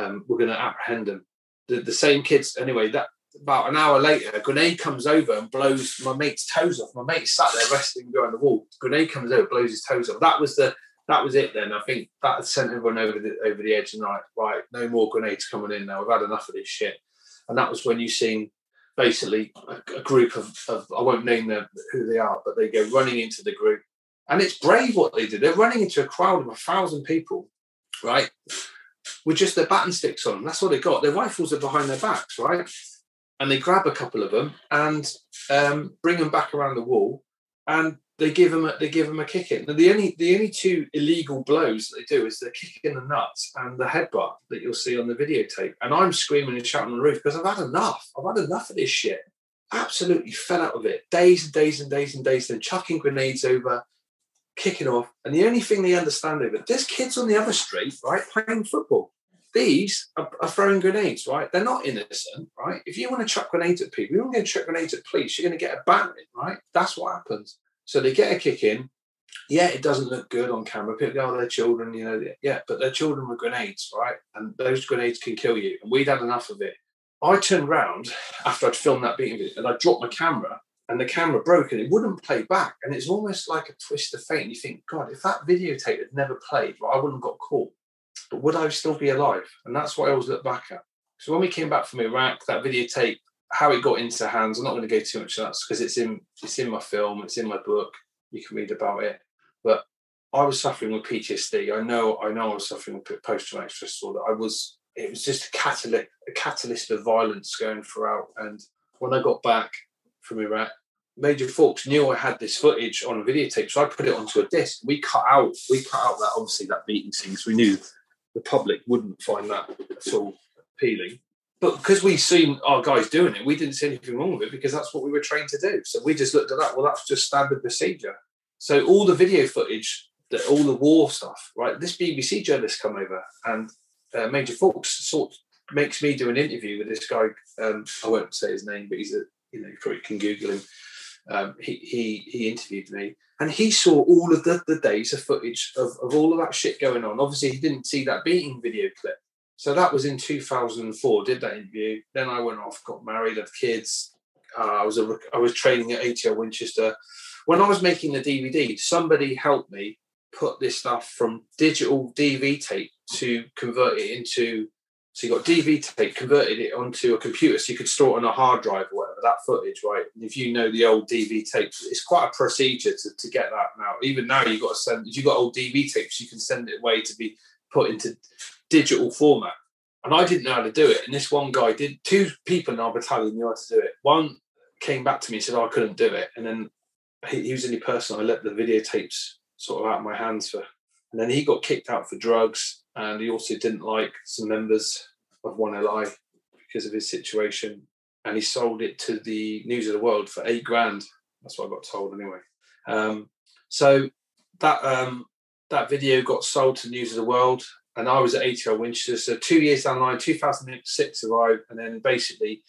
um, we're going to apprehend them. The, the same kids anyway. That about an hour later, a grenade comes over and blows my mate's toes off. My mate sat there resting behind the wall. Grenade comes over, blows his toes off. That was the that was it. Then I think that sent everyone over the over the edge and like, right, no more grenades coming in now. We've had enough of this shit. And that was when you seen basically a, a group of, of, I won't name them who they are, but they go running into the group, and it's brave what they did. They're running into a crowd of a thousand people, right? With just their baton sticks on. That's all they got. Their rifles are behind their backs, right? And they grab a couple of them and um, bring them back around the wall, and they give them a, they give them a kick in. the only the only two illegal blows that they do is the kick in the nuts and the headbutt that you'll see on the videotape. And I'm screaming and shouting on the roof because I've had enough. I've had enough of this shit. Absolutely fed up with it. Days and days and days and days, then chucking grenades over, kicking off. And the only thing they understand over there's kids on the other street, right, playing football these are, are, throwing grenades, right? They're not innocent, right? If you want to chuck grenades at people, you're not going to chuck grenades at police, you're going to get a battering, right? That's what happens. So they get a kick in. Yeah, it doesn't look good on camera. People go, oh, they're children, you know, yeah, but they're children with grenades, right? And those grenades can kill you. And we'd had enough of it. I turned around after I'd filmed that beating video and I dropped my camera and the camera broke and it wouldn't play back. And it's almost like a twist of fate. And you think, God, if that videotape had never played, well, I wouldn't have got caught but would I still be alive? And that's what I always look back at. So when we came back from Iraq, that videotape, how it got into hands, I'm not going to go too much on that because it's in it's in my film, it's in my book. You can read about it. But I was suffering with PTSD. I know I know I was suffering with post traumatic stress disorder. I was it was just a catalyst a catalyst of violence going throughout. And when I got back from Iraq, Major Fawkes knew I had this footage on a videotape, so I put it onto a disc. We cut out we cut out that obviously that beating scene we knew the public wouldn't find that at all appealing. But because we've seen our guys doing it, we didn't see anything wrong with it because that's what we were trained to do. So we just looked at that. Well, that's just standard procedure. So all the video footage, the, all the war stuff, right? This BBC journalist come over and uh, Major Fawkes sort makes me do an interview with this guy. Um, I won't say his name, but he's a you know you probably can Google him. Um, he he he interviewed me and he saw all of the, the days of footage of, of all of that shit going on. Obviously, he didn't see that beating video clip. So that was in 2004. Did that interview. Then I went off, got married, had kids. Uh, I was a, I was training at ATR Winchester. When I was making the DVD, somebody helped me put this stuff from digital DV tape to convert it into so you got DV tape, converted it onto a computer so you could store it on a hard drive or whatever, that footage, right? And if you know the old DV tapes, it's quite a procedure to, to get that now. Even now you've got to send if you've got old DV tapes, you can send it away to be put into digital format. And I didn't know how to do it. And this one guy did two people in our battalion knew how to do it. One came back to me and said, oh, I couldn't do it. And then he, he was the only person I let the videotapes sort of out of my hands for. And then he got kicked out for drugs and he also didn't like some members of 1LI because of his situation. And he sold it to the News of the World for eight grand. That's what I got told anyway. Um, so that um, that video got sold to News of the World, and I was at ATR Winchester. So two years down the line, 2006 arrived, and then basically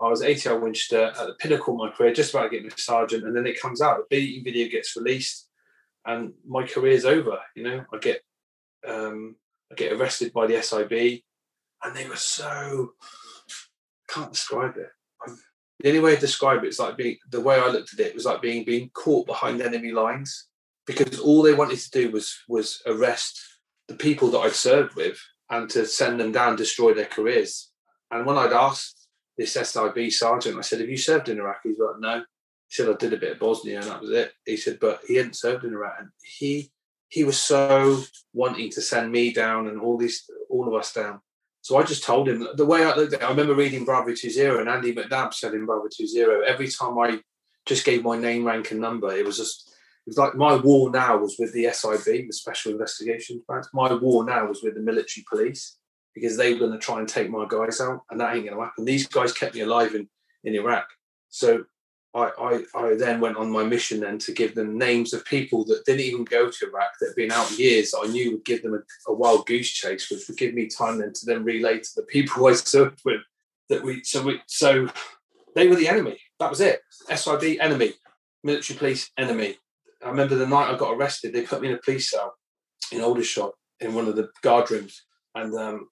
I was at ATR Winchester at the pinnacle of my career, just about getting a sergeant, and then it comes out. The beating video gets released, and my career's over. You know, I get um, I get arrested by the SIB, and they were so can't describe it. The only way to describe it is like being the way I looked at it was like being being caught behind enemy lines because all they wanted to do was was arrest the people that I'd served with and to send them down, destroy their careers. And when I'd asked this SIB sergeant, I said, "Have you served in Iraq?" He's like, "No." He said, "I did a bit of Bosnia and that was it." He said, "But he hadn't served in Iraq." And he he was so wanting to send me down and all these all of us down. So I just told him the way I I remember reading Bravo 20 and Andy McNab said in Bravo 20, every time I just gave my name, rank, and number, it was just it was like my war now was with the SIB, the Special Investigations Branch. My war now was with the military police because they were going to try and take my guys out, and that ain't going to happen. These guys kept me alive in, in Iraq. So I, I, I then went on my mission then to give them names of people that didn't even go to Iraq that had been out years that I knew would give them a, a, wild goose chase, which would give me time then to then relay to the people I served with that we so we so they were the enemy. That was it. SIB enemy, military police enemy. I remember the night I got arrested, they put me in a police cell in Aldershot in one of the guard rooms, and um,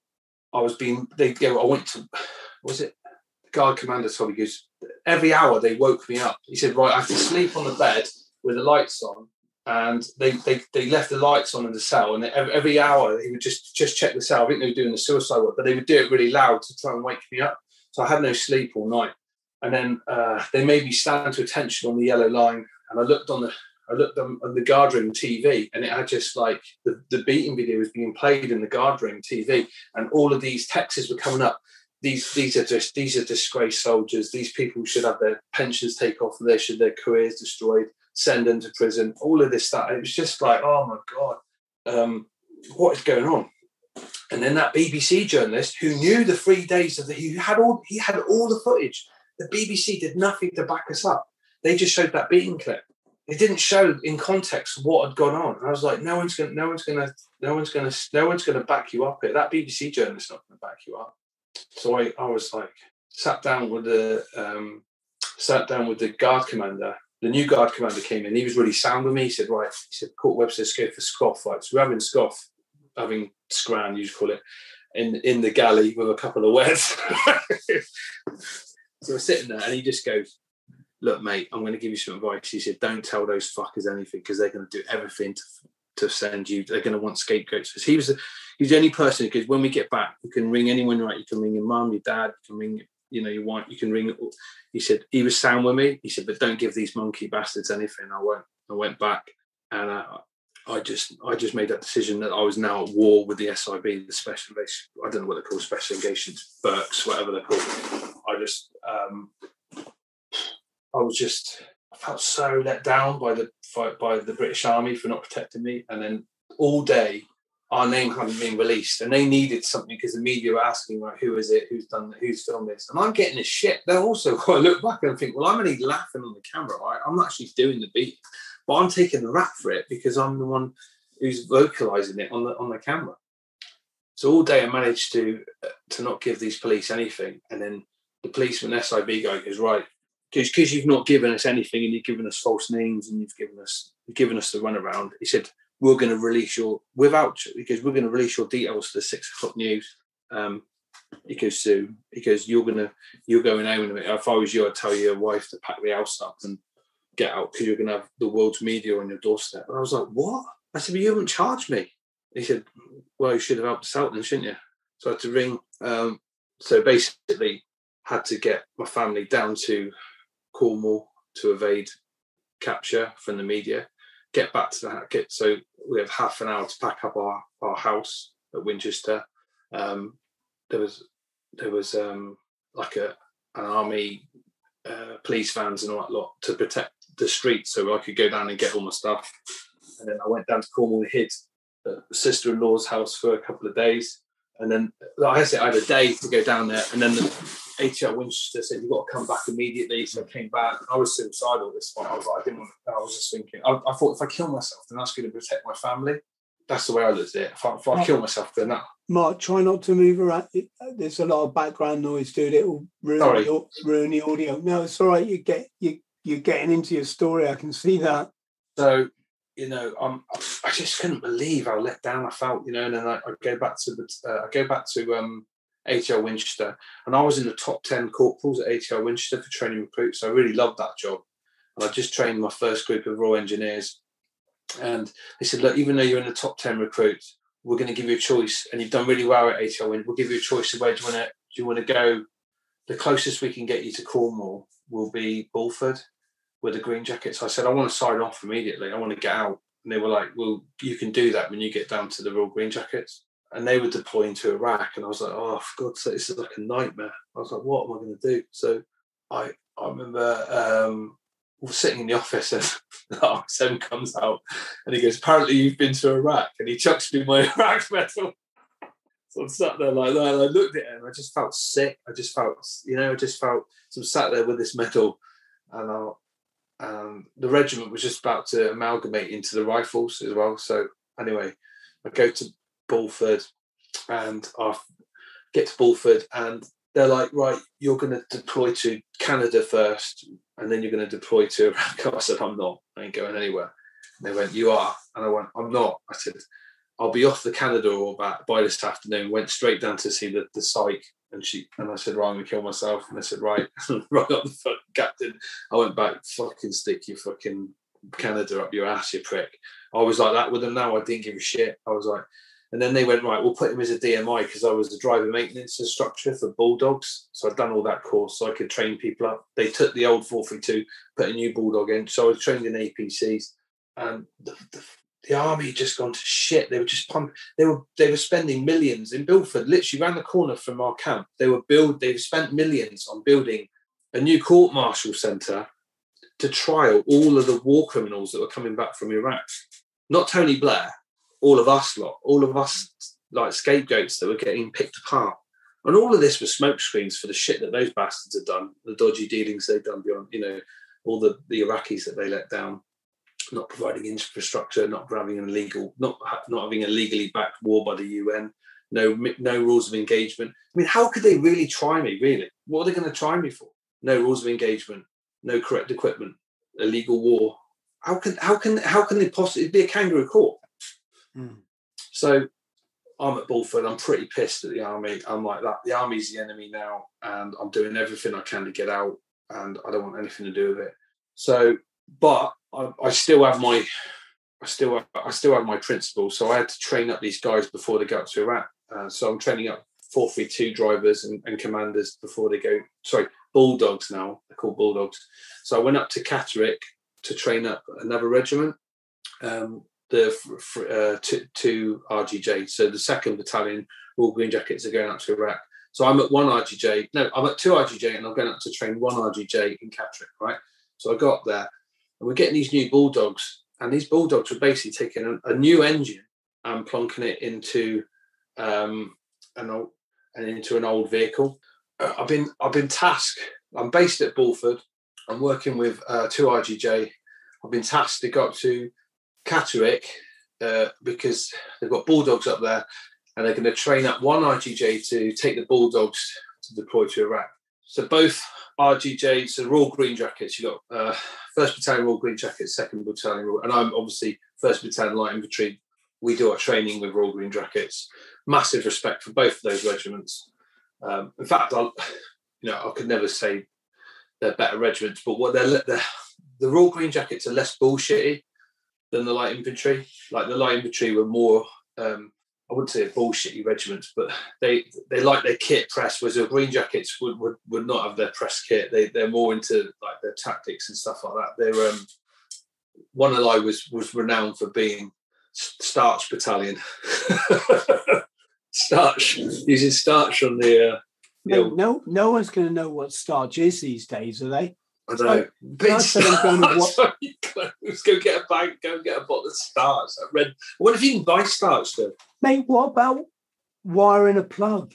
I was being they go. I went to was it guard commander told me goes every hour they woke me up. He said, right, I have to sleep on the bed with the lights on. And they, they, they left the lights on in the cell, and every, hour he would just just check the cell. I think they were doing the suicide work, but they would do it really loud to try and wake me up. So I had no sleep all night. And then uh, they made me stand to attention on the yellow line, and I looked on the I looked on, on the guard room TV, and it had just like the, the beating video was being played in the guard room TV, and all of these texts were coming up these these are just these are disgraced soldiers. These people should have their pensions taken off, they should their careers destroyed, send them to prison. All of this stuff. It was just like, oh my god, um, what is going on? And then that BBC journalist who knew the three days of the he had all he had all the footage. The BBC did nothing to back us up. They just showed that beating clip. It didn't show in context what had gone on. And I was like, no one's gonna, no one's gonna, no one's gonna, no one's gonna back you up here. That BBC journalist's not gonna back you up. So I, I was like, sat down with the um, sat down with the guard commander. The new guard commander came in. He was really sound with me. He said, "Right," he said, "Court Webster go for scoff fights. We're having scoff, having scran, you call it, in in the galley with a couple of wets." so we're sitting there, and he just goes, "Look, mate, I'm going to give you some advice." He said, "Don't tell those fuckers anything because they're going to do everything to to send you. They're going to want scapegoats." Because he was he's the only person because when we get back, you can ring anyone, right? You can ring your mum, your dad, you can ring, you know, your wife, you can ring. He said he was sound with me. He said, but don't give these monkey bastards anything. I went, I went back, and uh, I just, I just made that decision that I was now at war with the SIB, the special, I don't know what they're called, special engagements, Burks, whatever they're called. I just, um, I was just, I felt so let down by the by the British Army for not protecting me, and then all day our name hadn't been released. And they needed something because the media were asking like who is it? Who's done who's filmed this? And i'm getting a shit. They're also i look back and think well i'm only laughing on the camera right? I'm actually doing the beat. But i'm taking the rap for it because i'm the one who's vocalizing it on the on the camera. So all day i managed to uh, to not give these police anything. And then the policeman sib guy goes right because you've not given us anything and you've given us false names and you've given us you've given us the runaround he said we're going to release your without because we're going to release your details to the six o'clock news. Um, he goes soon goes, you're gonna you're going home in a minute. If I was you, I'd tell your wife to pack the house up and get out because you're gonna have the world's media on your doorstep. And I was like, what? I said, but you haven't charged me. He said, well, you should have helped us out then, shouldn't you? So I had to ring. Um, so basically, had to get my family down to Cornwall to evade capture from the media get back to that. Get so we have half an hour to pack up our, our house at Winchester. Um, there was there was um, like a an army uh, police vans and all that lot to protect the streets, so I could go down and get all my stuff. And then I went down to Cornwall and hid sister-in-law's house for a couple of days. And then like I said, I had a day to go down there, and then the, ATR Winchester said, You've got to come back immediately. So I came back. I was suicidal at this point. I was like, I didn't want to, I was just thinking, I, I, thought if I kill myself, then that's going to protect my family. That's the way I looked at it. If I, if I kill myself, then that. Mark, try not to move around. There's a lot of background noise, dude. It'll ruin, Sorry. The, ruin the audio. No, it's all right. You get, you, you're getting into your story. I can see that. So, you know, um, I just couldn't believe how let down I felt, you know, and then I, I go back to the, uh, I go back to, um, ATR Winchester, and I was in the top ten corporals at ATR Winchester for training recruits. I really loved that job. And I just trained my first group of Royal Engineers, and they said, "Look, even though you're in the top ten recruits, we're going to give you a choice, and you've done really well at ATR Winchester. We'll give you a choice of where do you want to do you want to go? The closest we can get you to Cornwall will be Bulford with the Green Jackets." I said, "I want to sign off immediately. I want to get out." And they were like, "Well, you can do that when you get down to the Royal Green Jackets." And they were deploying to Iraq, and I was like, "Oh, for God's sake, this is like a nightmare." I was like, "What am I going to do?" So, I I remember um, sitting in the office, and the RSM comes out, and he goes, "Apparently, you've been to Iraq," and he chucks me my Iraq medal. So I'm sat there like that, and I looked at him, I just felt sick. I just felt, you know, I just felt. So I'm sat there with this medal, and I, um, the regiment was just about to amalgamate into the rifles as well. So anyway, I go to Bulford, and I get to Bulford, and they're like, right, you're going to deploy to Canada first, and then you're going to deploy to Iraq. I said, I'm not. I ain't going anywhere. And they went, you are, and I went, I'm not. I said, I'll be off the Canada or back by this afternoon. Went straight down to see the, the psych, and she and I said, right, I'm gonna kill myself. And I said, right, right up the fucking captain. I went back, fucking stick your fucking Canada up your ass, you prick. I was like that with them now. I didn't give a shit. I was like, and then they went, right, we'll put him as a DMI because I was the driver maintenance instructor for Bulldogs. So I'd done all that course so I could train people up. They took the old 432, put a new Bulldog in. So I was trained in APCs. And um, the, the, the army had just gone to shit. They were just pumping. They were they were spending millions in Bulford, literally around the corner from our camp. They were build. They've spent millions on building a new court martial centre to trial all of the war criminals that were coming back from Iraq. Not Tony Blair, all of us lot, all of us like scapegoats that were getting picked apart. And all of this was smokescreens for the shit that those bastards had done, the dodgy dealings they'd done beyond, you know, all the, the Iraqis that they let down, not providing infrastructure, not having an illegal, not not having a legally backed war by the UN, no no rules of engagement. I mean, how could they really try me? Really, what are they going to try me for? No rules of engagement, no correct equipment, illegal war. How can how can how can they possibly be a kangaroo court? Mm. So I'm at Bulford. I'm pretty pissed at the army. I'm like that. The army's the enemy now, and I'm doing everything I can to get out, and I don't want anything to do with it. So, but I, I still have my, I still, I still have my principles. So I had to train up these guys before they go up to Iraq. Uh, so I'm training up four three two drivers and, and commanders before they go. Sorry, bulldogs now. They're called bulldogs. So I went up to Catterick to train up another regiment. Um, the uh, to, to RGJ. So the second battalion, all Green Jackets, are going up to Iraq. So I'm at one RGJ. No, I'm at two RGJ, and I'm going up to train one RGJ in Catterick. Right. So I got up there, and we're getting these new bulldogs, and these bulldogs were basically taking a, a new engine and plonking it into um, an old and into an old vehicle. Uh, I've been I've been tasked. I'm based at Bulford. I'm working with uh, two RGJ. I've been tasked to go up to Catterick uh, because they've got bulldogs up there and they're going to train up one RGJ to take the bulldogs to deploy to Iraq. So both RGJs, so Royal Green Jackets, you've got uh, First Battalion Royal Green Jackets, Second Battalion, Royal, and I'm obviously First Battalion Light Infantry. We do our training with Royal Green Jackets. Massive respect for both of those regiments. Um, in fact, I, you know, I could never say they're better regiments, but what they're, they're the Royal Green Jackets are less bullshitty than the light infantry. Like the light infantry were more, um, I wouldn't say bullshitty regiments, but they they like their kit press, whereas the Green Jackets would, would, would not have their press kit. They they're more into like their tactics and stuff like that. They're um, one of I was was renowned for being starch battalion. starch using starch on the. Uh, no, no, no one's going to know what starch is these days, are they? I don't know. Big starch. Let's go get a bag, go get a bottle of starch. Red. What if you can buy starch though? Mate, what about wiring a plug?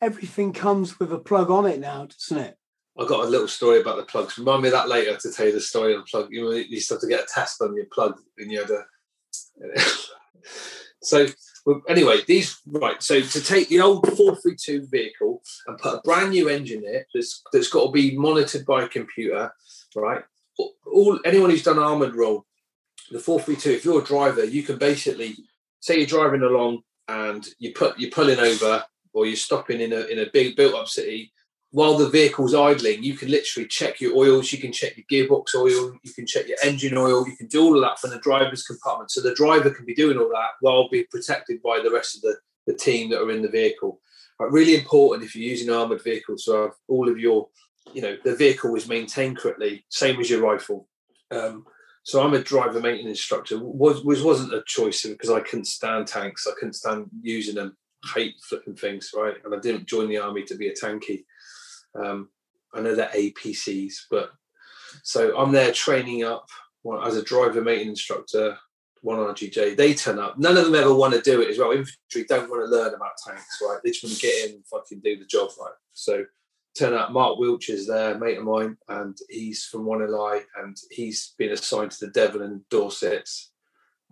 Everything comes with a plug on it now, doesn't it? I've got a little story about the plugs. Remind me that later to tell you the story on the plug. You, know, you used to have to get a test on your plug and you had a. so well, anyway, these right. So to take the old 432 vehicle and put a brand new engine in it that's that's got to be monitored by a computer, right? All anyone who's done armored role, the 432, if you're a driver, you can basically say you're driving along and you put you're pulling over or you're stopping in a in a big built up city, while the vehicle's idling, you can literally check your oils, you can check your gearbox oil, you can check your engine oil, you can do all of that from the driver's compartment. So the driver can be doing all that while being protected by the rest of the, the team that are in the vehicle. But really important if you're using armored vehicles to have all of your, you know, the vehicle is maintained correctly, same as your rifle. Um, so I'm a driver maintenance instructor. Was, was wasn't a choice because I couldn't stand tanks. I couldn't stand using them. Hate flipping things, right? And I didn't join the army to be a tanky. Um, I know they're APCs, but so I'm there training up as a driver maintenance instructor, one RGJ. They turn up. None of them ever want to do it as well. Infantry don't want to learn about tanks, right? They just want to get in and fucking do the job, right? So turn up. Mark Wilch is there, mate of mine, and he's from 1LI, and he's been assigned to the Devon and Dorsets.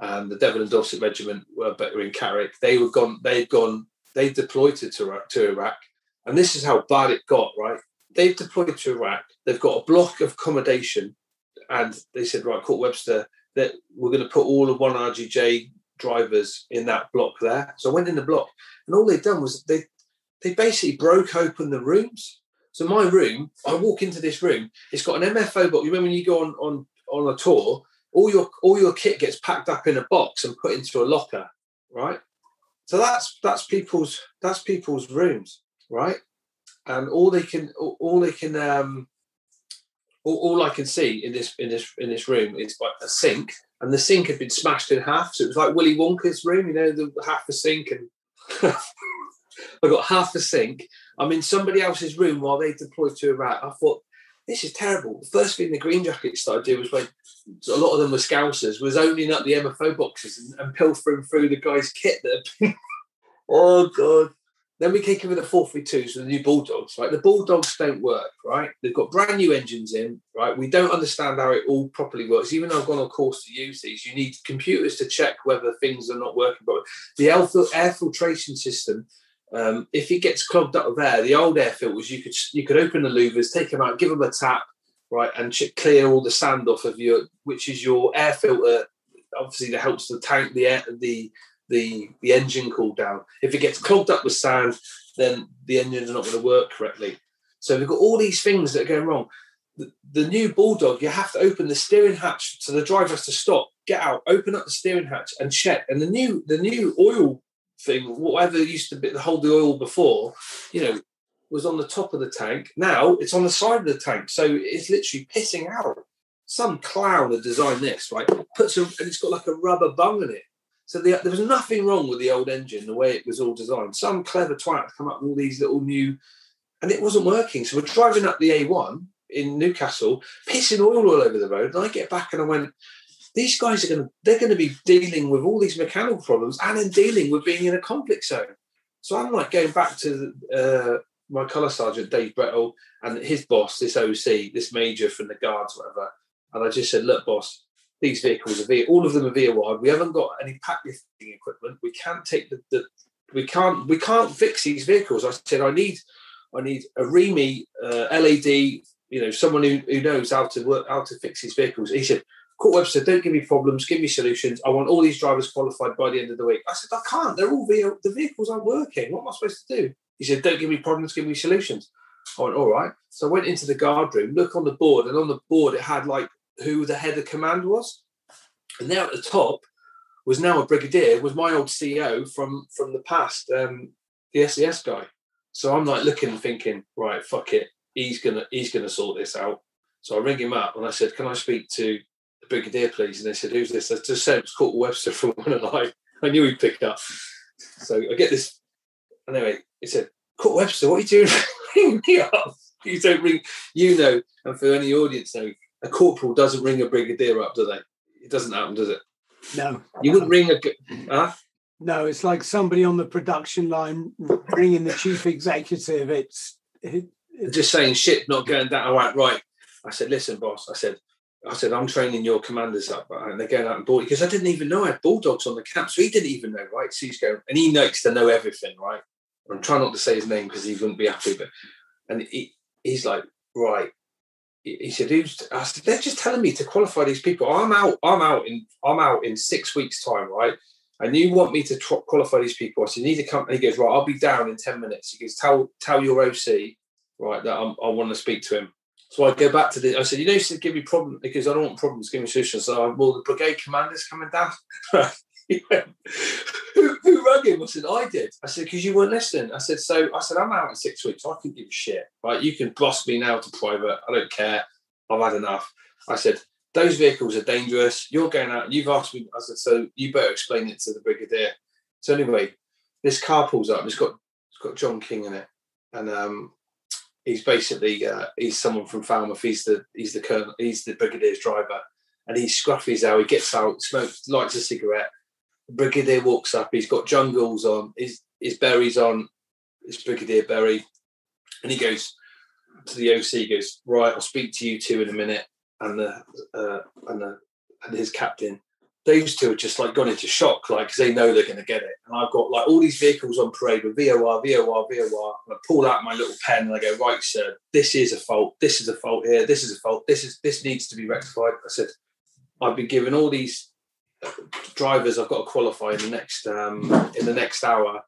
And the Devon and Dorset Regiment were in Catterick. They were gone. They'd gone. They deployed to, to Iraq and this is how bad it got, right? They've deployed to Iraq. They've got a block of accommodation. And they said, right, Corp Webster, that we're going to put all of one RGJ drivers in that block there. So I went in the block, and all they'd done was they they basically broke open the rooms. So my room, I walk into this room, it's got an MFO box. You remember when you go on on on a tour, all your all your kit gets packed up in a box and put into a locker, right? So that's that's people's that's people's rooms right? And all they can, all they can, um, all, all I can see in this in this in this room is like a sink, and the sink had been smashed in half, so it was like Willy Wonka's room, you know, the half a sink, and I got half a sink. I'm in somebody else's room while they deployed to Iraq. I thought this is terrible. The first thing the Green Jackets started doing was when a lot of them were scousers, was opening up the MFO boxes and, and pilfering through the guy's kit that had been. oh god! Then we kick in with the 432s for the new Bulldogs, right? The Bulldogs don't work, right? They've got brand new engines in, right? We don't understand how it all properly works. Even though I've gone on course to use these, you need computers to check whether things are not working. But the air filtration system, um, if it gets clogged up air, the old air filters, you could you could open the louvers, take them out, give them a tap, right, and clear all the sand off of your, which is your air filter. Obviously, that helps the tank, the air, the the the engine cool down. If it gets clogged up with sand, then the engines are not going to work correctly. So we've got all these things that are going wrong. The, the new bulldog, you have to open the steering hatch, so the driver has to stop, get out, open up the steering hatch, and check. And the new the new oil thing, whatever used to be, hold the oil before, you know, was on the top of the tank. Now it's on the side of the tank, so it's literally pissing out. Some clown had designed this, right? Puts a, and it's got like a rubber bung in it. So the, there was nothing wrong with the old engine, the way it was all designed. Some clever twat come up with all these little new, and it wasn't working. So we're driving up the A1 in Newcastle, pissing oil all over the road. And I get back and I went, these guys are going to, they're going to be dealing with all these mechanical problems and then dealing with being in a conflict zone. So I'm like going back to uh, my colour sergeant, Dave Brettle, and his boss, this OC, this major from the guards, whatever. And I just said, look, boss, these vehicles are VOR, all of them are VOR wide. We haven't got any pack lifting equipment. We can't take the, the we can't we can't fix these vehicles. I said I need I need a REME uh, LAD, you know, someone who, who knows how to work how to fix these vehicles. He said, Corp Webster, don't give me problems, give me solutions. I want all these drivers qualified by the end of the week. I said, I can't. They're all VOR, the vehicles aren't working. What am I supposed to do? He said, Don't give me problems, give me solutions. I went, all right. So I went into the guard room, look on the board, and on the board it had like who the head of command was. And there at the top was now a brigadier, was my old CEO from from the past, um, the SAS guy. So I'm like looking and thinking, right, fuck it, he's gonna he's gonna sort this out. So I ring him up and I said, can I speak to the brigadier, please? And they said, who's this? I just said it's Corp Webster from 1LI. I knew he'd pick up. So I get this. Anyway, he said, Corp Webster, what are you doing? ring me up. You don't ring, you know, and for any audience know, a corporal doesn't ring a brigadier up, do they? It doesn't happen, does it? No. You wouldn't ring a. Huh? No, it's like somebody on the production line ringing the chief executive. It's, it, it's just saying shit, not going down. Oh, All right, right. I said, listen, boss. I said, I said, I'm training your commanders up, uh, and they're going out and board because I didn't even know I had bulldogs on the camp, so he didn't even know, right? So he's going, and he likes to know everything, right? I'm trying not to say his name because he wouldn't be happy, but and he, he's like, right, he said, "Who's?" I said, "They're just telling me to qualify these people. I'm out. I'm out in. I'm out in six weeks' time, right? and you want me to tr- qualify these people. I said, you need. He goes, right, I'll be down in 10 minutes. He goes, tell, tell your OC, right, that I'm, i want to speak to him. So I go back to the, I said, you know, you said give me problems because I don't want problems, give me solutions. So, I, well, the brigade commander's coming down. who, who rang him? I said, I did. I said, because you weren't listening. I said, so I said, I'm out in six weeks. I can give a shit. Right? You can boss me now to private. I don't care. I've had enough. I said, those vehicles are dangerous. You're going out. You've asked me. I said, so you better explain it to the brigadier. So anyway, this car pulls up. It's got it's got John King in it, and um, he's basically uh, he's someone from Falmouth. He's the he's the colonel. He's the brigadier's driver, and he's scruffy as hell. He gets out, smokes, lights a cigarette. Brigadier walks up. He's got jungles on. His his berries on. His brigadier berry, and he goes to the OC. He goes right. I'll speak to you two in a minute and the uh, and the and his captain, those two are just like gone into shock, like because they know they're going to get it. And I've got like all these vehicles on parade with VOR, VOR, VOR. And I pull out my little pen and I go, right, sir, this is a fault. This is a fault here. This is a fault. This is this needs to be rectified. I said, I've been given all these drivers I've got to qualify in the next um, in the next hour.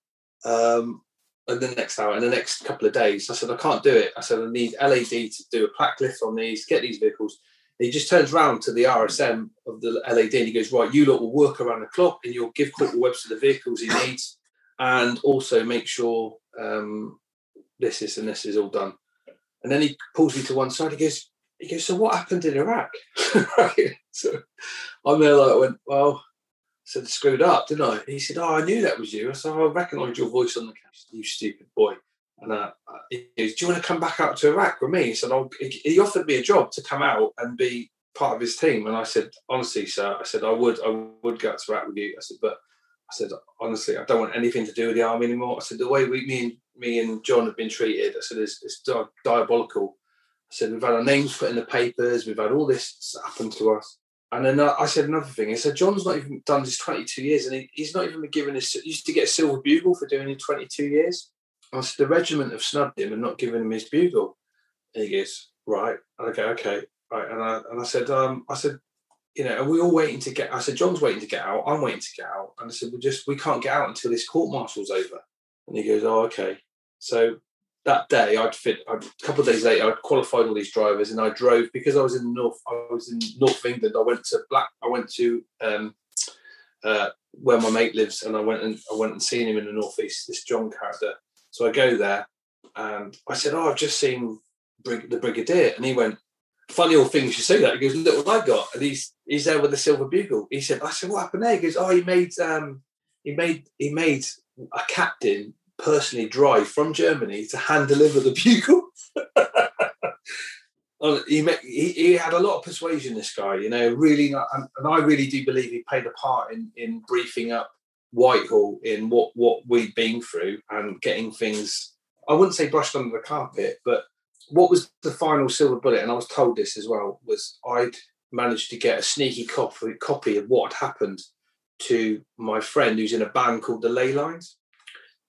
Um, in the next hour, in the next couple of days. I said, I can't do it. I said, I need LAD to do a pack lift on these, get these vehicles he just turns around to the RSM of the LAD and he goes, Right, you lot will work around the clock and you'll give Corporal Webster the vehicles he needs and also make sure um, this is and this is all done. And then he pulls me to one side. He goes, he goes, so what happened in Iraq? so I'm there like, went, well, I said, screwed up, didn't I? He said, oh, I knew that was you. I said, I recognised your voice on the cast. You stupid boy. And uh, he goes, Do you want to come back out to Iraq with me? He said, oh, He offered me a job to come out and be part of his team. And I said, Honestly, sir, I said, I would, I would go to Iraq with you. I said, But I said, Honestly, I don't want anything to do with the army anymore. I said, The way we, me and, me and John have been treated, I said, It's, it's di- diabolical. I said, We've had our names put in the papers, we've had all this happen to us. And then uh, I said another thing. I said, John's not even done this 22 years, and he, he's not even been given his. He used to get a silver bugle for doing it 22 years. I said, the regiment have snubbed him and not given him his bugle. And he goes, right, okay, okay, right. And I and I said, um, I said, you know, are we all waiting to get? I said, John's waiting to get out. I'm waiting to get out. And I said, we just we can't get out until this court martial's over. And he goes, oh, okay. So that day, I'd fit. I'd, a couple of days later, I'd qualified all these drivers, and I drove because I was in north. I was in north England. I went to Black. I went to um, uh, where my mate lives, and I went and I went and seen him in the northeast. This John character, so I go there and I said, Oh, I've just seen Brig- the Brigadier. And he went, Funny old thing you say that. He goes, Look what I got. And he's he's there with the silver bugle. He said, I said, What happened there? He goes, Oh, he made um he made he made a captain personally drive from Germany to hand deliver the bugle. he, met, he, he had a lot of persuasion. This guy, you know, really, and, I really do believe he played a part in in briefing up Whitehall in what what we'd been through and getting things. I wouldn't say brushed under the carpet, but what was the final silver bullet? And I was told this as well was I'd managed to get a sneaky copy copy of what had happened to my friend who's in a band called the Ley Lines,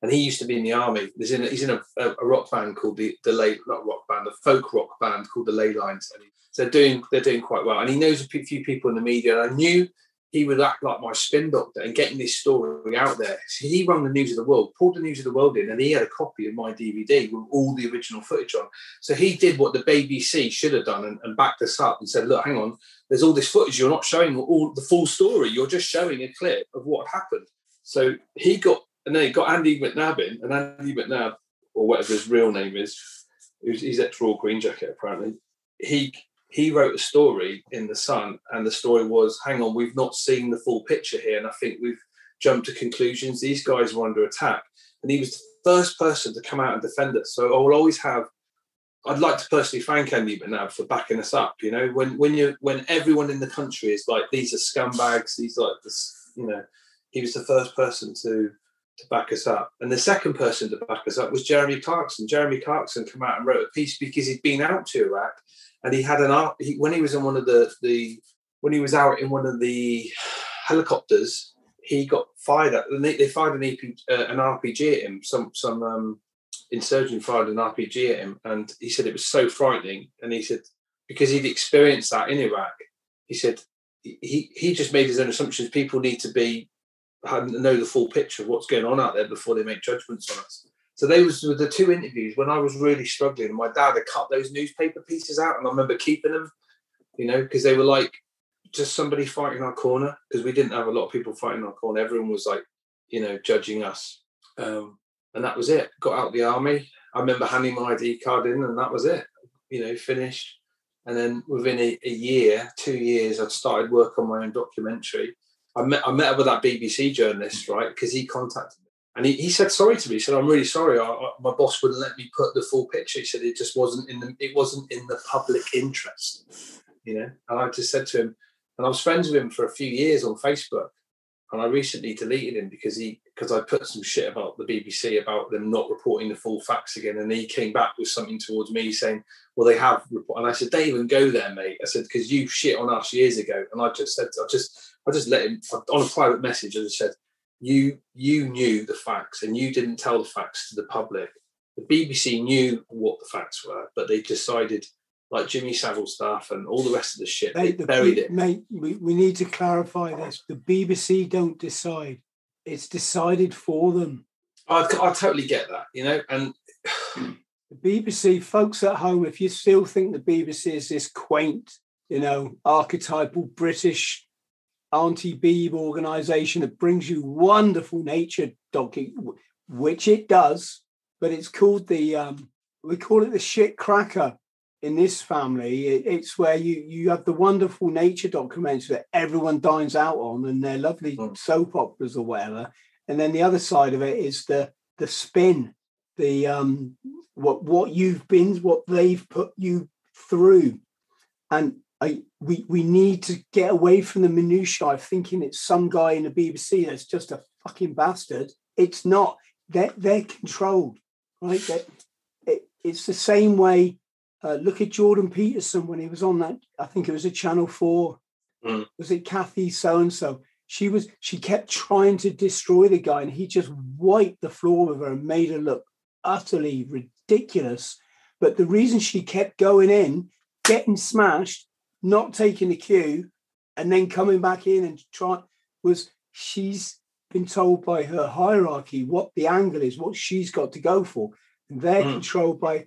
and he used to be in the army. He's in a, he's in a, a rock band called the the Ley not rock band, a folk rock band called the Ley Lines, and he, so they're doing they're doing quite well. And he knows a few people in the media, and I knew he would act like my spin doctor and getting this story out there. So he run the News of the World, pulled the News of the World in, and he had a copy of my DVD with all the original footage on. So he did what the BBC should have done and, and backed us up and said, "Look, hang on, there's all this footage. You're not showing all the full story. You're just showing a clip of what happened." So he got, and then he got Andy McNab in, and Andy McNab, or whatever his real name is, he's ex-Royal Green Jacket apparently. He he wrote a story in the Sun, and the story was, "Hang on, we've not seen the full picture here, and I think we've jumped to conclusions. These guys were under attack." And he was the first person to come out and defend us. So I will always have. I'd like to personally thank Andy McNab for backing us up. You know, when when you when everyone in the country is like, these are scumbags. These like this. You know, he was the first person to to back us up. And the second person to back us up was Jeremy Clarkson. Jeremy Clarkson came out and wrote a piece because he'd been out to Iraq and he had an art he, when he was in one of the the when he was out in one of the helicopters he got fired at they, they fired an, EP, uh, an rpg at him some some um, insurgent fired an rpg at him and he said it was so frightening and he said because he'd experienced that in iraq he said he he just made his own assumptions people need to be know the full picture of what's going on out there before they make judgments on us. So they was the two interviews when I was really struggling. My dad had cut those newspaper pieces out, and I remember keeping them, you know, because they were like just somebody fighting our corner because we didn't have a lot of people fighting our corner. Everyone was like, you know, judging us, um, and that was it. Got out the army. I remember handing my ID card in, and that was it. You know, finished. And then within a, a year, two years, I'd started work on my own documentary. I met I met up with that BBC journalist, right? Because he contacted me and he, he said sorry to me. He said, "I'm really sorry. I, I, my boss wouldn't let me put the full picture." He said it just wasn't in the it wasn't in the public interest, you know. And I just said to him, and I was friends with him for a few years on Facebook, and I recently deleted him because he because I put some shit about the BBC about them not reporting the full facts again, and he came back with something towards me saying, "Well, they have," report. and I said, "Don't even go there, mate." I said because you shit on us years ago, and I just said, I just I just let him on a private message. As I said you you knew the facts and you didn't tell the facts to the public. The BBC knew what the facts were, but they decided, like Jimmy Savile stuff and all the rest of the shit, mate, they buried B- it. Mate, we, we need to clarify this. The BBC don't decide; it's decided for them. I, I totally get that, you know, and. The BBC, folks at home, if you still think the BBC is this quaint, you know, archetypal British Auntie Beeb organization that brings you wonderful nature docu, which it does, but it's called the um, we call it the shit cracker in this family. It, it's where you you have the wonderful nature documents that everyone dines out on, and they're lovely mm. soap operas or whatever. And then the other side of it is the the spin, the um, what what you've been, what they've put you through, and I, we we need to get away from the minutiae of thinking it's some guy in the BBC that's just a fucking bastard. It's not. They're they're controlled, right? They're, it, it's the same way. Uh, look at Jordan Peterson when he was on that. I think it was a Channel Four. Mm. Was it Cathy so and so? She was. She kept trying to destroy the guy, and he just wiped the floor with her and made her look utterly ridiculous. But the reason she kept going in, getting smashed, not taking the cue and then coming back in and trying was she's been told by her hierarchy what the angle is, what she's got to go for. And they're mm. controlled by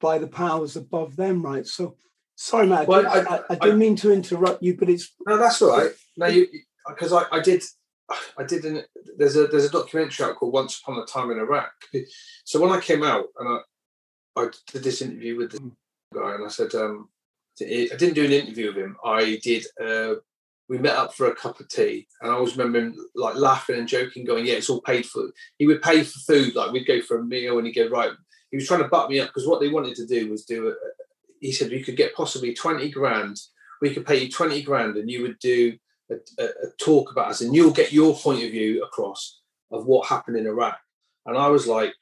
by the powers above them, right? So sorry, Matt, well, I, I, I, didn't I, mean to interrupt you, but it's no, that's all right. No, you because I, I did I did an, there's a there's a documentary out called Once Upon a Time in Iraq. So when I came out and I I did this interview with the hmm. guy and I said, um, I didn't do an interview with him. I did. Uh, we met up for a cup of tea, and I was remembering like laughing and joking, going, "Yeah, it's all paid for." He would pay for food, like we'd go for a meal, and he'd go, "Right." He was trying to butt me up because what they wanted to do was do. A, he said we could get possibly twenty grand. We could pay you twenty grand, and you would do a, a, a talk about us, and you'll get your point of view across of what happened in Iraq. And I was like,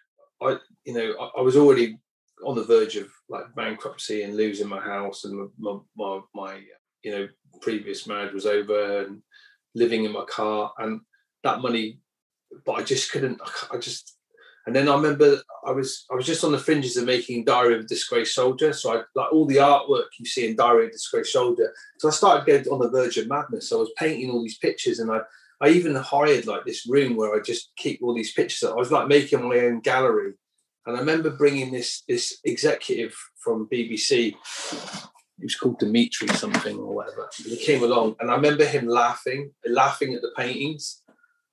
I, you know, I, I was already on the verge of like bankruptcy and losing my house and my, my, my you know previous marriage was over and living in my car and that money but i just couldn't i just and then i remember i was i was just on the fringes of making diary of a disgraced soldier. So i like all the artwork you see in diary of a disgraced soldier so i started getting on the verge of madness. So i was painting all these pictures and i i even hired like this room where i just keep all these pictures. I was like making my own gallery and I remember bringing this this executive from BBC. He was called Dimitri something or whatever. And he came along, and I remember him laughing, laughing at the paintings,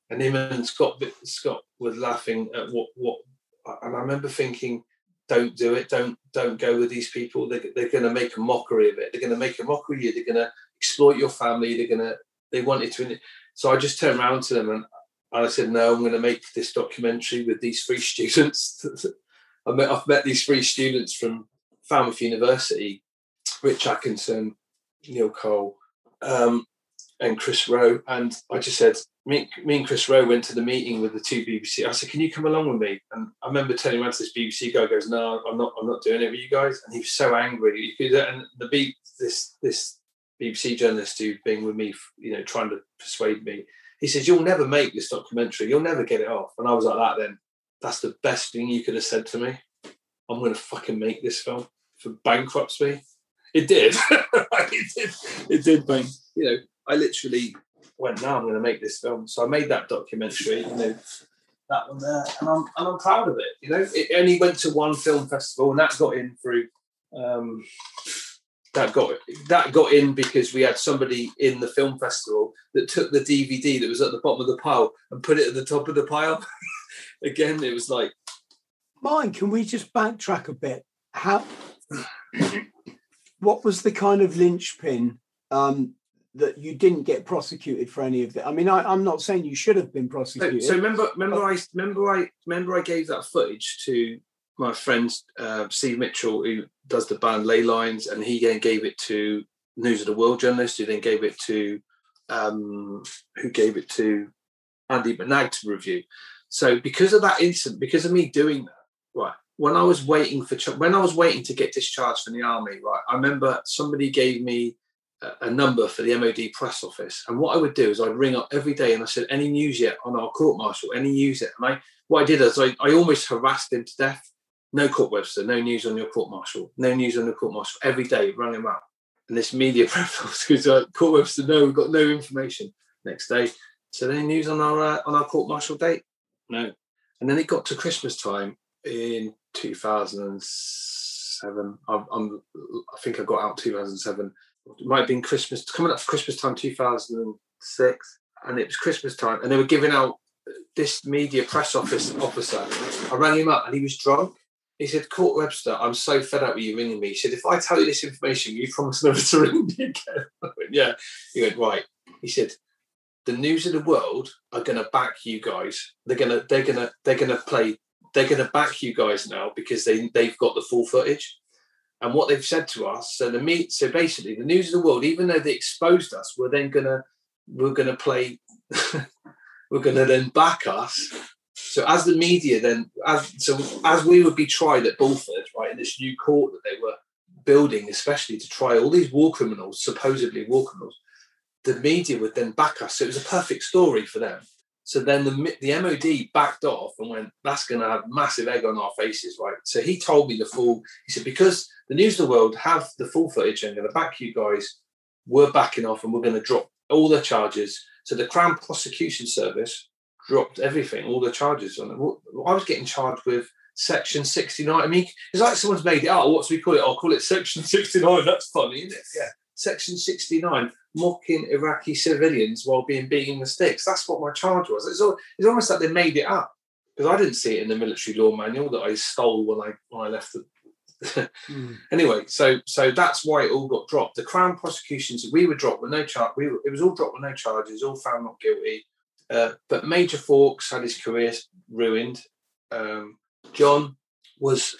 and him and Scott Scott was laughing at what what. And I remember thinking, "Don't do it. Don't don't go with these people. They're, they're going to make a mockery of it. They're going to make a mockery of you. They're going to exploit your family. They're going to they wanted to." So I just turned around to them and and I said, no, I'm going to make this documentary with these three students. I met, I've met these three students from Falmouth University, Rich Atkinson, Neil Cole, um, and Chris Rowe. And I just said, me, me, and Chris Rowe went to the meeting with the two BBC. I said, "Can you come along with me?" And I remember telling around to this BBC guy, "Goes, no, I'm not. I'm not doing it with you guys." And he was so angry. And the B, this this BBC journalist who'd been with me, you know, trying to persuade me, he says, "You'll never make this documentary. You'll never get it off." And I was like that. Then that's the best thing you could have said to me. I'm going to fucking make this film for bankrupts me. It did. it did. It did, bang. You know, I literally, went, Now I'm going to make this film." So I made that documentary. You know, that one there, and I'm and I'm proud of it. You know, it only went to one film festival, and that got in through. Um, that got that got in because we had somebody in the film festival that took the DVD that was at the bottom of the pile and put it at the top of the pile. Again, it was like, Mine, can we just backtrack a bit? How? what was the kind of linchpin um, that you didn't get prosecuted for any of that? I mean, I, I'm not saying you should have been prosecuted. so remember, remember, I remember, I remember, I gave that footage to my friend uh, Steve Mitchell, who does the band Ley Lines, and he then gave it to News of the World journalist, who then gave it to um, who gave it to Andy McNab to review. So because of that incident, because of me doing that, right, when I was waiting for when I was waiting to get discharged from the army, right, I remember somebody gave me a, a number for the MOD press office, and what I would do is I'd ring up every day and I said, "Any news yet on our court martial? Any news yet?" And I what I did is I, I almost harassed him to death. No Corp Webster, no news on your court martial, no news on the court martial. Every day, rang him up. And this media press office was like, Corp Webster, no, we've got no information. Next day, so any news on our uh, on our court martial date? No. And then it got to Christmas time in 2007. I'm, I'm, I think I got out 2007. It might have been Christmas, coming up to Christmas time 2006. And it was Christmas time. And they were giving out this media press office officer. I rang him up and he was drunk. He said, Corp Webster, I'm so fed up with you ringing me. He said, if I tell you this information, you promise never to ring me again. Yeah. He went, right. He said, the news of the world are going to back you guys. They're going to, they're to, they're to play, they're to back you guys now because they, they've got the full footage. And what they've said to us, so the meet, so basically the news of the world, even though they exposed us, we're then to, we're to play, we're going to then back us. So as the media then, as so as we would be tried at Bulford, right, in this new court that they were building, especially to try all these war criminals, supposedly war criminals, the media would then back us. So it was a perfect story for them. So then the the MOD backed off and went, "That's going to have massive egg on our faces, right?" So he told me the full. He said because the news of the world have the full footage and going to back you guys. We're backing off and we're going to drop all the charges. So the Crown Prosecution Service dropped everything, all the charges on it. I was getting charged with Section 69. I mean, it's like someone's made it out. What do we call it? I'll call it Section 69. That's funny, isn't it? Yeah. Section 69, mocking Iraqi civilians while being beaten the sticks. That's what my charge was. It's, all, it's almost like they made it up because I didn't see it in the military law manual that I stole when I when I left the. mm. Anyway, so so that's why it all got dropped. The Crown prosecutions we were dropped with no charge. We were, it was all dropped with no charges, all found not guilty. Uh, but Major Fawkes had his career ruined. Um, John was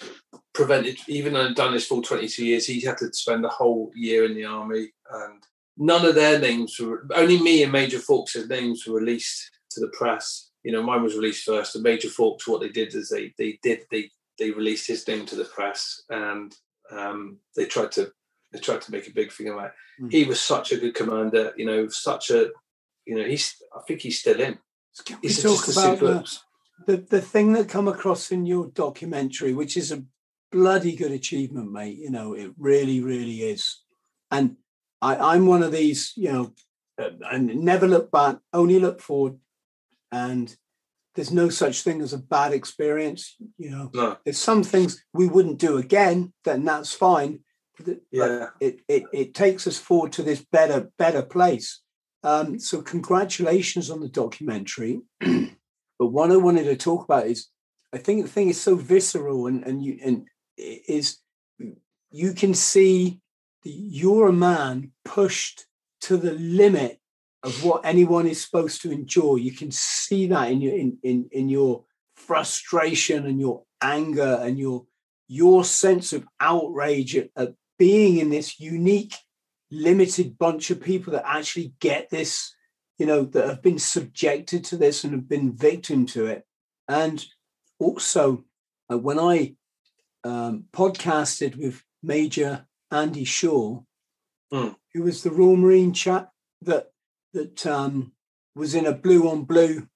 prevented, even though he'd done his full 22 years, he had to spend a whole year in the army. And none of their names were, only me and Major Fawkes' names were released to the press. You know, mine was released first. And Major Fawkes, what they did is they they did they they released his name to the press, and um, they tried to they tried to make a big thing of it. Mm. He was such a good commander. You know, such a you know he's I think he's still in. Can we talk about the, the the thing that come across in your documentary, which is a bloody good achievement, mate. You know, it really, really is. And I, I'm one of these, you know, and never look back, only look forward. And there's no such thing as a bad experience. You know, no. there's some things we wouldn't do again, then that's fine. But yeah. it, it it takes us forward to this better, better place. Um, so congratulations on the documentary. but what I wanted to talk about is I think the thing is so visceral and, and you and is you can see that you're a man pushed to the limit of what anyone is supposed to enjoy. You can see that in your in, in, in your frustration and your anger and your your sense of outrage at, at being in this unique limited bunch of people that actually get this you know that have been subjected to this and have been victim to it. And also uh, when i um, podcasted with major andy shaw mm. who was the royal marine chap that that um, was in a blue on blue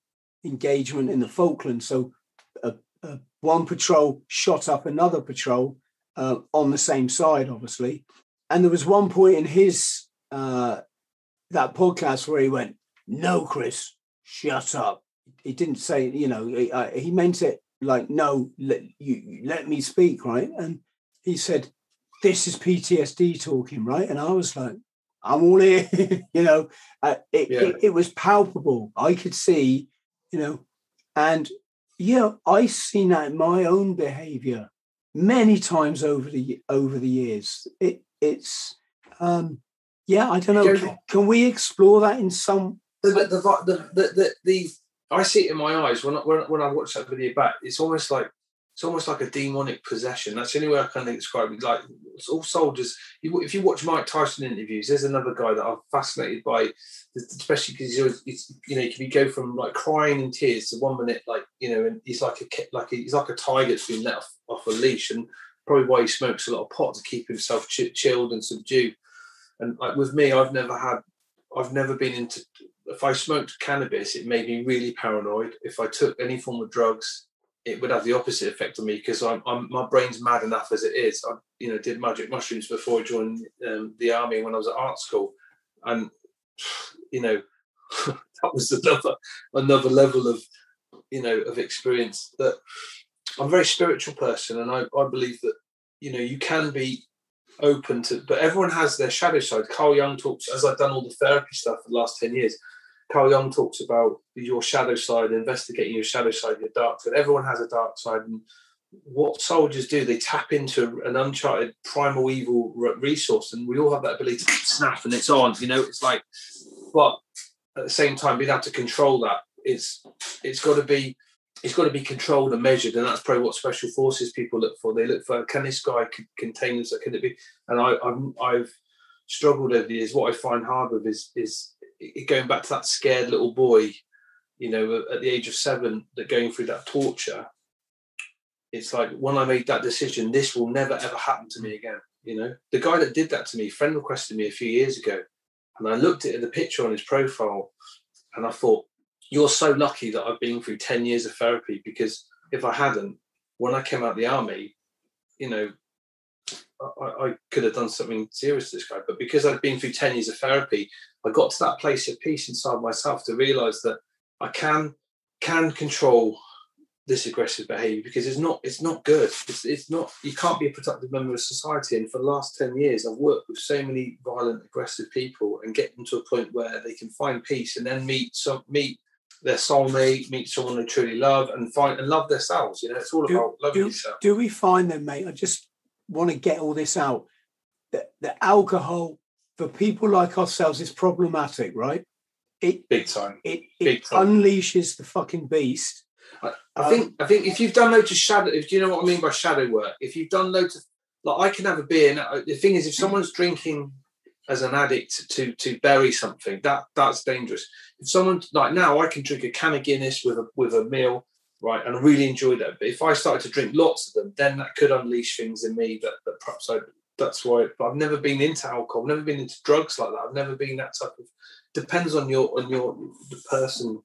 engagement in the falklands. So one patrol shot up another patrol uh, on the same side obviously and there was one point in his uh, that podcast where he went, no, Chris, shut up. He didn't say, you know, he, uh, he meant it like, no, let, you, let me speak, right? And he said, this is PTSD talking, right? And I was like, I'm all here, you know, uh, it, yeah. it, it was palpable. I could see, you know, and yeah, I've seen that in my own behavior many times over the over the years. It it's um yeah, I don't know. Can, can we explore that in some the the, the the, the, the I see it in my eyes when I, when, when I watch that video back. It's almost like it's almost like a demonic possession. That's the only way I can describe it. Like all soldiers, if you watch Mike Tyson interviews, there's another guy that I'm fascinated by, especially because he's, he's, you know, can go from like crying in tears to one minute, like you know, and he's like a like a, he's like a tiger that's been let off, off a leash, and probably why he smokes a lot of pot to keep himself ch- chilled and subdued. And like with me, I've never had, I've never been into. If I smoked cannabis, it made me really paranoid. If I took any form of drugs, it would have the opposite effect on me because I'm, I'm, my brain's mad enough as it is. I you know did magic mushrooms before I joined um, the army when I was at art school, and you know that was another another level of you know of experience. That I'm a very spiritual person, and I, I believe that you know you can be open to, but everyone has their shadow side. Carl Jung talks as I've done all the therapy stuff for the last ten years. Carl Jung talks about your shadow side, investigating your shadow side, your dark side. Everyone has a dark side, and what soldiers do, they tap into an uncharted primal evil resource, and we all have that ability to snap and it's on. You know, it's like, but at the same time, being able to control that, it's it's got to be it's got to be controlled and measured, and that's probably what special forces people look for. They look for can this guy contain this? Can it be? And I, I've, I've struggled over the years. What I find hard with is is going back to that scared little boy, you know, at the age of seven, that going through that torture. It's like when I made that decision, this will never ever happen to me again. You know, the guy that did that to me, friend requested me a few years ago, and I looked at the picture on his profile, and I thought, "You're so lucky that I've been through ten years of therapy because if I hadn't, when I came out of the army, you know, I, I, could have done something serious to this guy. But because I'd been through 10 years of therapy, I got to that place of peace inside myself to realize that I can can control this aggressive behavior because it's not it's not good. It's, it's not you can't be a productive member of society. And for the last 10 years, I've worked with so many violent, aggressive people and get them to a point where they can find peace and then meet some meet their soulmate, meet someone they truly love and find and love themselves. You know, it's all do, about loving do, yourself. Do we find them, mate? I just want to get all this out. That the alcohol for people like ourselves is problematic, right? It big time. It, it time. unleashes the fucking beast. I, I um, think I think if you've done loads of shadow, if do you know what I mean by shadow work, if you've done loads of like I can have a beer. And the thing is, if someone's drinking as an addict to to bury something, that that's dangerous. If someone like now, I can drink a can of Guinness with a with a meal right? And I really enjoy that. But if I started to drink lots of them, then that could unleash things in me that, that perhaps I. That's why. I've never been into alcohol. I've never been into drugs like that. I've never been that type of. Depends on your on your the person.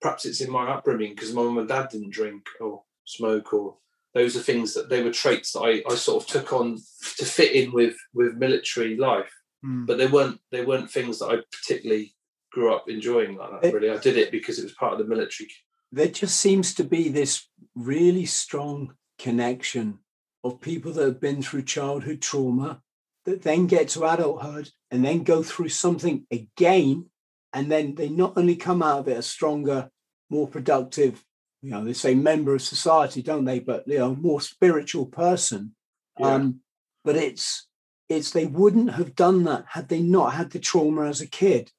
Perhaps it's in my upbringing because my mum and dad didn't drink or smoke or those are things that they were traits that I, I sort of took on to fit in with with military life. Mm. But they weren't they weren't things that I particularly grew up enjoying like that. It, really, I did it because it was part of the military there just seems to be this really strong connection of people that have been through childhood trauma that then get to adulthood and then go through something again and then they not only come out of it a stronger more productive you know they say member of society don't they but you know more spiritual person yeah. um but it's it's they wouldn't have done that had they not had the trauma as a kid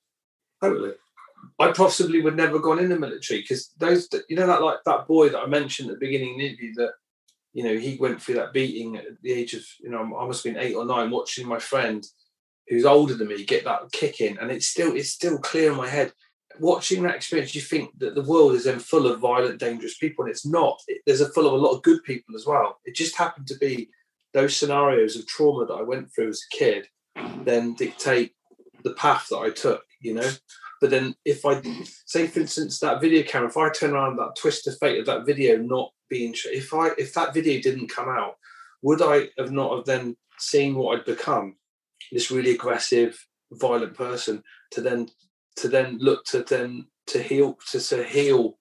totally I possibly would never have gone in the military because those, you know, that like that boy that I mentioned at the beginning of the interview that, you know, he went through that beating at the age of, you know, I must have been eight or nine, watching my friend who's older than me get that kick in, and it's still it's still clear in my head. Watching that experience, you think that the world is then full of violent, dangerous people, and it's not. It, there's a full of a lot of good people as well. It just happened to be those scenarios of trauma that I went through as a kid, then dictate the path that I took. You know, but then if I say, for instance, that video camera, if I turn around that twist of fate of that video not being, if I if that video didn't come out, would I have not have then seen what I'd become, this really aggressive, violent person, to then to then look to then to heal to, to heal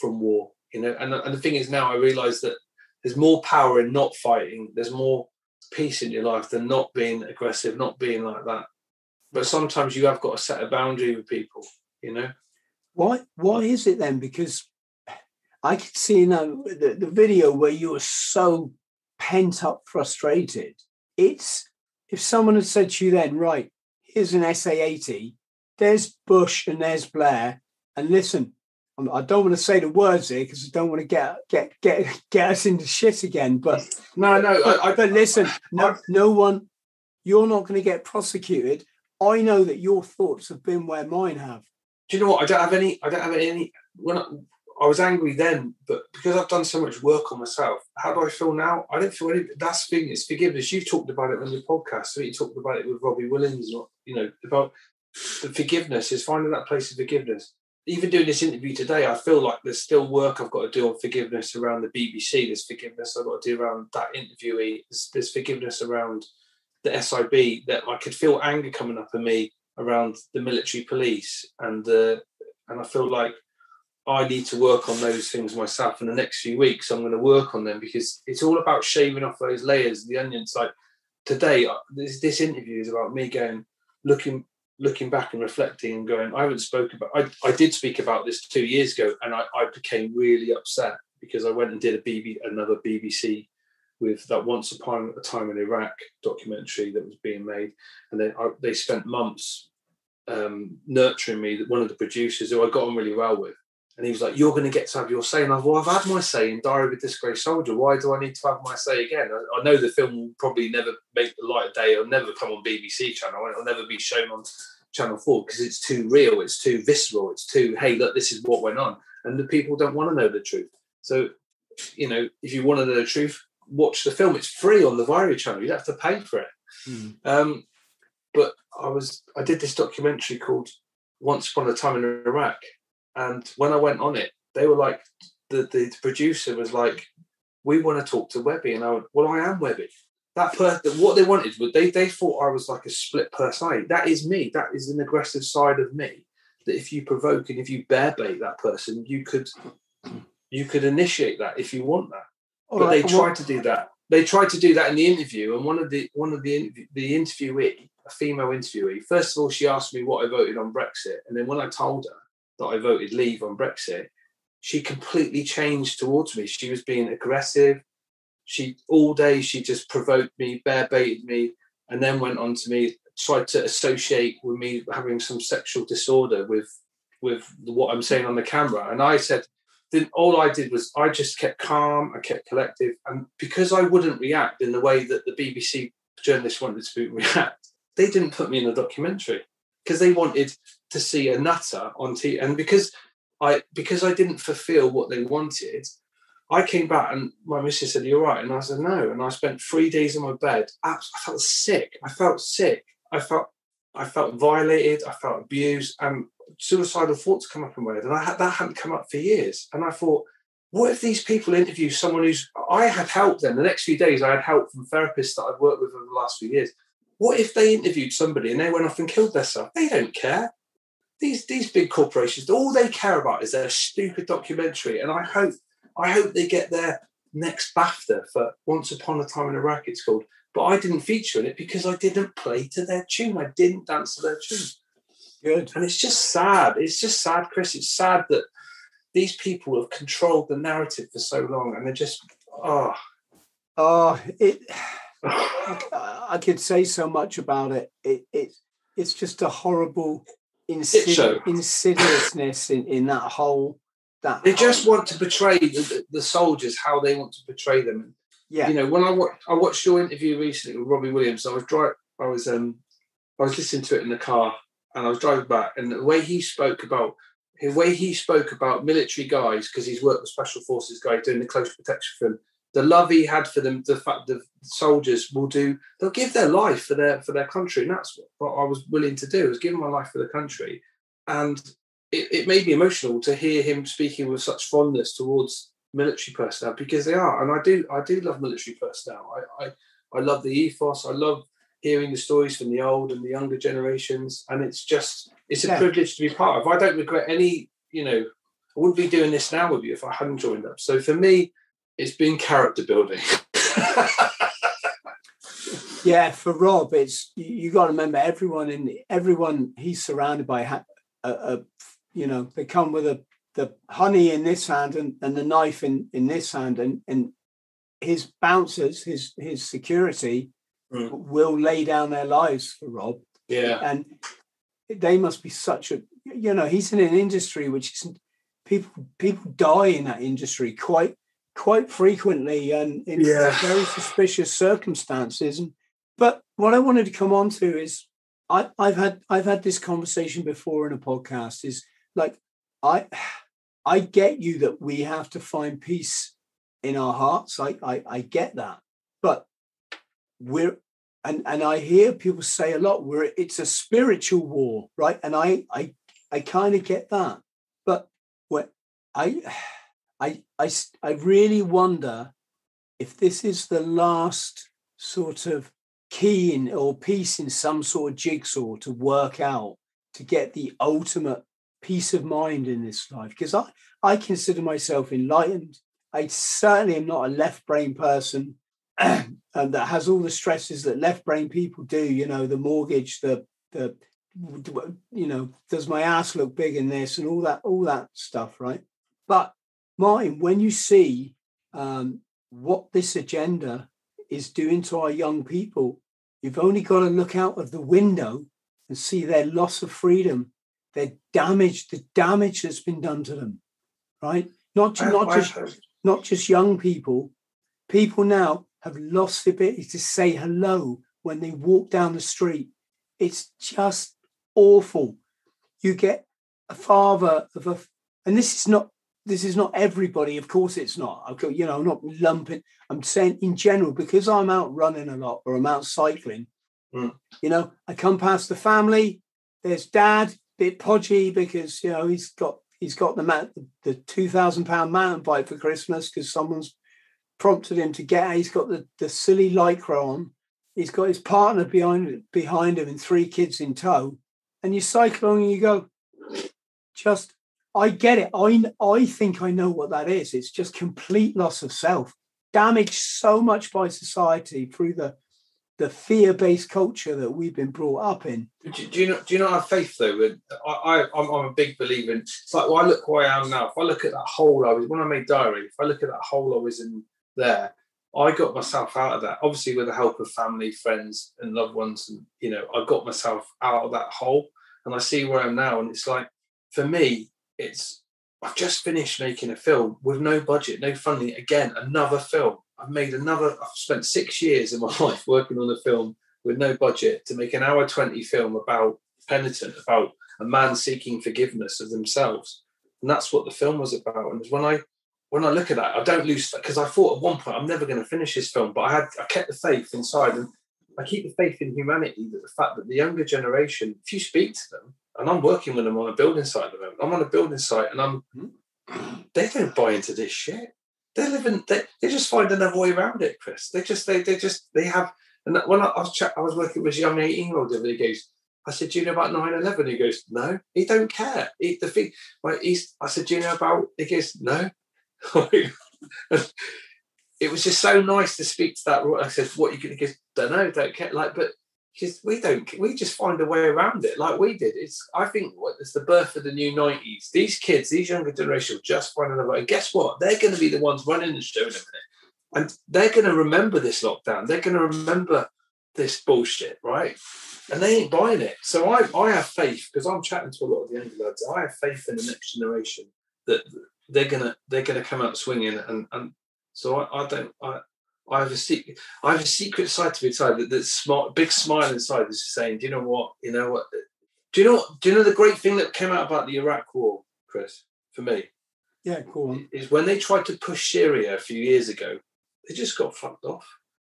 from war. You know, and, and the thing is now I realise that there's more power in not fighting. There's more peace in your life than not being aggressive, not being like that. But sometimes you have got to set a boundary with people. You know. Why? Why is it then? Because I could see in the, the video where you were so pent up, frustrated. It's if someone had said to you then, right, here's an SA 80, there's Bush and there's Blair, and listen, I don't want to say the words here because I don't want to get get get get us into shit again. But no, no. But, I, I, but listen, no, no one. You're not going to get prosecuted. I know that your thoughts have been where mine have. Do you know what? I don't have any. I don't have any. When I, I was angry then, but because I've done so much work on myself, how do I feel now? I don't feel any. That's the thing. It's forgiveness. You've talked about it on your podcast. You talked about it with Robbie Williams. You know about the forgiveness is finding that place of forgiveness. Even doing this interview today, I feel like there's still work I've got to do on forgiveness around the BBC. There's forgiveness I've got to do around that interviewee. There's, there's forgiveness around the SIB. That I could feel anger coming up in me around the military police, and uh, and I feel like I need to work on those things myself. In the next few weeks, I'm going to work on them because it's all about shaving off those layers, the onions. Like today, uh, this, this interview is about me going, looking, looking back and reflecting and going. I haven't spoken about. I, I did speak about this two years ago, and I, I became really upset because I went and did a BB, another BBC with that Once Upon a Time in Iraq documentary that was being made, and then I, they spent months um, nurturing me. One of the producers who I got on really well with, and he was like, You're going to get to have your say. And I was, well, I've had my say in Diary of a Disgraced Soldier. Why do I need to have my say again? I, I know the film will probably never make the light of day. It'll never come on BBC channel. It'll never be shown on Channel 4 because it's too real. It's too visceral. It's too, hey, look, this is what went on. And the people don't want to know the truth. So, you know, if you want to know the truth, watch the film. It's free on the Viry channel. You don't have to pay for it. Mm. Um, but I was, I did this documentary called Once Upon a Time in Iraq and when I went on it, they were like, the, the producer was like, we want to talk to Webby. And I went, well, I am Webby. That person, what they wanted was they, they thought I was like a split personality. That is me. That is an aggressive side of me. That if you provoke and if you bear bait that person, you could you could initiate that if you want that. All but right, they tried to do that. They tried to do that in the interview, and one of the one of the the interviewee, a female interviewee, first of all, she asked me what I voted on Brexit, and then when I told her, that I voted leave on Brexit, she completely changed towards me. She was being aggressive. She all day she just provoked me, bear baited me, and then went on to me, tried to associate with me having some sexual disorder with with what I'm saying on the camera. And I said, then all I did was I just kept calm, I kept collective, and because I wouldn't react in the way that the BBC journalists wanted to react, they didn't put me in a documentary because they wanted to see a nutter on TV. And because I because I didn't fulfill what they wanted, I came back and my missus said, You're right. And I said, No. And I spent three days in my bed. I felt sick. I felt sick. I felt I felt violated. I felt abused. And suicidal thoughts come up in my head. And I had that hadn't come up for years. And I thought, what if these people interview someone who's I had help then the next few days I had help from therapists that I've worked with over the last few years. What if they interviewed somebody and they went off and killed themselves? They don't care. These these big corporations, all they care about is their stupid documentary. And I hope I hope they get their next BAFTA for Once Upon a Time in Iraq, it's called. But I didn't feature in it because I didn't play to their tune. I didn't dance to their tune. Good. And it's just sad. It's just sad, Chris. It's sad that these people have controlled the narrative for so long and they're just oh oh it I, I, could say so much about it. It, it it's just a horrible insid- insidiousness in, in that whole that they whole... just want to portray the, the, soldiers how they want to portray them. Yeah, you know when I watched I watched your interview recently with Robbie Williams. I was driving. I was um I was listening to it in the car and I was driving back, and the way he spoke about the way he spoke about military guys because he's worked with special forces guys doing the close protection film the love he had for them, the fact the soldiers will do, they'll give their life for their for their country, and that's what I was willing to do. Was give my life for the country, and it, it made me emotional to hear him speaking with such fondness towards military personnel because they are, and I do I do love military personnel. I I, I love the ethos. I love hearing the stories from the old and the younger generations, and it's just it's a Yeah. privilege to be part of. I don't regret any, you know, I wouldn't be doing this now with you if I hadn't joined up. So for me, it's been character building. Yeah, for Rob, it's you, got to remember everyone in the, everyone he's surrounded by. A, a, you know, they come with a the honey in this hand and, and the knife in in this hand, and and his bouncers, his his security, Mm. will lay down their lives for Rob, yeah. and they must be such a you know he's in an industry which is people people die in that industry quite quite frequently and in Yeah. very suspicious circumstances and but what i wanted to come on to is I, i've had i've had this conversation before in a podcast is like i i get you that we have to find peace in our hearts i i, I get that but we're and and I hear people say a lot where it's a spiritual war, right? And I I I kind of get that, but what I I I I really wonder if this is the last sort of key in or piece in some sort of jigsaw to work out to get the ultimate peace of mind in this life because I I consider myself enlightened. I certainly am not a left brain person and that has all the stresses that left brain people do you know the mortgage the the you know does my ass look big in this and all that all that stuff right but martin when you see um, what this agenda is doing to our young people you've only got to look out of the window and see their loss of freedom their damage the damage that's been done to them right not, not just not just young people, people now have lost the ability to say hello when they walk down the street. It's just awful. You get a father of a, and this is not this is not everybody. Of course, it's not. Got, you know, I'm not lumping. I'm saying in general because I'm out running a lot or I'm out cycling. Mm. You know, I come past the family. There's dad, bit podgy because you know he's got he's got the the two thousand pound mountain bike for Christmas because someone's prompted him to get. He's got the the silly lycra on. He's got his partner behind behind him and three kids in tow. And you cycle along and you go, just I get it. I I think I know what that is. It's just complete loss of self, damaged so much by society through the the fear-based culture that we've been brought up in. Do, do you not do you not have faith though? I, I I'm, I'm a big believer in. It's like well, I look where I am now. If I look at that hole I was when I made diary, if I look at that hole I was in there, I got myself out of that. Obviously, with the help of family, friends, and loved ones, and you know, I got myself out of that hole, and I see where I am now. And it's like for me, it's I've just finished making a film with no budget, no funding. Again, another film. I've made another. I've spent six years of my life working on a film with no budget to make an hour 20 film about penitent, about a man seeking forgiveness of themselves. And that's what the film was about. And when I when I look at that, I don't lose because I thought at one point I'm never going to finish this film, but I had I kept the faith inside and I keep the faith in humanity that the fact that the younger generation, if you speak to them, and I'm working with them on a building site at the moment, I'm on a building site and I'm hmm? they don't buy into this shit. They're living they, they just find another way around it, Chris. They just they they just they have and when I, I was chat, I was working with this young 18 year old and he goes, I said, Do you know about 9-11? He goes, No, he don't care. He, the thing like he's I said, Do you know about he goes, No. it was just so nice to speak to that. I said, What you gonna go, don't know, don't care. Like, but because we don't we just find a way around it like we did. It's I think what it's the birth of the new 90s. These kids, these younger generation will just find another way. And guess what? They're gonna be the ones running the show in a minute. And they're gonna remember this lockdown. They're gonna remember this bullshit, right? And they ain't buying it. So I, I have faith because I'm chatting to a lot of the younger lads. I have faith in the next generation that they're gonna they're gonna come out swinging. And and so I, I don't I I have a secret I have a secret side to me inside that that smart big smile inside is saying, do you know what? You know what? Do you know do you know the great thing that came out about the Iraq war, Chris? For me, Yeah, go on. is when they tried to push Syria a few years ago, they just got fucked off.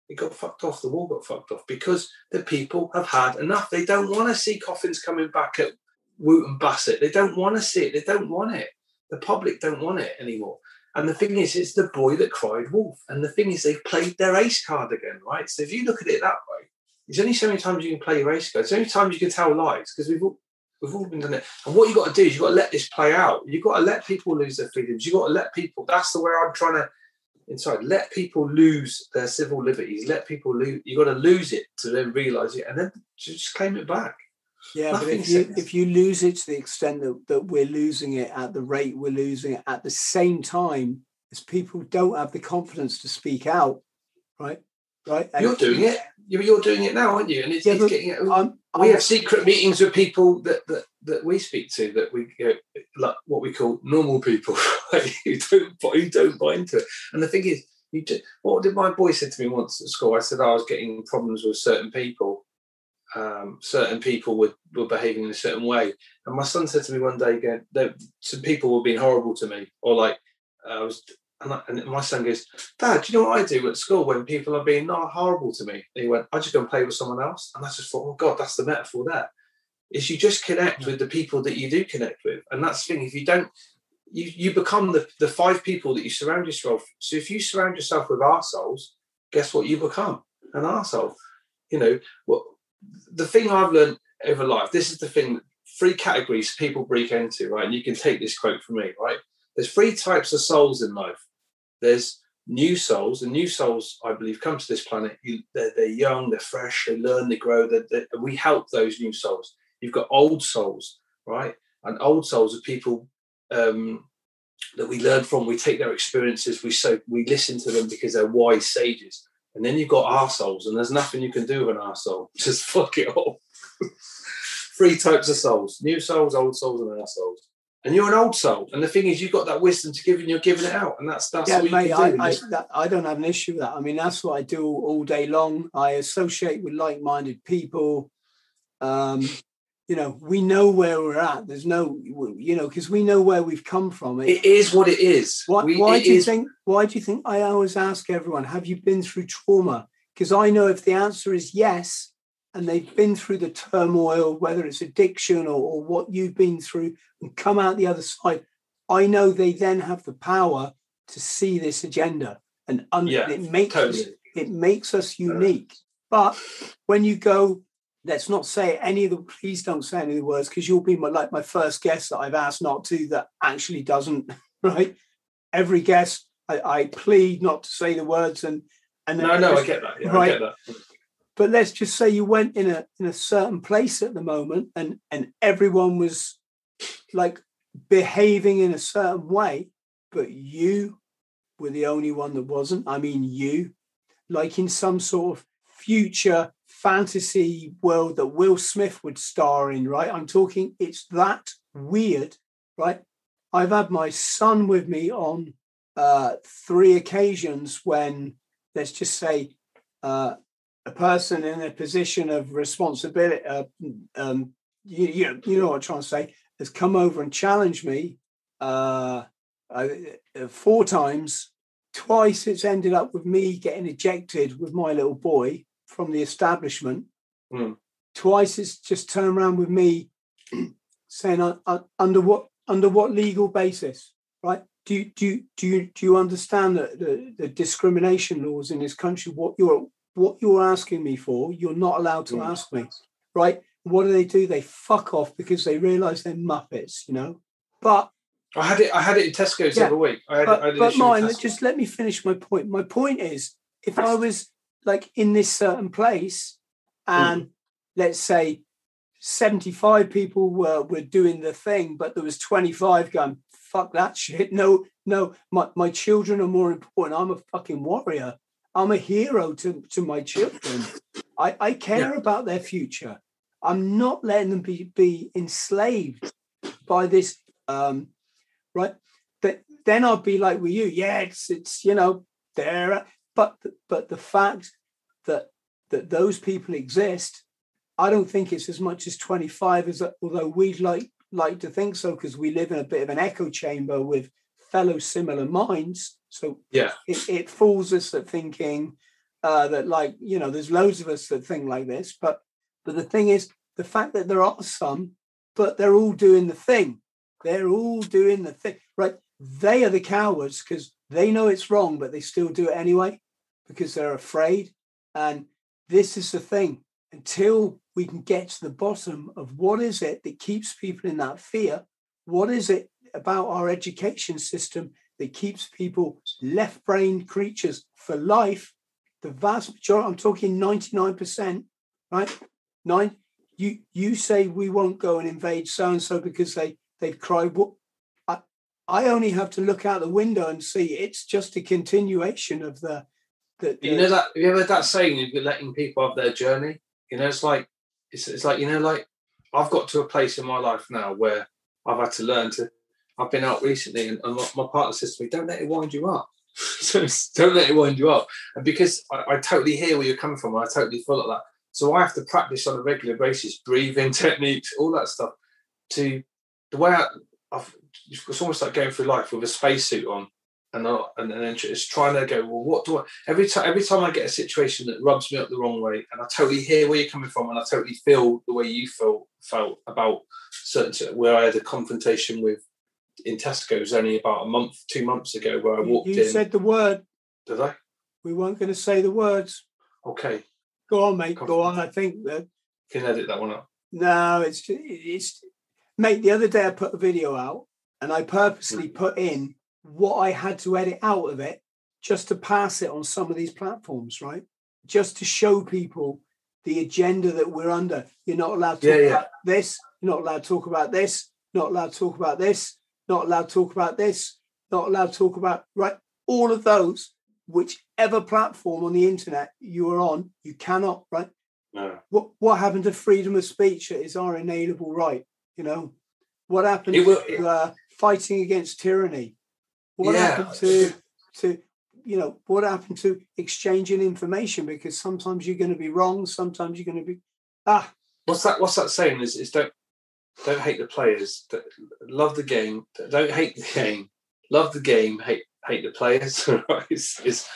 It got fucked off. The war got fucked off because the people have had enough. They don't want to see coffins coming back at Wootton Bassett. They don't want to see it. They don't want it. The public don't want it anymore. And the thing is, it's the boy that cried wolf. And the thing is, they've played their ace card again, right? So if you look at it that way, there's only so many times you can play your ace card. There's only times you can tell lies because we've all, We've all been done it. And what you've got to do is you've got to let this play out. You've got to let people lose their freedoms. You've got to let people. That's the way I'm trying to inside. Let people lose their civil liberties. Let people lose. You've got to lose it to then realise it, and then just claim it back. Yeah, Nothing but if you if you lose it to the extent that, that we're losing it at the rate we're losing it at the same time as people don't have the confidence to speak out, right? Right. You're doing it. You're doing it now, aren't you? And it's, yeah, it's getting. I'm, we I'm, have secret meetings with people that, that that we speak to that we you know, like what we call normal people right? who don't who don't buy into it. And the thing is, you just, what did my boy say to me once at school? I said I was getting problems with certain people. Um, certain people were, were behaving in a certain way, and my son said to me one day again that some people were being horrible to me, or like I was and, I, and, my son goes, Dad, do you know what I do at school when people are being not horrible to me? And he went, I just go and play with someone else. And I just thought, oh God, that's the metaphor there. Is you just connect with the people that you do connect with. And that's the thing, if you don't, you, you become the, the five people that you surround yourself. So if you surround yourself with arseholes, guess what you become? An arsehole. You know, what the thing I've learned over life, this is the thing, three categories people break into, right? And you can take this quote from me, right? There's three types of souls in life. There's new souls, and new souls, I believe, come to this planet. You, they're, they're, young, they're fresh, they learn, they grow. They're, they're, we help those new souls. You've got old souls, right? And old souls are people um, that we learn from. We take their experiences, we so we listen to them because they're wise sages. And then you've got our souls, and there's nothing you can do with an soul. Just fuck it all. Three types of souls: new souls, old souls, and our souls and you're an old soul. And the thing is, you've got that wisdom to give, and you're giving it out, and that's that's yeah, mate. I, I, that, I, don't have an issue with that. I mean, that's what I do all day long. I associate with like-minded people. Um, you know, we know where we're at. There's no, you know, because we know where we've come from. It, it is what it is. Why, we, why do you is... think? Why do you think? I always ask everyone, "Have you been through trauma?" Because I know if the answer is yes, and they've been through the turmoil, whether it's addiction or, or what you've been through, and come out the other side, I know they then have the power to see this agenda, and un- yeah, it makes totally. us, it makes us unique. But when you go, let's not say any of the, please don't say any of the words because you'll be my, like my first guest that I've asked not to that actually doesn't right. Every guest, I, I plead not to say the words and and no, no, I get that. Yeah, right. I get that but let's just say you went in a in a certain place at the moment and and everyone was like behaving in a certain way but you were the only one that wasn't i mean you like in some sort of future fantasy world that will smith would star in right? I'm talking it's that weird right? I've had my son with me on uh, three occasions when let's just say uh, a person in a position of responsibility, uh, um, you, you, you, know what I'm trying to say, has come over and challenged me uh, uh, four times. Twice it's ended up with me getting ejected with my little boy from the establishment. Mm. Twice it's just turned around with me saying, uh, uh, under what under what legal basis, right? Do you, do you, do you, do you understand the, the, the discrimination laws in this country? What you're what you're asking me for, you're not allowed to yeah. ask me, right? What do they do? They fuck off because they realise they're muppets, you know. But I had it. I had it in Tesco's yeah, the other week. I had, but, I had but mine. Just let me finish my point. My point is, if I was like in this certain place, and mm. let's say seventy-five people were were doing the thing, but there was twenty-five going, "Fuck that shit." No, no, my my children are more important. I'm a fucking warrior. I'm a hero to, to my children. I, I care yeah. about their future. I'm not letting them be, be enslaved by this. Um, right. But then I'd be like with you. Yeah, it's it's you know there, but but the fact that that those people exist, I don't think it's as much as 25 as although we'd like like to think so because we live in a bit of an echo chamber with fellow similar minds. So yeah, it, it fools us at thinking uh, that like you know there's loads of us that think like this, but but the thing is the fact that there are some, but they're all doing the thing. They're all doing the thing, right? They are the cowards because they know it's wrong, but they still do it anyway because they're afraid. And this is the thing. until we can get to the bottom of what is it that keeps people in that fear, what is it about our education system that keeps people left-brained creatures for life, the vast majority, I'm talking 99%, right? Nine, you you say we won't go and invade so and so because they they've cried. What I I only have to look out the window and see it's just a continuation of the. The, the you know that have you ever heard that saying? You're letting people have their journey. You know, it's like it's it's like you know, like I've got to a place in my life now where I've had to learn to. I've been out recently, and, and my, my partner says to me, "Don't let it wind you up." so don't let it wind you up. And because I, I totally hear where you're coming from, I totally feel like that. So I have to practice on a regular basis, breathing techniques, all that stuff. To the way I, I've, it's almost like going through life with a spacesuit on, and I, and then it's trying to go. Well, what do I? Every time, every time I get a situation that rubs me up the wrong way, and I totally hear where you're coming from, and I totally feel the way you feel felt about certain where I had a confrontation with in Tesco's only about a month, two months ago, where I walked you in. You said the word. Did I? We weren't going to say the words. Okay. Go on, mate. Go on. I think that. Can edit that one up. No, it's it's mate. The other day I put a video out, and I purposely Mm. put in what I had to edit out of it just to pass it on some of these platforms, right? Just to show people the agenda that we're under. You're not allowed to talk Yeah, about this. You're not allowed to talk about this. Not allowed to talk about this. Not allowed to talk about this. Not allowed to talk about right. All of those, whichever platform on the internet you are on, you cannot right. No. What what happened to freedom of speech? It is our inalienable right. You know, what happened It will- to uh, fighting against tyranny? What Yeah. happened to to you know what happened to exchanging information? Because sometimes you're going to be wrong, sometimes you're going to be ah What's that? What's that saying? Is, is don't don't hate the players. Love the game. Don't hate the game. Love the game. Hate hate the players. It's, it's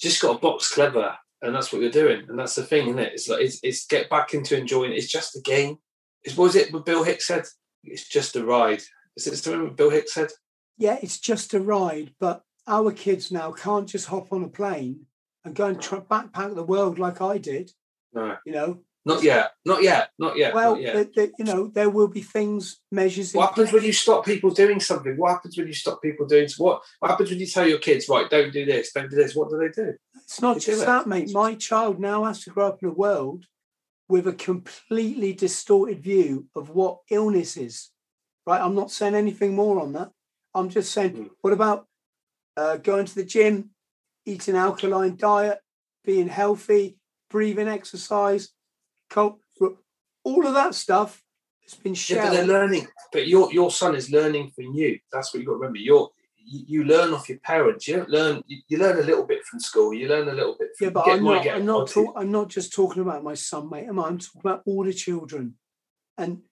just got a box clever, and that's what you're doing. And that's the thing, isn't it? It's like it's, it's get back into enjoying. It's just a game. It's what was it? What Bill Hicks said. It's just a ride. Is it something Bill Hicks said? Yeah, it's just a ride. But our kids now can't just hop on a plane and go and try, backpack the world like I did. No, You know, not yet. Not yet. Not yet. well, not yet. th- th- you know, there will be things, measures. What happens place. when you stop people doing something? What happens when you stop people doing what? What happens when you tell your kids, right, don't do this, don't do this? What do they do? It's not They just it. that, mate. My child now has to grow up in a world with a completely distorted view of what illness is. Right? I'm not saying anything more on that. I'm just saying, Mm. what about uh, going to the gym, eating alkaline diet, being healthy, breathing exercise, cold, all of that stuff has been Yeah, but they're learning. But your your son is learning from you. That's what you got to remember. You're you you learn off your parents. You learn. You, you learn a little bit from school. You learn a little bit. From, Yeah, but I'm not. I'm not. Talk, I'm not just talking about my son, mate. am I? I'm talking about all the children, and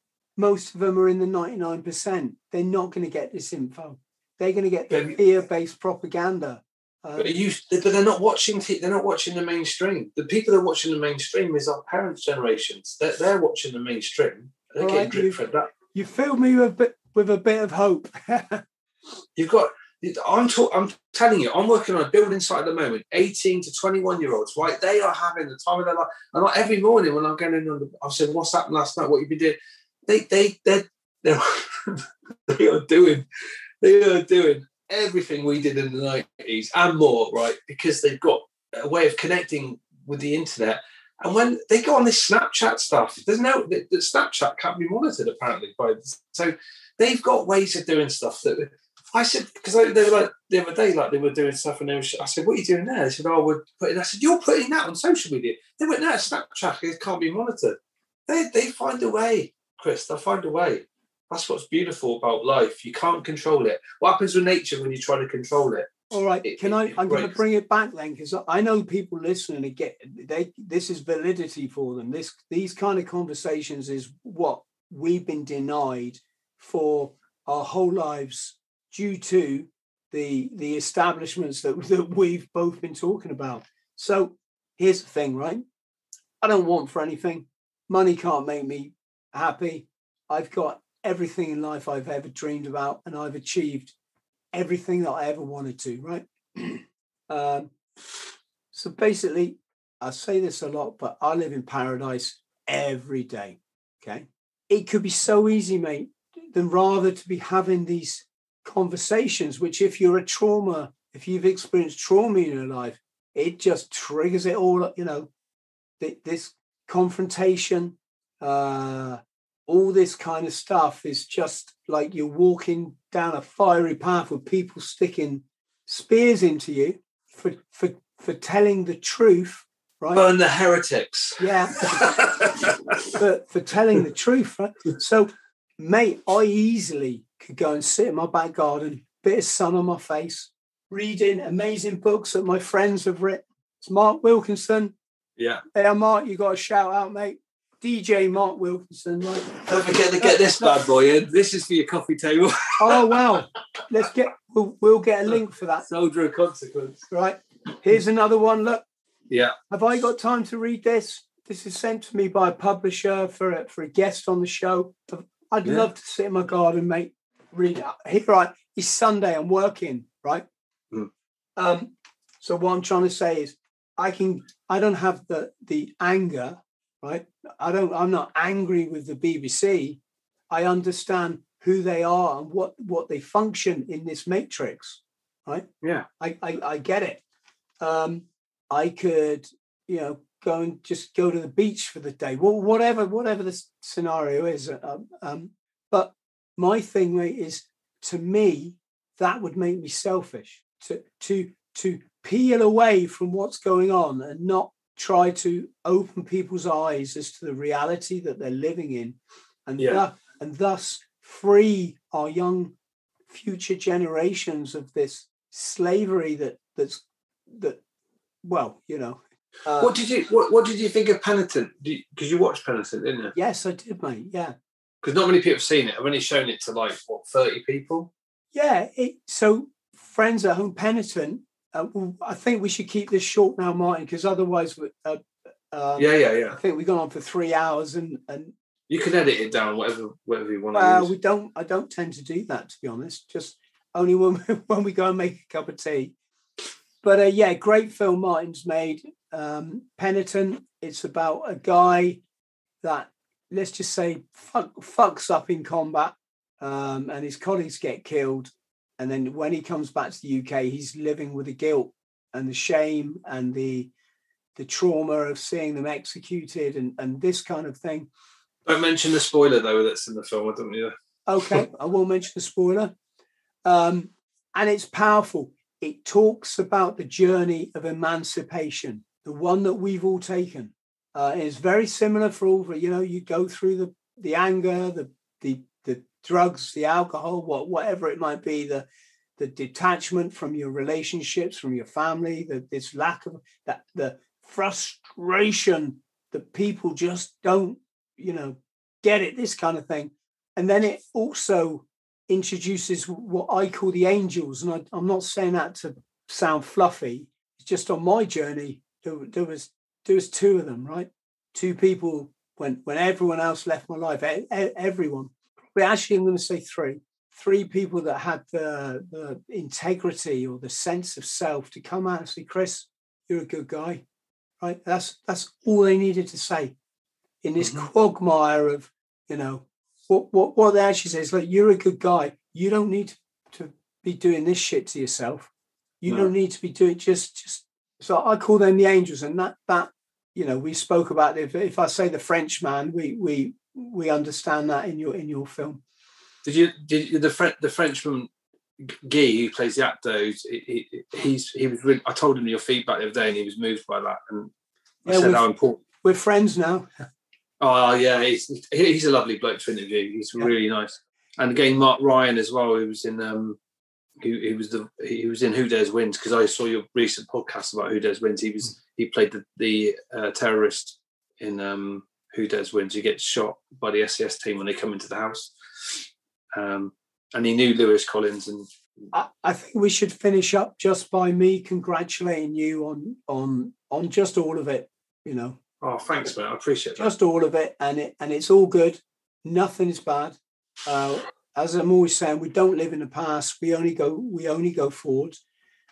most of them are in the 99 percent. They're not going to get this info. They're going to get the fear-based propaganda. Uh, But you, but they're not watching. They're not watching the mainstream. The people that are watching the mainstream is our parents' generations. They're, they're watching the mainstream. They're getting right, drip fed that. you filled me with a bit with a bit of hope. You've got. I'm talk, I'm telling you, I'm working on a building site at the moment. 18 to 21 year olds, right? They are having the time of their life. And like every morning when I'm going in on the, I said, "What's happened last night? What you been doing?" They they they they are doing they are doing everything we did in the 90s and more, right? Because they've got a way of connecting with the internet. And when they go on this Snapchat stuff, there's no the, the Snapchat can't be monitored apparently by so they've got ways of doing stuff that I said because they were like the other day, like they were doing stuff, and they were, I said, "What are you doing there?" They said, "Oh, we're putting." I said, "You're putting that on social media." They went, "No, Snapchat it can't be monitored." They they find a way, Chris. They'll find a way. That's what's beautiful about life. You can't control it. What happens with nature when you try to control it? All right, It- can it- I? it I'm going to bring it back then because I know people listening and get they. This is validity for them. This these kind of conversations is what we've been denied for our whole lives due to the the establishments that that we've both been talking about. So here's the thing, right? I don't want for anything. Money can't make me happy. I've got everything in life I've ever dreamed about, and I've achieved everything that I ever wanted to, right? um, so basically, I say this a lot, but I live in paradise every day. Okay. It could be so easy, mate, than rather to be having these conversations, which if you're a trauma, if you've experienced trauma in your life, it just triggers it all, you know, this confrontation, uh, all this kind of stuff is just like you're walking down a fiery path with people sticking spears into you for for for telling the truth right? Burn the heretics. Yeah. For, for telling the truth right? So mate i easily could go and sit in my back garden bit of sun on my face reading amazing books that my friends have written. It's mark wilkinson. Yeah. Hey mark you got a shout out mate DJ Mark Wilkinson. Right? Don't forget to get this bad boy in. This is for your coffee table. oh wow! Let's get. We'll, we'll get a link for that. Soldier of consequence. Right. Here's another one. Look. Yeah. Have I got time to read this? This is sent to me by a publisher for a, for a guest on the show. I'd yeah. love to sit in my garden, mate. Read it. Here, right. It's Sunday. I'm working. Right. Mm. Um. So what I'm trying to say is, I can. I don't have the the anger right? I don't. I'm not angry with the BBC. I understand who they are and what what they function in this matrix, right? Yeah, I I, I get it. Um, I could, you know, go and just go to the beach for the day. Well, whatever whatever the scenario is. Uh, um, um, but my thing, mate, is to me that would make me selfish. To to to peel away from what's going on and not try to open people's eyes as to the reality that they're living in and, yeah. th- and thus free our young future generations of this slavery that that's that well you know uh, what did you what, what did you think of penitent? Because you, you, watched penitent didn't you? Yes i did mate yeah. Because not many people have seen it. I've only shown it to like what 30 people? Yeah it, so friends at home penitent uh, I think we should keep this short now, Martin, because otherwise, uh, um, yeah, yeah, yeah. I think we've gone on for three hours, and and you can edit it down, whatever, whatever you want. Well, we don't. I don't tend to do that, to be honest. Just only when when we go and make a cup of tea. But uh, yeah, great film Martin's made. Um, Penitent. It's about a guy that let's just say fuck, fucks up in combat, um, and his colleagues get killed, and then when he comes back to the UK, he's living with the guilt and the shame and the the trauma of seeing them executed and, and this kind of thing. Don't mention the spoiler though that's in the film, I don't either. Okay, I will mention the spoiler. Um, and it's powerful. It talks about the journey of emancipation, the one that we've all taken. Uh, it's very similar for all. You know, you go through the the anger, the the drugs, the alcohol, what whatever it might be, the the detachment from your relationships, from your family, the, this lack of that the frustration that people just don't, you know, get it, this kind of thing. And then it also introduces what I call the angels. And I, am not saying that to sound fluffy. It's just on my journey, there, there was there was two of them, right? Two people when when everyone else left my life, everyone but actually I'm going to say three. Three people that had the, the integrity or the sense of self to come out and say, Chris, you're a good guy. Right? That's that's all they needed to say in this mm-hmm. quagmire of, you know, what what what they actually say is like, you're a good guy. You don't need to, be doing this shit to yourself. You no. don't need to be doing just just so I call them the angels, and that that you know we spoke about if if I say the Frenchman, we we we understand that in your in your film. Did you did you, the French the Frenchman Guy who plays the actor? He, he, he's he was really, I told him your feedback the other day, and he was moved by that, and I yeah, said how important. We're friends now. Oh yeah, he's he's a lovely bloke to interview. He's yeah. really nice. And again, Mark Ryan as well, who was in um, he, he was the he was in Who Dares Wins because I saw your recent podcast about Who Dares Wins. He was he played the the uh, terrorist in um Who Dares Wins. He gets shot by the SAS team when they come into the house. Um, and he knew Lewis Collins and I, I, think we should finish up just by me congratulating you on on on just all of it, you know. Oh, thanks, man. I appreciate that. Just all of it, and it and it's all good. Nothing is bad. Uh, as I'm always saying, we don't live in the past. We only go we only go forward.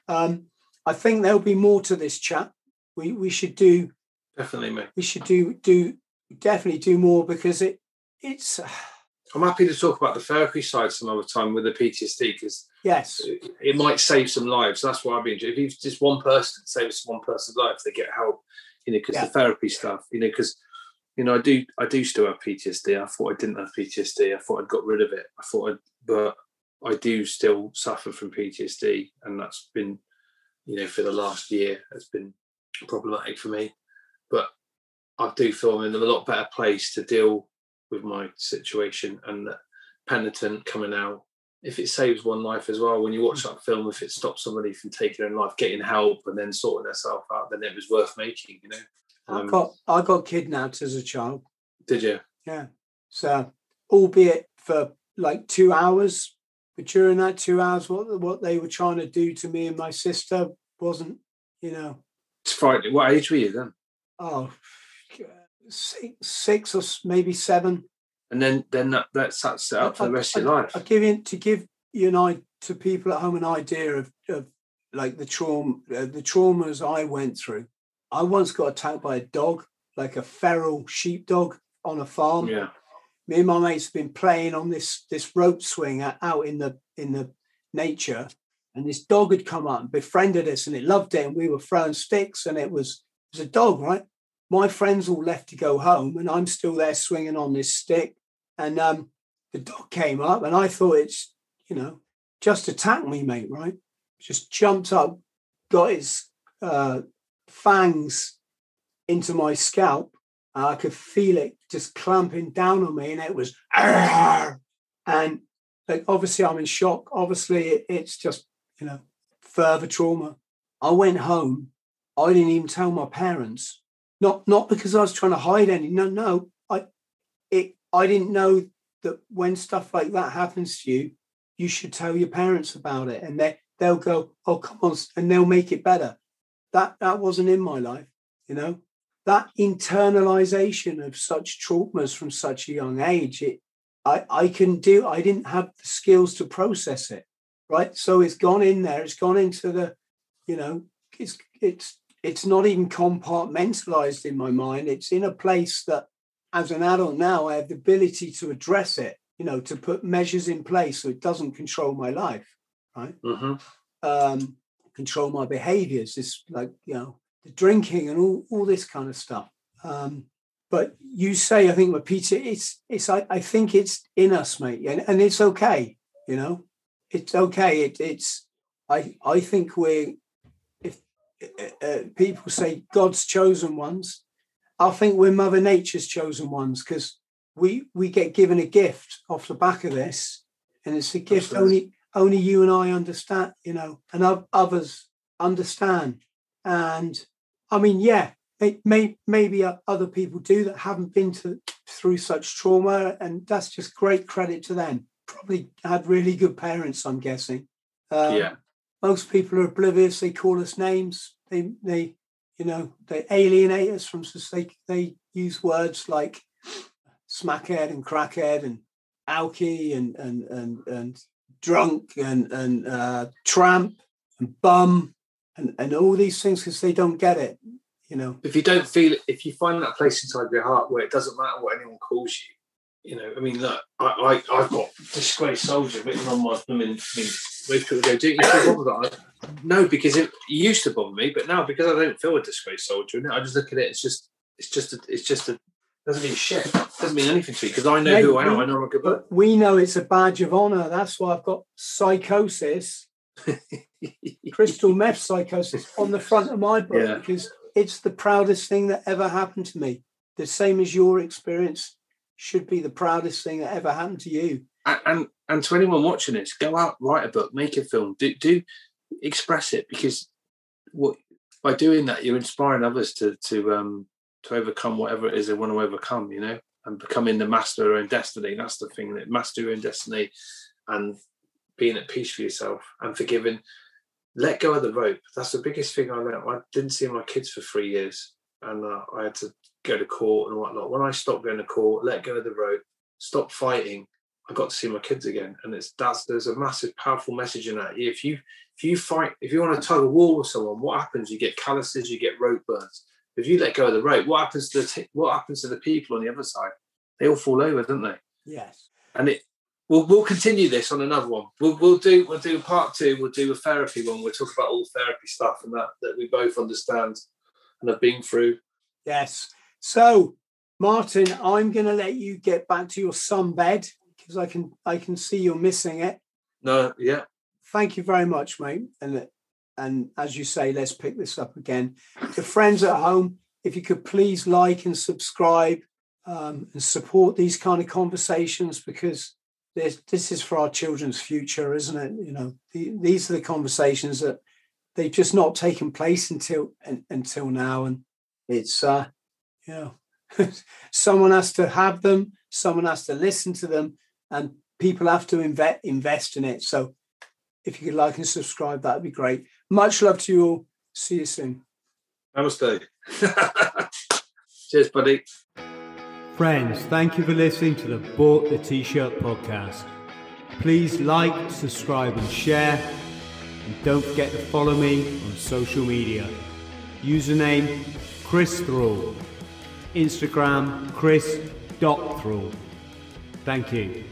Um, I think there'll be more to this chat. We we should do definitely, mate. We should do do definitely do more because it it's I'm happy to talk about the therapy side some other time with the PTSD because yes, it, it might save some lives. That's why I've been. If it's just one person saves one person's life, they get help. You know, because Yeah. the therapy stuff. You know, because you know, I do. I do still have PTSD. I thought I didn't have PTSD. I thought I'd got rid of it. I thought, I'd, but I do still suffer from PTSD, and that's been, you know, for the last year, it's been problematic for me. But I do feel I'm in a lot better place to deal with my situation and that penitent coming out. If it saves one life as well, when you watch that film, if it stops somebody from taking their own life, getting help, and then sorting themselves out, then it was worth making. You know. I Um, got I got kidnapped as a child. Did you? Yeah, so albeit for like two hours, but during that two hours, what what they were trying to do to me and my sister wasn't, you know, It's frightening. What age were you then? oh, six, six or maybe seven. And then, then that that sets it up for the rest of your life. I give you to give you and I to people at home an idea of, of like the trauma uh, the traumas I went through. I once got attacked by a dog, like a feral sheepdog on a farm. Yeah. Me and my mates have been playing on this this rope swing out in the in the nature, and this dog had come up and befriended us, and it loved it, and we were throwing sticks, and it was it was a dog, right? My friends all left to go home, and I'm still there swinging on this stick, and um, the dog came up, and I thought it's you know just attacked me, mate, right? Just jumped up, got its uh, fangs into my scalp. I could feel it just clamping down on me, and it was, "Arr!" and like obviously I'm in shock. Obviously, it, it's just you know further trauma. I went home. I didn't even tell my parents. Not not because I was trying to hide any. No, no. I it I didn't know that when stuff like that happens to you, you should tell your parents about it, and they they'll go, oh come on, and they'll make it better. That that wasn't in my life, you know. That internalization of such traumas from such a young age, it I I can do. I didn't have the skills to process it, right? So it's gone in there. It's gone into the, you know, it's it's it's not even compartmentalized in my mind. It's in a place that, as an adult now, I have the ability to address it. You know, to put measures in place so it doesn't control my life, right? hmm um, control my behaviors. This like you know the drinking and all all this kind of stuff. Um, but you say I think with Peter, it's it's I, I think it's in us, mate, and, and it's okay. You know, it's okay. It, it's I I think we're uh, uh, people say God's chosen ones, I think we're Mother Nature's chosen ones because we we get given a gift off the back of this, and it's a gift only only you and I understand, you know, and others understand. And I mean, yeah, may, may, maybe other people do that haven't been to, through such trauma, and that's just great credit to them. Probably had really good parents, I'm guessing. Um, Yeah. Most people are oblivious. They call us names. They, they, you know, they alienate us from. They, they use words like smackhead and crackhead and alky and and and and drunk and and uh, tramp and bum and and all these things because they don't get it. You know. If you don't feel it, if you find that place inside your heart where it doesn't matter what anyone calls you, you know, I mean, look, I, I I've got disgraced soldier written on my. I mean most people go, "Do you feel bothered?" about it?" No, because it, it used to bother me, but now because I don't feel a disgraced soldier, I just look at it. It's just, it's just, a, it's just a. Doesn't mean shit. Doesn't mean anything to me because I know Mate, who I am. we- I know I'm good. But we know it's a badge of honor. That's why I've got psychosis, crystal meth psychosis on the front of my book Yeah. because it's the proudest thing that ever happened to me. The same as your experience should be the proudest thing that ever happened to you. and, and and to anyone watching this, go out, write a book, make a film, do do express it because what by doing that you're inspiring others to to um to overcome whatever it is they want to overcome, you know, and becoming the master of their own destiny. That's the thing that master your own destiny and being at peace for yourself and forgiving. Let go of the rope. That's the biggest thing I learned. I didn't see my kids for three years, and uh, I had to go to court and whatnot. When I stopped going to court, let go of the rope, stop fighting, I got to see my kids again. And it's that's there's a massive, powerful message in that. If you if you fight, if you want to tug a war with someone, what happens? You get calluses, you get rope burns. if you let go of the rope, what happens to the t- what happens to the people on the other side? They all fall over, don't they? Yes. And it we'll we'll continue this on another one. We'll we'll do we'll do part two. We'll do a therapy one. We'll talk about all therapy stuff and that that we both understand and have been through. Yes. So, Martin, I'm going to let you get back to your sunbed because I can I can see you're missing it. No, yeah. Thank you very much, mate. And and as you say, let's pick this up again. To friends at home, if you could please like and subscribe um, and support these kind of conversations because this this is for our children's future, isn't it? You know, the, these are the conversations that they've just not taken place until until now, and it's uh, you know, someone has to have them, someone has to listen to them, and people have to invest invest in it. So, if you could like and subscribe, that'd be great. Much love to you all. See you soon. Namaste. Cheers, buddy. Friends, thank you for listening to the Bought the T-Shirt podcast. Please like, subscribe and share. And don't forget to follow me on social media. Username Chris Thrall. Instagram Chris.Thrall. Thank you.